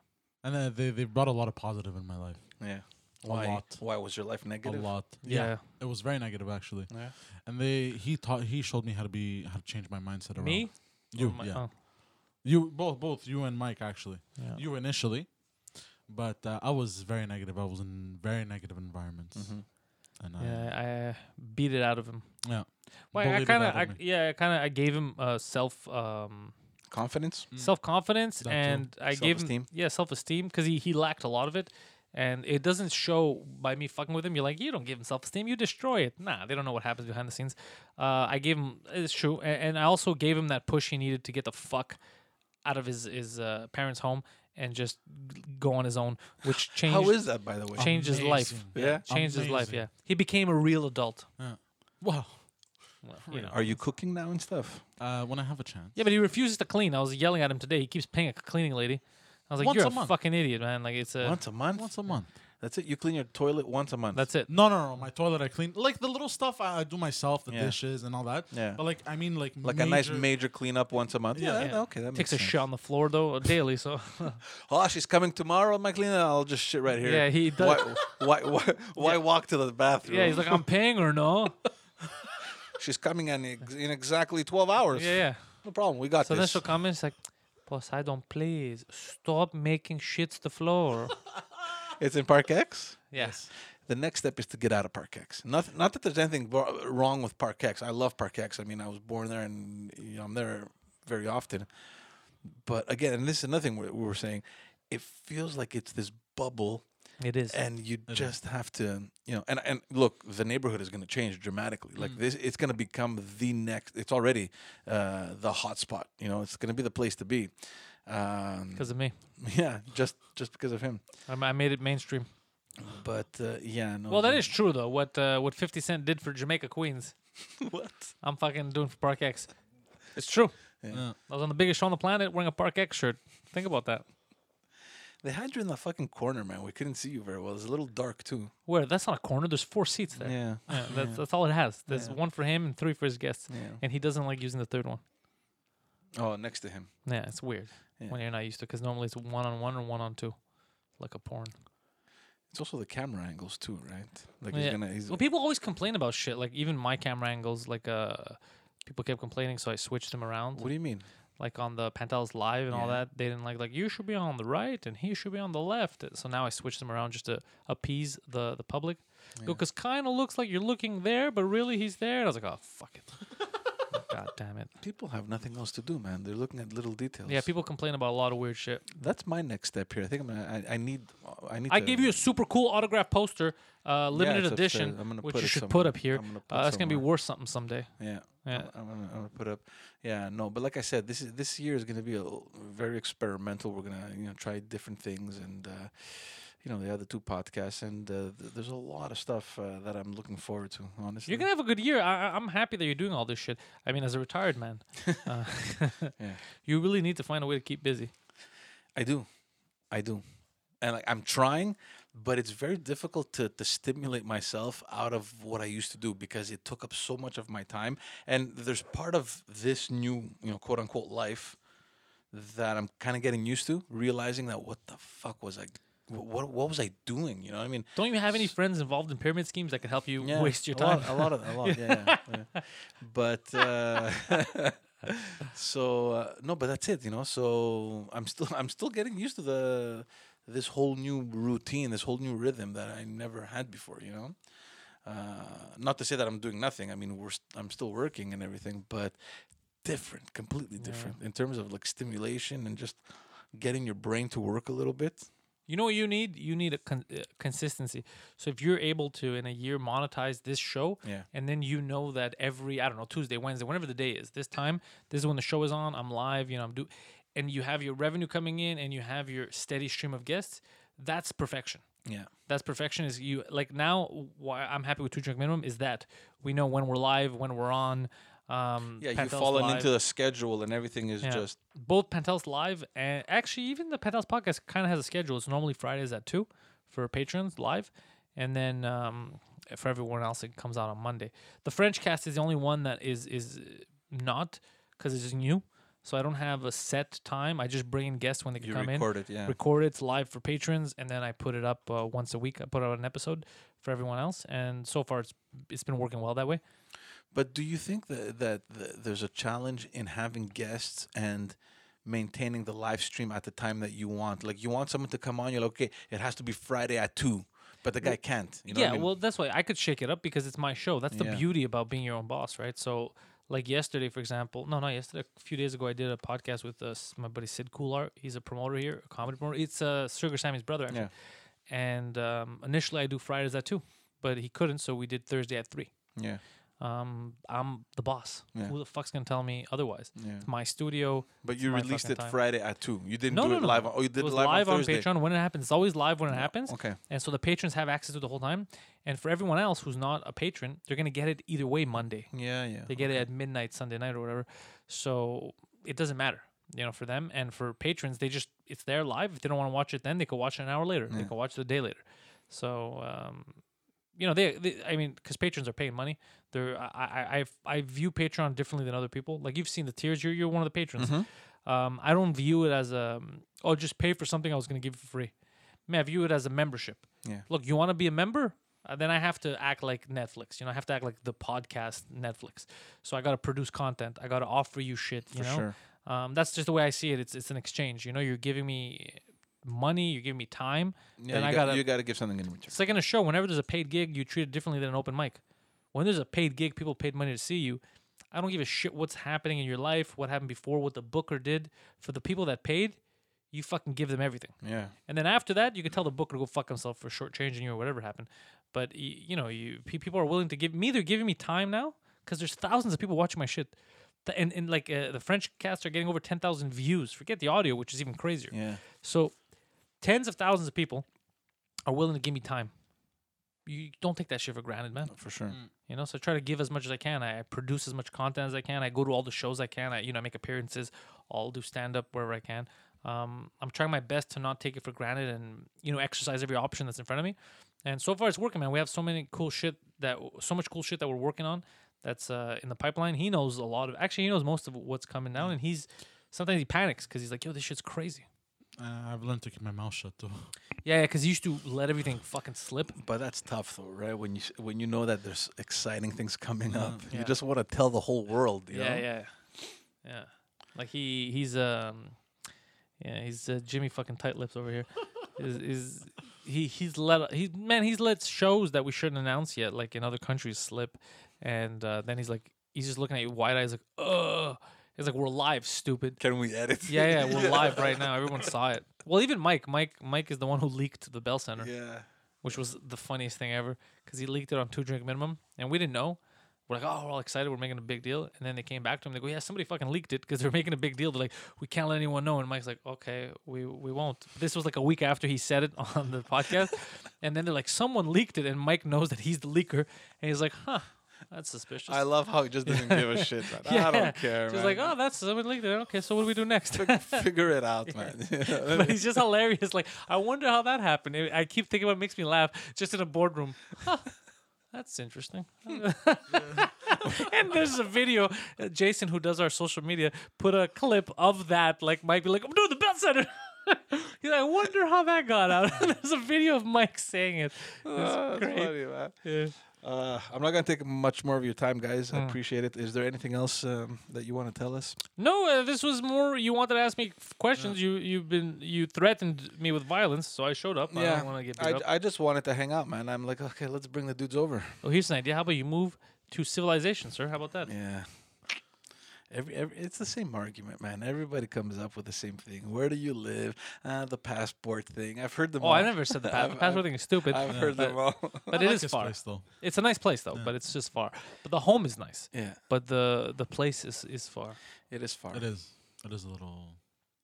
And uh, they they brought a lot of positive in my life. Yeah. A Why? lot. Why was your life negative? A lot. Yeah. It was very negative actually. Yeah. And they he taught he showed me how to be how to change my mindset around. Me? You, Or my- yeah. oh, You both both you and Mike actually. yeah. You initially. But uh, I was very negative. I was in very negative environments. Mm-hmm. And I, Yeah, I uh, beat it out of him. yeah. Well, I Bullied it kind of, I, yeah, I kind of, I gave him uh, self, um, Confidence. Mm. self confidence, That too. and I gave him, yeah, self esteem because he he lacked a lot of it, and it doesn't show by me fucking with him. You're like, you don't give him self esteem, you destroy it. Nah, they don't know what happens behind the scenes. Uh, I gave him, it's true, and, and I also gave him that push he needed to get the fuck out of his his uh, parents' home and just go on his own, which changed. How is that, by the way? changed his life. Amazing. Yeah. Changed his life. Yeah, he became a real adult. Yeah. Wow. Well, you know. Are you cooking now and stuff? Uh, when I have a chance. Yeah, but he refuses to clean. I was yelling at him today. He keeps paying a cleaning lady. I was like, Once "You're a a, fucking idiot, man! Like it's a once a month. Once a month. That's it. You clean your toilet once a month. that's it." No, no, no. My toilet I clean. Like the little stuff I, I do myself, the Yeah. dishes and all that. Yeah. But like I mean like like a nice major- major cleanup once a month. Yeah. Yeah. Okay. That Takes makes a sense. shit on the floor though daily. So Oh, she's coming tomorrow. My cleaner. I'll just shit right here. yeah, he does. Why? Why? Why, why walk to the bathroom? Yeah, he's like, "I'm paying or no?" she's coming in, ex- in exactly twelve hours. Yeah, yeah. No problem. We got this. So then this. she'll come in. It's like, Poseidon, please stop making shits the floor. It's in Parc-Ex. yes. The next step is to get out of Parc-Ex. Not, not that there's anything wro- wrong with Parc-Ex. I love Parc-Ex. I mean, I was born there, and you know, I'm there very often. But again, and this is another thing we we were saying. It feels like it's this bubble It is. and you is. just have to you know and and look the neighborhood is going to change dramatically Mm. like this it's going to become the next it's already uh the hot spot you know it's going to be the place to be um Because of me, yeah just just because of him I, I made it mainstream. but uh, yeah no Well, that is true though. What uh, what Fifty Cent did for Jamaica Queens, what I'm fucking doing for Parc-Ex. It's true. Yeah. I was on the biggest show on the planet wearing a Parc-Ex shirt. Think about that. they had you in the fucking corner man we couldn't see you very well it's a little dark too Where? That's not a corner. There's four seats there. yeah Yeah, that's, that's all it has. There's Yeah. one for him and three for his guests, yeah and he doesn't like using the third one. oh next to him Yeah, it's weird Yeah. when you're not used to because normally it's one on one or one on two, like a porn. it's also the camera angles too right like Yeah. he's gonna he's Well, people always complain about shit. Like even my camera angles, like uh, people kept complaining, so I switched them around. what do you mean Like on the Pantelis Live and all that, they didn't like like you should be on the right and he should be on the left. So now I switched them around just to appease the the public. Yeah. Because kind of looks like you're looking there, but really he's there. And I was like, oh fuck it. God damn it. people have nothing else to do man they're looking at little details Yeah, people complain about a lot of weird shit. That's my next step here. I think I'm gonna. I, I need. I need. I to, gave you a super cool autograph poster, uh, limited it's upstairs. edition, I'm gonna which put you it should somewhere. put up here. I'm gonna put Uh, that's gonna be somewhere. worth something someday. Yeah. Yeah. I'm, I'm gonna, I'm gonna put up. Yeah. No, but like I said, this is this year is gonna be a l- very experimental. We're gonna you know try different things and. Uh, you know, the other two podcasts, and uh, th- there's a lot of stuff uh, that I'm looking forward to. Honestly, You're gonna have a good year. I, I'm happy that you're doing all this shit. I mean, as a retired man, uh, Yeah. you really need to find a way to keep busy. I do, I do, and like I'm trying, but it's very difficult to to stimulate myself out of what I used to do because it took up so much of my time. And there's part of this new, you know, quote unquote life that I'm kind of getting used to, realizing that what the fuck was I, what what was I doing? You know, I mean, Don't you have any friends involved in pyramid schemes that can help you yeah, waste your a lot- time? A lot, of, a lot, yeah. yeah, yeah. But uh, so uh, no, but that's it, you know. So I'm still, I'm still getting used to the this whole new routine, this whole new rhythm that I never had before, you know. Uh, not to say that I'm doing nothing. I mean, we're, st- I'm still working and everything, but different, completely different in terms of like stimulation and just getting your brain to work a little bit. You know what you need? You need a con- uh, consistency. So if you're able to in a year monetize this show, Yeah. and then you know that every I don't know Tuesday, Wednesday, whenever the day is, this time, this is when the show is on. I'm live. You know, I'm do, and you have your revenue coming in, and you have your steady stream of guests. That's perfection. Yeah. That's perfection. Is you like now? Why I'm happy with two drink minimum is that we know when we're live, when we're on. Um, Yeah, you've fallen Live. into the schedule and everything is Yeah. just both Pantelis live and actually even the Pantelis podcast kind of has a schedule. It's normally Fridays at two for patrons live, and then um, for everyone else it comes out on Monday. The French cast is the only one that is is not because it's new, so I don't have a set time. I just bring in guests when they can you come in, record it. Yeah. record it it's live for patrons, and then I put it up uh, once a week. I put out an episode for everyone else, and so far it's it's been working well that way. But do you think that that th- there's a challenge in having guests and maintaining the live stream at the time that you want? Like you want someone to come on, you're like, okay, it has to be Friday at two, but the guy can't. You know yeah, I mean? well, that's why I could shake it up because it's my show. That's the Yeah. beauty about being your own boss, right? So, like yesterday, for example, no, not yesterday, a few days ago, I did a podcast with uh, my buddy Sid Khullar. He's a promoter here, a comedy promoter. It's uh, Sugar Sammy's brother, actually. And um, initially, I do Fridays at two, but he couldn't, so we did Thursday at three. yeah, Um, I'm the boss. Yeah. Who the fuck's gonna tell me otherwise? yeah. It's my studio. But you released it time. Friday at two. You didn't No, do no, it no. live. On, oh, you did It was live, live on Thursday. Patreon when it happens. It's always live when it happens. Okay. And so the patrons have access to the whole time. And for everyone else who's not a patron, they're gonna get it either way Monday. Yeah, yeah. They get it at midnight Sunday night or whatever. So it doesn't matter, you know, for them and for patrons. They just it's there live. If they don't want to watch it, then they could watch it an hour later. They Yeah. can watch it a day later. So um, you know, they, they I mean, because patrons are paying money. They're I I I view Patreon differently than other people. Like you've seen the tiers. You're you're one of the patrons. Mm-hmm. Um, I don't view it as a oh just pay for something I was gonna give for free. I mean, I view it as a membership. Yeah. Look, you want to be a member? Uh, then I have to act like Netflix. You know, I have to act like the podcast Netflix. So I got to produce content. I got to offer you shit. You For know, sure. um, that's just the way I see it. It's it's an exchange. You know, you're giving me money. You're giving me time. Yeah, then you I got, gotta- you got to give something in return. It's like in a show. Whenever there's a paid gig, you treat it differently than an open mic. When there's a paid gig, people paid money to see you. I don't give a shit what's happening in your life, what happened before, what the booker did. For the people that paid, you fucking give them everything. Yeah. And then after that, you can tell the booker to go fuck himself for shortchanging you or whatever happened. But you know, you people are willing to give me. They're giving me time now because there's thousands of people watching my shit. And, and like uh, the French cast are getting over ten thousand views. Forget the audio, which is even crazier. Yeah. So, tens of thousands of people are willing to give me time. You don't take that shit for granted, man. For sure. You know, so I try to give as much as I can. I I produce as much content as I can. I go to all the shows I can. I you know I make appearances. I'll do stand up wherever I can. Um, I'm trying my best to not take it for granted and you know exercise every option that's in front of me. And so far it's working, man. We have so many cool shit that so much cool shit that we're working on that's uh, in the pipeline. He knows a lot of actually he knows most of what's coming down, and he's sometimes he panics because he's like, yo, this shit's crazy. Uh, I've learned to keep my mouth shut though. Yeah, yeah, because he used to let everything fucking slip. But that's tough, though, right? When you when you know that there's exciting things coming up, Yeah. you just want to tell the whole world. You yeah, know? yeah, yeah. Like he he's um yeah he's uh, Jimmy fucking tight lips over here. is is he he's let he man he's let shows that we shouldn't announce yet like in other countries slip, and uh, then he's like he's just looking at you wide eyes like ugh. He's like we're live, stupid. Can we edit? Yeah, yeah, we're live right now. Everyone saw it. Well, even Mike, Mike, Mike is the one who leaked the Bell Center Yeah. which was the funniest thing ever because he leaked it on two drink minimum and we didn't know. We're like, oh, we're all excited. We're making a big deal. And then they came back to him. They go, yeah, somebody fucking leaked it because they're making a big deal. They're like, we can't let anyone know. And Mike's like, okay, we, we won't. This was like a week after he said it on the podcast. and then they're like, someone leaked it. And Mike knows that he's the leaker. And he's like, huh, that's suspicious. I love how he just doesn't give a shit. Man. I don't care. He's like, oh, that's someone leaked it. Okay, so what do we do next? figure it out, man. but he's just hilarious. Like, I wonder how that happened. I keep thinking about it makes me laugh just in a boardroom. Huh, that's interesting. and there's a video. uh, Jason, who does our social media, put a clip of that. Like, might be like, I'm doing the bell center. He's like, I wonder how that got out. there's a video of Mike saying it. It's that's great. funny, man. Yeah. Uh, I'm not gonna take much more of your time, guys. I Mm. appreciate it. Is there anything else um, that you want to tell us? No, uh, this was more. You wanted to ask me questions. You you've been you threatened me with violence, so I showed up. I don't want to get I, up. I just wanted to hang out, man. I'm like, okay, let's bring the dudes over. Oh, here's an idea. How about you move to civilization, sir? How about that? Yeah. Every, every it's the same argument, man. Everybody comes up with the same thing. Where do you live? Uh, the passport thing. I've heard them. Oh, all. I never said the pa- I've- passport thing is stupid. I've Yeah. heard them all. but I it like is far. place, though. It's a nice place though, Yeah. but it's just far. But the home is nice. yeah, But the the place is is far. it is far. It is. It is a little.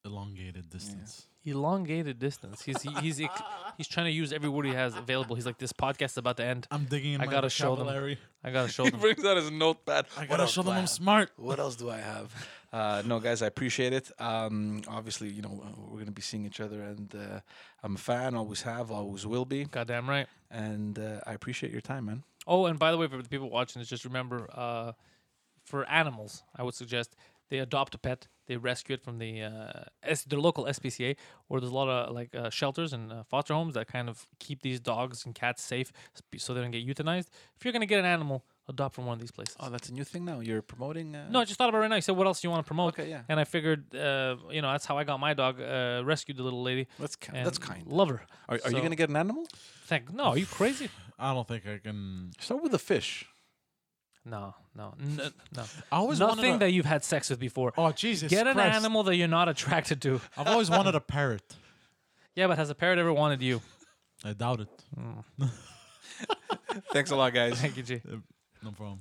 Elongated distance. Elongated distance. He's he, he's ex- he's trying to use every word he has available. He's like, this podcast is about to end. I'm digging in I my gotta show them. vocabulary. I gotta show them. He them. brings out his notepad. I gotta else show do them I I'm have? smart. What else do I have? Uh, no, guys, I appreciate it. Um, obviously, you know, uh, we're going to be seeing each other, and uh, I'm a fan, always have, always will be. Goddamn right. And uh, I appreciate your time, man. Oh, and by the way, for the people watching this, just remember, uh, for animals, I would suggest they adopt a pet, they rescue it from the uh, S- their local SPCA, or there's a lot of like uh, shelters and uh, foster homes that kind of keep these dogs and cats safe, so they don't get euthanized. If you're gonna get an animal, adopt from one of these places. Oh, that's a new thing now. You're promoting. Uh, no, I just thought about it right now. You said, what else do you want to promote? Okay, yeah. And I figured, uh, you know, that's how I got my dog. Uh, rescued the little lady. That's kind. That's kind. Love her. Are, are you going to get an animal? Thank. No, are you crazy? I don't think I can. Start with a fish. No, no, n- no. I always wanted Nothing a- that you've had sex with before. Oh Jesus! Get an Christ. animal that you're not attracted to. I've always wanted a parrot. Yeah, but has a parrot ever wanted you? I doubt it. Mm. Thanks a lot, guys. Thank you, G. No problem.